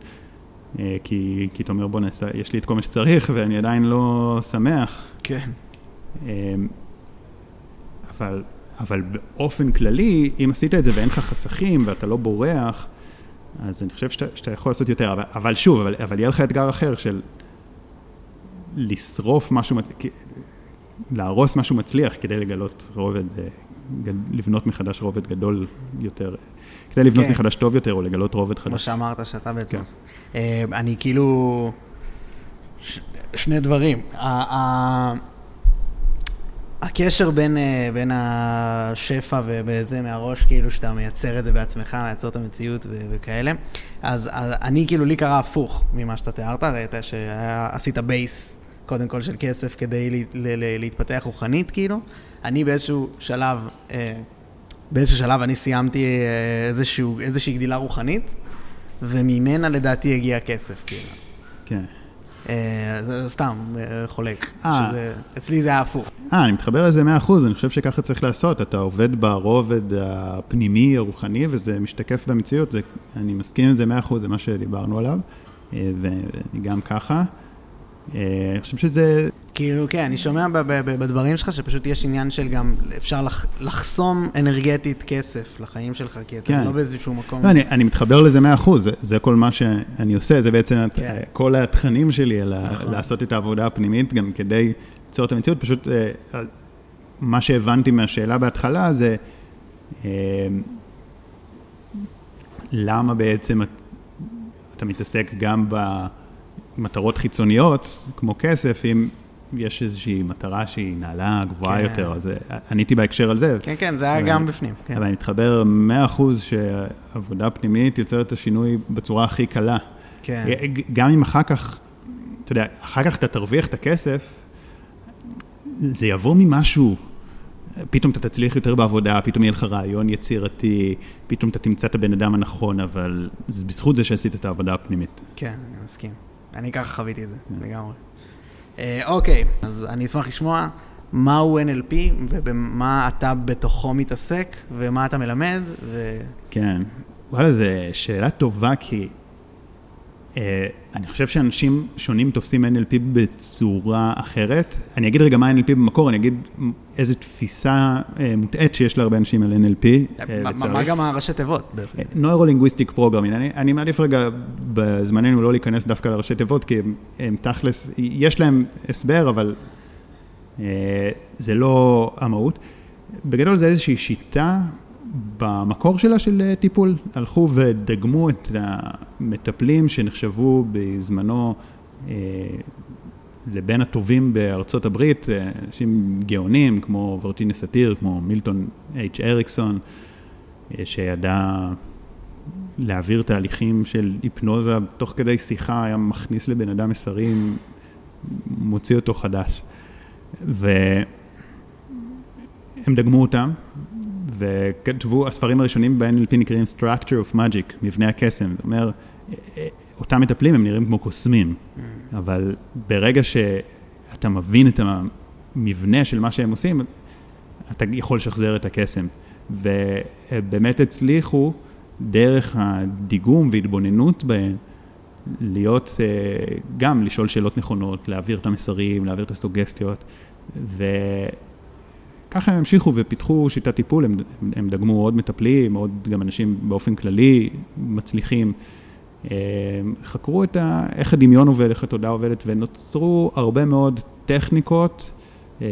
כי, כי אתה אומר, בוא נעשה, יש לי את כל מה שצריך ואני עדיין לא שמח. כן. אבל, אבל באופן כללי, אם עשית את זה ואין לך חסכים ואתה לא בורח, אז אני חושב שאתה, שאתה יכול לעשות יותר. אבל, אבל שוב, אבל, אבל יהיה לך אתגר אחר של לשרוף משהו, להרוס משהו מצליח כדי לגלות רובד, אה, לבנות מחדש רובד גדול יותר, כדי לבנות כן. מחדש טוב יותר או לגלות רובד חדש. כמו שאמרת שאתה בעצם. כן. אה, אני כאילו, ש, שני דברים. הקשר בין, אה, בין השפע ובזה מהראש, כאילו שאתה מייצר את זה בעצמך, מייצר את המציאות ו- וכאלה. אז, אז אני, כאילו, לי קרה הפוך ממה שאתה תיארת, ראית שעשית בייס, קודם כל, של כסף כדי ל- ל- ל- להתפתח רוחנית, כאילו. אני באיזשהו שלב, אה, באיזשהו שלב אני סיימתי אה, איזשהו, איזושהי גדילה רוחנית, וממנה לדעתי הגיע כסף, כאילו. כן. אה, זה סתם אה, חולק. אה. אצלי זה היה הפוך. אה, אני מתחבר לזה 100%, אני חושב שככה צריך לעשות. אתה עובד ברובד הפנימי, הרוחני, וזה משתקף במציאות. זה, אני מסכים עם זה 100%, זה מה שדיברנו עליו, ואני גם ככה. אני חושב שזה כאילו, כן, אני שומע בדברים שלך שפשוט יש עניין של גם, אפשר לח, לחסום אנרגטית כסף לחיים שלך, כי אתה כן. לא באיזשהו מקום. לא, אני, אני מתחבר לזה 100%, זה, זה כל מה שאני עושה, זה בעצם כן. כל התכנים שלי, על נכון. לעשות את העבודה הפנימית, גם כדי ליצור את המציאות, פשוט אה, מה שהבנתי מהשאלה בהתחלה זה, אה, למה בעצם אתה מתעסק גם במטרות חיצוניות, כמו כסף, אם... יש איזושהי מטרה שהיא נעלה גבוהה כן. יותר, אז אה, עניתי בהקשר על זה. כן, כן, זה היה אבל, גם בפנים. כן. אבל אני מתחבר 100% שעבודה פנימית יוצרת את השינוי בצורה הכי קלה. כן. אה, גם אם אחר כך, אתה יודע, אחר כך אתה תרוויח את הכסף, זה יבוא ממשהו. פתאום אתה תצליח יותר בעבודה, פתאום יהיה לך רעיון יצירתי, פתאום אתה תמצא את הבן אדם הנכון, אבל זה בזכות זה שעשית את העבודה הפנימית. כן, אני מסכים. אני ככה חוויתי את זה. לגמרי. אה, אוקיי, אז אני אשמח לשמוע מהו NLP ובמה אתה בתוכו מתעסק ומה אתה מלמד. כן, וואלה, זו שאלה טובה כי אני חושב שאנשים שונים תופסים NLP בצורה אחרת. אני אגיד רגע מה NLP במקור, אני אגיד איזה תפיסה uh, מוטעית שיש להרבה אנשים על NLP. מה, מה גם הראשי תיבות? Neuro-linguistic programming. אני, אני מעדיף רגע בזמננו לא להיכנס דווקא לראשי תיבות, כי הם, תכלס, יש להם הסבר, אבל זה לא המהות. בגדול זה איזושהי שיטה במקור שלה של אה, טיפול, הלכו ודגמו את המטפלים שנחשבו בזמנו אה, לבין הטובים בארצות הברית, אה, אנשים גאונים כמו ורטיני סאטיר, כמו מילטון H. אריקסון, אה, שידע להעביר תהליכים של היפנוזה תוך כדי שיחה, היה מכניס לבן אדם מסרים, מוציא אותו חדש. והם דגמו אותם, וכתבו, הספרים הראשונים ב-NLP נקראים Structure of Magic, מבנה הקסם. זאת אומרת, אותם מטפלים הם נראים כמו קוסמים, mm. אבל ברגע שאתה מבין את המבנה של מה שהם עושים, אתה יכול לשחזר את הקסם. ובאמת הצליחו, דרך הדיגום והתבוננות בהם, להיות, אה, גם לשאול שאלות נכונות, להעביר את המסרים, להעביר את הסוגסטיות, ו... ככה הם המשיכו ופיתחו שיטת טיפול, הם, הם דגמו עוד מטפלים, עוד גם אנשים באופן כללי מצליחים. חקרו את ה, איך הדמיון עובד, איך התודעה עובדת, ונוצרו הרבה מאוד טכניקות אה,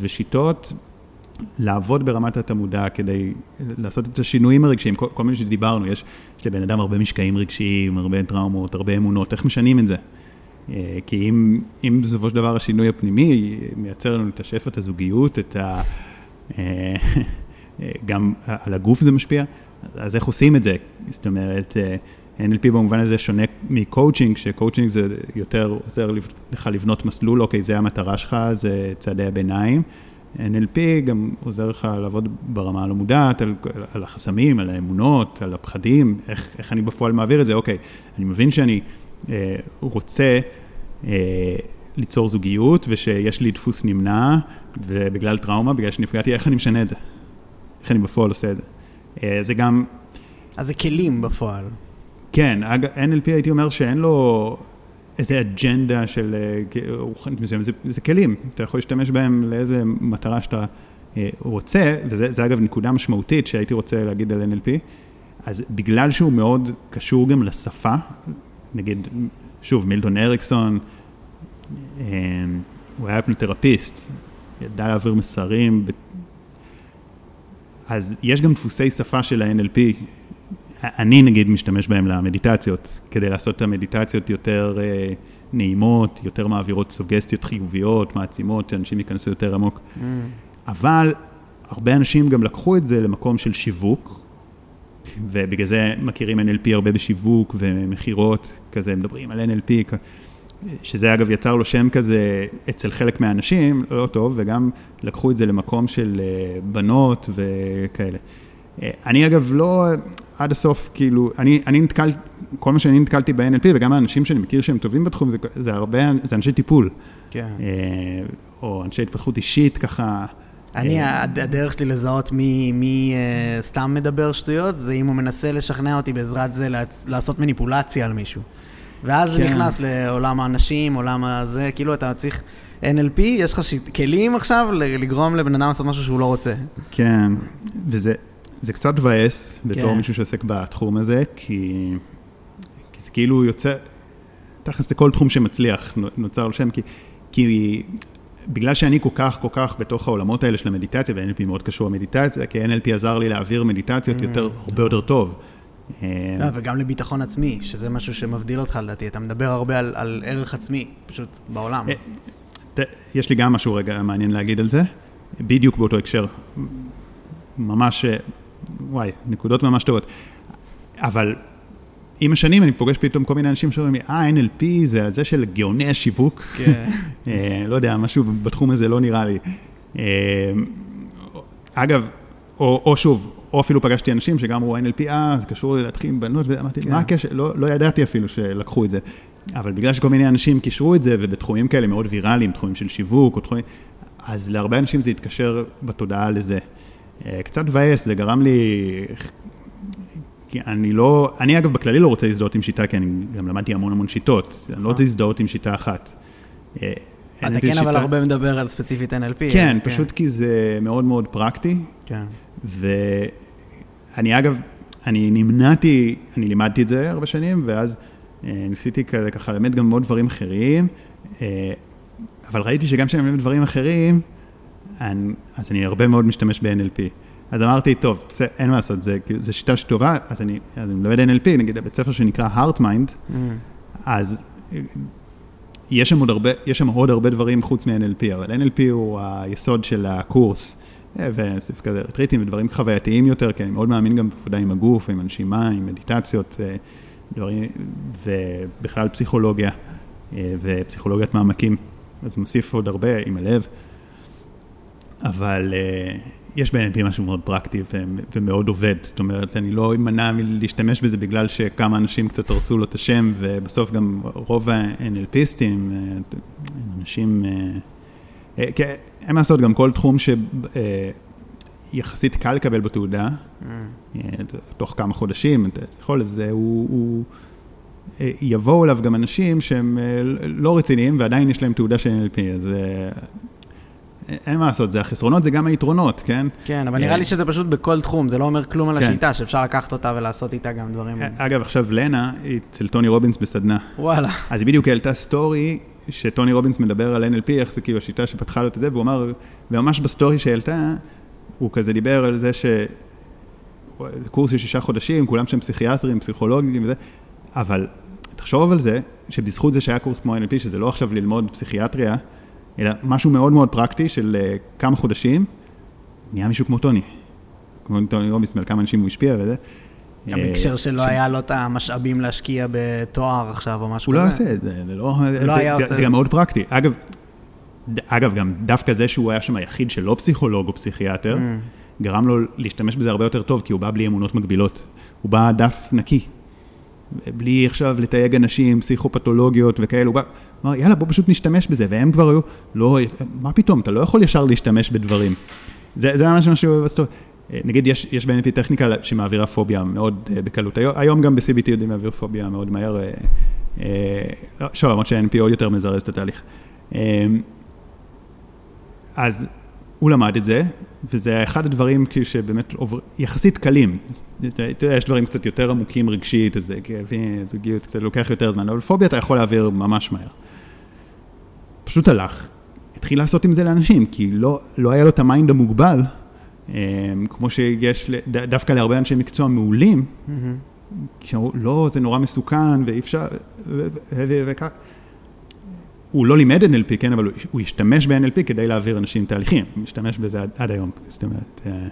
ושיטות לעבוד ברמת התמודה כדי לעשות את השינויים הרגשיים, כל, כל מיני שדיברנו, יש, יש לבן אדם הרבה משקעים רגשיים, הרבה טראומות, הרבה אמונות, איך משנים את זה? אה, כי אם, אם בסופו של דבר השינוי הפנימי מייצר לנו את השפע, את הזוגיות, את ה... אה, גם על הגוף זה משפיע, אז איך עושים את זה? זאת אומרת, NLP במובן הזה שונה מקואוצ'ינג, שקואוצ'ינג זה יותר עוזר לך לבנות מסלול, אוקיי, זה המטרה שלך, זה צעדי הביניים. NLP גם עוזר לך לעבוד ברמה הלא מודעת, על, על החסמים, על האמונות, על הפחדים, איך, איך אני בפועל מעביר את זה, אוקיי, אני מבין שאני אה, רוצה אה, ליצור זוגיות ושיש לי דפוס נמנע, ובגלל טראומה, בגלל שנפגעתי, איך אני משנה את זה? איך אני בפועל עושה את זה? אה, זה גם... אז זה כלים בפועל. כן, NLP הייתי אומר שאין לו איזה אג'נדה של אה, רוחנית מסוימת, זה, זה כלים, אתה יכול להשתמש בהם לאיזה מטרה שאתה אה, רוצה, וזה אגב נקודה משמעותית שהייתי רוצה להגיד על NLP, אז בגלל שהוא מאוד קשור גם לשפה, נגיד, שוב, מילטון אריקסון, אה, הוא היה פנותרפיסט, ידע להעביר מסרים, אז יש גם דפוסי שפה של ה-NLP אני נגיד משתמש בהם למדיטציות, כדי לעשות את המדיטציות יותר אה, נעימות, יותר מעבירות סוגסטיות חיוביות, מעצימות, שאנשים ייכנסו יותר עמוק. Mm. אבל הרבה אנשים גם לקחו את זה למקום של שיווק, ובגלל זה מכירים NLP הרבה בשיווק ומכירות, כזה מדברים על NLP, שזה אגב יצר לו שם כזה אצל חלק מהאנשים, לא טוב, וגם לקחו את זה למקום של אה, בנות וכאלה. אה, אני אגב לא עד הסוף, כאילו, אני, אני נתקל, כל מה שאני נתקלתי ב-NLP, וגם האנשים שאני מכיר שהם טובים בתחום, זה, זה הרבה, זה אנשי טיפול. כן. אה, או אנשי התפתחות אישית, ככה. אני, אה, הדרך שלי לזהות מי, מי סתם מדבר שטויות, זה אם הוא מנסה לשכנע אותי בעזרת זה לעשות מניפולציה על מישהו. ואז כן. זה נכנס לעולם האנשים, עולם הזה, כאילו אתה צריך... NLP, יש לך כלים עכשיו לגרום לבן אדם לעשות משהו שהוא לא רוצה. כן, וזה, זה קצת מבאס בתור כן. מישהו שעוסק בתחום הזה, כי, כי זה כאילו יוצא, תכלס לכל תחום שמצליח נוצר לו שם, כי, כי בגלל שאני כל כך, כל כך בתוך העולמות האלה של המדיטציה, ו-NLP מאוד קשור למדיטציה, כי NLP עזר לי להעביר מדיטציות יותר, mm. הרבה יותר טוב. אה, לא, וגם לביטחון עצמי, שזה משהו שמבדיל אותך לדעתי, אתה מדבר הרבה על, על ערך עצמי, פשוט בעולם. אה, יש לי גם משהו רגע מעניין להגיד על זה, בדיוק באותו הקשר. ממש וואי, נקודות ממש טובות. אבל עם השנים אני פוגש פתאום כל מיני אנשים שאומרים לי, אה, NLP זה זה של גאוני השיווק. כן. אה, לא יודע, משהו בתחום הזה לא נראה לי. אה, אגב, או, או שוב, או אפילו פגשתי אנשים שגם אמרו NLP, אה, זה קשור להתחיל עם בנות, ואמרתי, כן. מה הקשר? לא, לא ידעתי אפילו שלקחו את זה. אבל בגלל שכל מיני אנשים קישרו את זה, ובתחומים כאלה מאוד ויראליים, תחומים של שיווק, או תחומים, אז להרבה אנשים זה התקשר בתודעה לזה. אה, קצת מבאס, זה גרם לי... כי אני לא, אני אגב בכללי לא רוצה להזדהות עם שיטה, כי אני גם למדתי המון המון שיטות, אני לא רוצה להזדהות עם שיטה אחת. אה, אתה כן, אבל הרבה מדבר על ספציפית NLP. כן, כן, פשוט כי זה מאוד מאוד פרקטי. כן. ואני אגב, אני נמנעתי, אני לימדתי את זה הרבה שנים, ואז אה, ניסיתי כזה ככה ללמד גם מאוד דברים אחרים, אבל ראיתי שגם כשאני מלמד דברים אחרים, אני, אז אני הרבה מאוד משתמש ב-NLP. אז אמרתי, טוב, אין מה לעשות, זו שיטה שטובה, אז אני, אז אני מלמד NLP, נגיד בבית ספר שנקרא HeartMind, mm. אז יש שם, עוד הרבה, יש שם עוד הרבה דברים חוץ מ-NLP, אבל NLP הוא היסוד של הקורס, אה, וסביב כזה רטריטים ודברים חווייתיים יותר, כי אני מאוד מאמין גם בעבודה עם הגוף, עם הנשימה, עם מדיטציות, אה, דברים, ובכלל פסיכולוגיה אה, ופסיכולוגיית מעמקים, אז מוסיף עוד הרבה עם הלב. אבל יש ב-NLP משהו מאוד פרקטי ומאוד עובד, זאת אומרת, אני לא אמנע מלהשתמש בזה בגלל שכמה אנשים קצת הרסו לו את השם, ובסוף גם רוב ה-NLPיסטים, אה, אנשים, uh, אין מה לעשות, גם כל תחום שיחסית קל לקבל בתעודה, mm. תוך כמה חודשים, אתה יכול, לזה, הוא... הוא יבואו אליו גם אנשים שהם לא רציניים ועדיין יש להם תעודה של NLP, אז אין מה לעשות, זה החסרונות, זה גם היתרונות, כן? כן, אבל נראה אה, לי שזה פשוט בכל תחום, זה לא אומר כלום על כן. השיטה, שאפשר לקחת אותה ולעשות איתה גם דברים. אה, אגב, עכשיו לנה, היא אצל טוני רובינס בסדנה. וואלה. אז היא בדיוק העלתה סטורי, שטוני רובינס מדבר על NLP, איך זה כאילו השיטה שפתחה לו את זה, והוא אמר, וממש ב story שהעלתה, הוא כזה דיבר על זה ש... קורס של שישה חודשים, כולם שם פסיכיאטרים, פסיכולוגים וזה, אבל תחשוב על זה, שבזכות זה שהיה קורס כמו NLP, שזה לא עכשיו ללמוד פסיכיאטריה, אלא משהו מאוד מאוד פרקטי של uh, כמה חודשים, נהיה מישהו כמו טוני. כמו טוני רובינס, על כמה אנשים הוא השפיע וזה. גם בהקשר שלא היה לו את המשאבים להשקיע בתואר עכשיו או משהו הוא כזה. לא עושה את זה, זה לא... לא זה, היה זה, עושה. זה גם מאוד פרקטי. אגב, אגב, גם דווקא זה שהוא היה שם היחיד שלא פסיכולוג או פסיכיאטר, Mm. גרם לו להשתמש בזה הרבה יותר טוב, כי הוא בא בלי אמונות מגבילות. הוא בא דף נקי. בלי עכשיו לתייג אנשים, פסיכופתולוגיות וכאלה, הוא בא, אמר, יאללה, בוא פשוט נשתמש בזה, והם כבר היו, לא, מה פתאום, אתה לא יכול ישר להשתמש בדברים. זה, זה ממש מה שהוא. אה, נגיד, יש, יש ב-NLP טכניקה שמעבירה פוביה מאוד אה, בקלות. היום, גם ב-CBT יודעים להעביר פוביה מאוד מהר. לא, שוב, למרות ש-NLP עוד יותר מזרז את התהליך. אה, אז הוא למד את זה, וזה אחד הדברים כאילו שבאמת עובר, יחסית קלים. אתה יודע, יש דברים קצת יותר עמוקים רגשית, איזה כאבים, זוגיות, קצת לוקח יותר זמן, אבל פוביה אתה יכול להעביר ממש מהר. פשוט הלך, התחיל לעשות עם זה לאנשים, כי לא, לא היה לו את ה mind המוגבל, אה, כמו שיש דווקא להרבה אנשי מקצוע מעולים, מהמם. שאמרו, לא, זה נורא מסוכן ואי אפשר, וכך. הוא לא לימד NLP, כן, אבל הוא, השתמש ב-NLP כדי להעביר אנשים תהליכים, הוא משתמש בזה עד, עד היום, זאת אומרת. אה,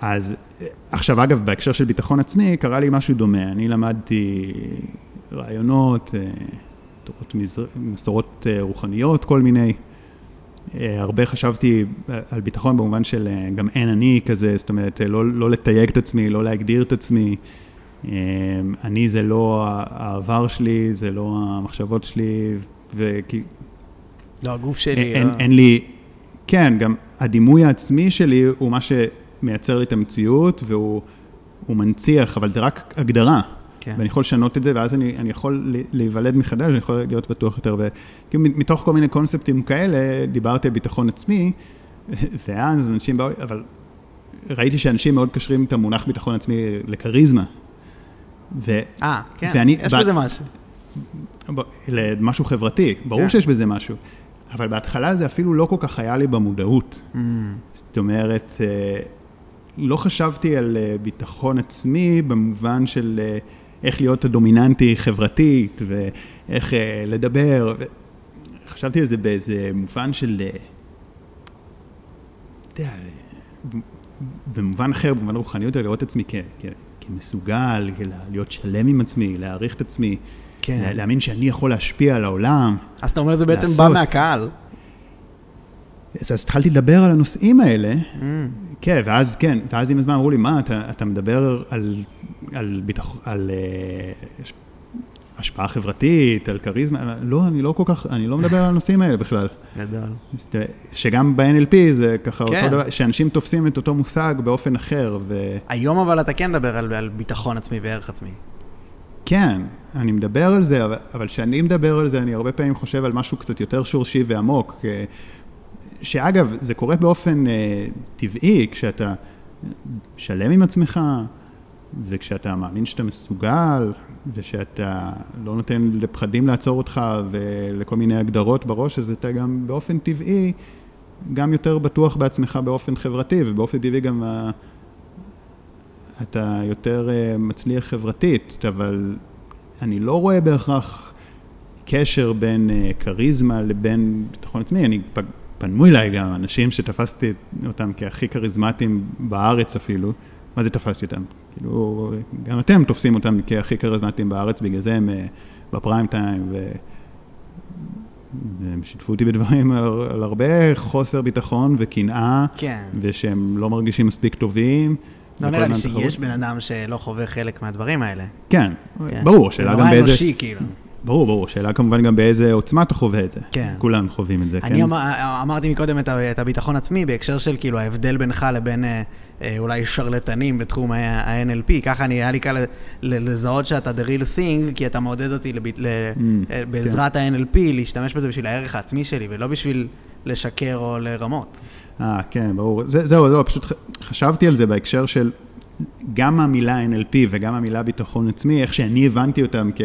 אז אה, עכשיו, אגב, בהקשר של ביטחון עצמי, קרה לי משהו דומה. אני למדתי רעיונות, אה, תורות מזר... מסורות אה, רוחניות, כל מיני. אה, הרבה חשבתי על- ביטחון במובן של אה, גם אין אני כזה, זאת אומרת, אה, לא, לא לתייג את עצמי, לא להגדיר את עצמי. אה, אני זה לא העבר שלי, זה לא המחשבות שלי, וכי... לא, הגוף שלי. אין, לא- אין לי, כן, גם הדימוי העצמי שלי הוא מה שמייצר לי את המציאות, והוא הוא מנציח, אבל זה רק הגדרה. כן. ואני יכול לשנות את זה, ואז אני, אני יכול להיוולד מחדש, אני יכול להיות בטוח יותר. וכאילו מתוך כל מיני קונספטים כאלה, דיברתי על ביטחון עצמי, ואז אנשים באו, אבל ראיתי שאנשים מאוד קשרים את המונח ביטחון עצמי לכריזמה. אה, כן, ואני- יש ב- בזה משהו. ב- למשהו חברתי, ברור כן. שיש בזה משהו, אבל בהתחלה זה אפילו לא כל כך היה לי במודעות. מהמם. זאת אומרת, אה, לא חשבתי על אה, ביטחון עצמי במובן של אה, איך להיות הדומיננטי חברתית ואיך אה, לדבר. ו- חשבתי על זה באיזה מובן של, אה, אתה יודע, במובן אחר, במובן הרוחניות, לראות את עצמי כ- כ- כמסוגל, כ- להיות שלם עם עצמי, להעריך את עצמי, כן. לה- להאמין שאני יכול להשפיע על העולם. אז אתה אומר זה בעצם לעשות. בא מהקהל. אז, אז התחלתי לדבר על הנושאים האלה, מהמם. כן, ואז כן, ואז עם הזמן אמרו לי, מה, אתה, אתה מדבר על, על, ביטח, על אה, הש- השפעה חברתית, על כריזמה, לא, אני לא כל כך, אני לא מדבר על הנושאים האלה בכלל. גדול. ת- שגם ב-NLP זה ככה כן. אותו דבר, שאנשים תופסים את אותו מושג באופן אחר, וכן, היום אבל אתה כן מדבר על, על ביטחון עצמי וערך עצמי. כן, אני מדבר על זה, אבל- אבל כשאני מדבר על זה, אני הרבה פעמים חושב על משהו קצת יותר שורשי ועמוק, אה, שאגב, זה קורה באופן אה, טבעי, כשאתה שלם עם עצמך, וכשאתה מאמין שאתה מסוגל, ושאתה לא נותן לפחדים לעצור אותך ולכל מיני הגדרות בראש, אז אתה גם באופן טבעי, גם יותר בטוח בעצמך באופן חברתי, ובאופן טבעי גם ה- אתה יותר אה, מצליח חברתית, אבל אני לא רואה בהכרח קשר בין אה, כריזמה לבין ביטחון עצמי. אני, פנו אליי גם אנשים שתפסתי אותם כהכי כריזמטיים בארץ אפילו. מה זה תפסתי אותם? כאילו, גם אתם תופסים אותם כהכי כריזמטיים בארץ, בגלל זה הם אה, בפריים טיים, ו... והם שיתפו אותי בדברים על, על הרבה חוסר ביטחון וקנאה, כן. ושהם לא מרגישים מספיק טובים. לא נראה לי תחרות. שיש בן אדם שלא חווה חלק מהדברים האלה. כן, כן. ברור, זה שאלה נורא גם באיזה... אנושי, כאילו. ברור, ברור, שאלה כמובן גם באיזה עוצמה אתה חווה את זה. כן. כולם חווים את זה, כן. אני אמר, אמרתי מקודם את, את הביטחון עצמי בהקשר של כאילו ההבדל בינך לבין אה, אה, אולי שרלטנים בתחום ה-NLP, ככה אני, היה לי קל לזהות שאתה the real thing, כי אתה מעודד אותי לב, ל, Mm, אה, בעזרת ה-NLP להשתמש בזה בשביל הערך העצמי שלי, ולא בשביל לשקר או לרמות. אה, כן, ברור. זה, זהו, לא, פשוט חשבתי על זה בהקשר של גם המילה NLP וגם המילה ביטחון עצמי, איך שאני הבנתי אותם כ,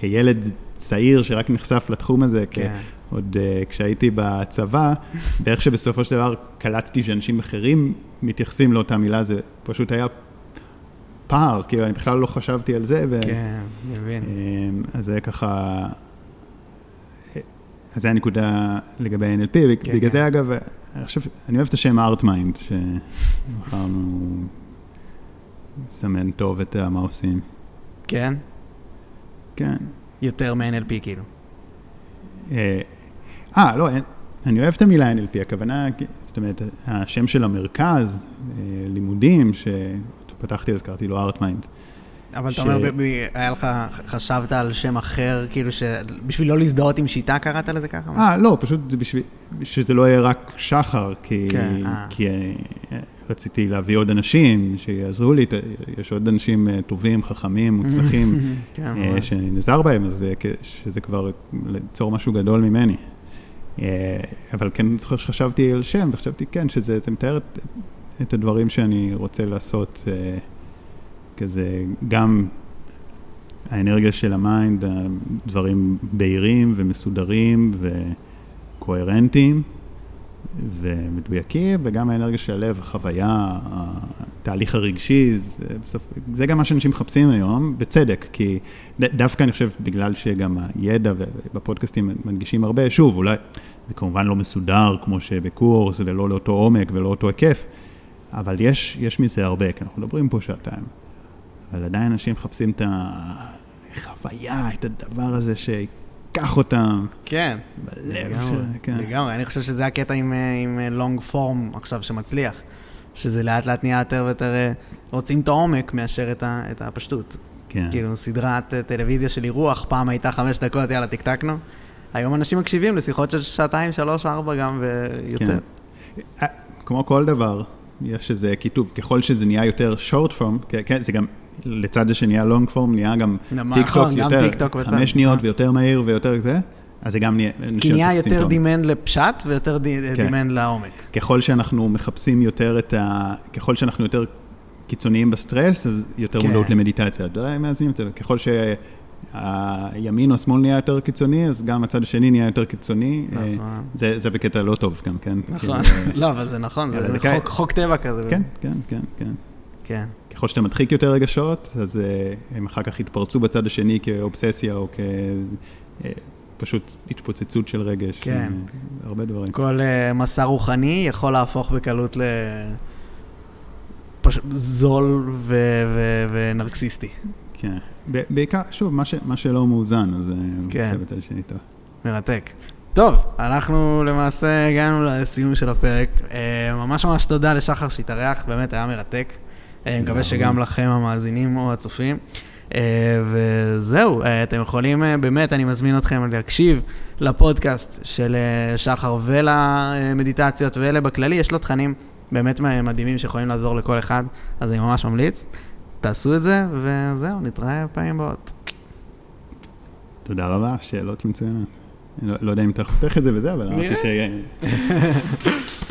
כילד צעיר שרק נחשף לתחום הזה, כן. עוד uh, כשהייתי בצבא, דרך שבסופו של דבר קלטתי שאנשים אחרים מתייחסים לאותה מילה, זה פשוט היה פער, כאילו אני בכלל לא חשבתי על זה. ו... כן, מבין. אמ, אז זה ככה, אז זה הנקודה לגבי NLP, כן, בגלל כן. זה אגב, אני חושב, אני אוהב את השם ארטמיינד, שבחרנו לסמן טוב את מה עושים. כן? כן. יותר מ-NLP כאילו. אה, אה, לא, אני אוהב את המילה NLP, הכוונה, זאת אומרת, השם של המרכז, אה, לימודים, שפתחתי אז קראתי לו ארטמיינד. אבל ש- אתה אומר, היה לך, חשבת על שם אחר, כאילו שבשביל לא להזדהות עם שיטה קראת לזה ככה? אה, לא, פשוט בשביל שזה לא יהיה רק שחר, כי, כן, אה. כי רציתי להביא עוד אנשים שיעזרו לי, יש עוד אנשים אה, טובים, חכמים, מוצלחים, כן, אה. שאני נעזר בהם, אז זה כ- שזה כבר ליצור משהו גדול ממני. אה, אבל כן זוכר שחשבתי על שם, וחשבתי כן, שזה זה מתאר את, את הדברים שאני רוצה לעשות, אה, כזה גם האנרגיה של ה mind, דברים בהירים ומסודרים וקוהרנטיים ומדויקים, וגם האנרגיה של הלב, החוויה, התהליך הרגשי, זה, בסוף, זה גם מה שאנשים מחפשים היום, בצדק, כי דווקא אני חושב, בגלל שגם הידע בפודקאסטים מדגישים הרבה, שוב, אולי זה כמובן לא מסודר כמו שבקורס, ולא לאותו עומק ולא אותו היקף, אבל יש, יש מזה הרבה, כי אנחנו מדברים פה שעתיים. אבל עדיין אנשים מחפשים את החוויה, את הדבר הזה שיקח אותם כן. לגמרי, כן. לגמרי. אני חושב שזה הקטע עם, אה, עם לונג פורם עכשיו שמצליח. שזה לאט לאט נהיה יותר ויותר אה, רוצים את העומק מאשר את, ה, את הפשטות. כן. כאילו סדרת אה, טלוויזיה של אירוח, פעם הייתה חמש דקות, יאללה, טקטקנו. היום אנשים מקשיבים לשיחות של שעתיים, שלוש, ארבע גם ויותר. כן. אה, כמו כל דבר, יש איזה כיתוב, ככל שזה נהיה יותר short form, כן, כן, זה גם, לצד זה שנהיה long form, נהיה גם נכון, טיק טוק יותר. חמש שניות אה. ויותר מהיר ויותר זה, אז זה גם נהיה, כי נהיה יותר. demand לפשט ויותר כן. דימנד לעומק. ככל שאנחנו מחפשים יותר את ה... ככל שאנחנו יותר קיצוניים בסטרס, אז יותר כן. מודעות למדיטציה. אתה יודע, מאזינים זה. ככל שהימין או השמאל נהיה יותר קיצוני, אז גם הצד השני נהיה יותר קיצוני. נכון. אה, זה, זה בקטע לא טוב גם, כן? נכון. כאילו, אה, לא, אבל זה נכון, זה חוק טבע כזה. כן, כן, כן, כן. כן. ככל שאתה מדחיק יותר רגשות, אז אה, הם אחר כך יתפרצו בצד השני כאובססיה או כפשוט התפוצצות של רגש. כן. אה, הרבה דברים. כל uh, מסע רוחני יכול להפוך בקלות ל... פש... זול ו- ו- ונרקסיסטי. כן. בעיקר, שוב, מה, ש, מה שלא מאוזן, אז אה, כן. זה בצד השני טוב. מרתק. טוב, אנחנו למעשה הגענו לסיום של הפרק. אה, ממש ממש תודה לשחר שהתארח, באמת היה מרתק. אה, אני מקווה שגם. לכם המאזינים או הצופים. אה, וזהו, אה, אתם יכולים, באמת, אני מזמין אתכם להקשיב לפודקאסט של שחר ולמדיטציות ואלה בכללי, יש לו תכנים באמת מדהימים שיכולים לעזור לכל אחד, אז אני ממש ממליץ. תעשו את זה, וזהו, נתראה בפעמים הבאות. תודה רבה, שאלות מצוינות. לא, לא יודע אם אתה חותך את זה וזה, אבל אמרתי. שיהיה...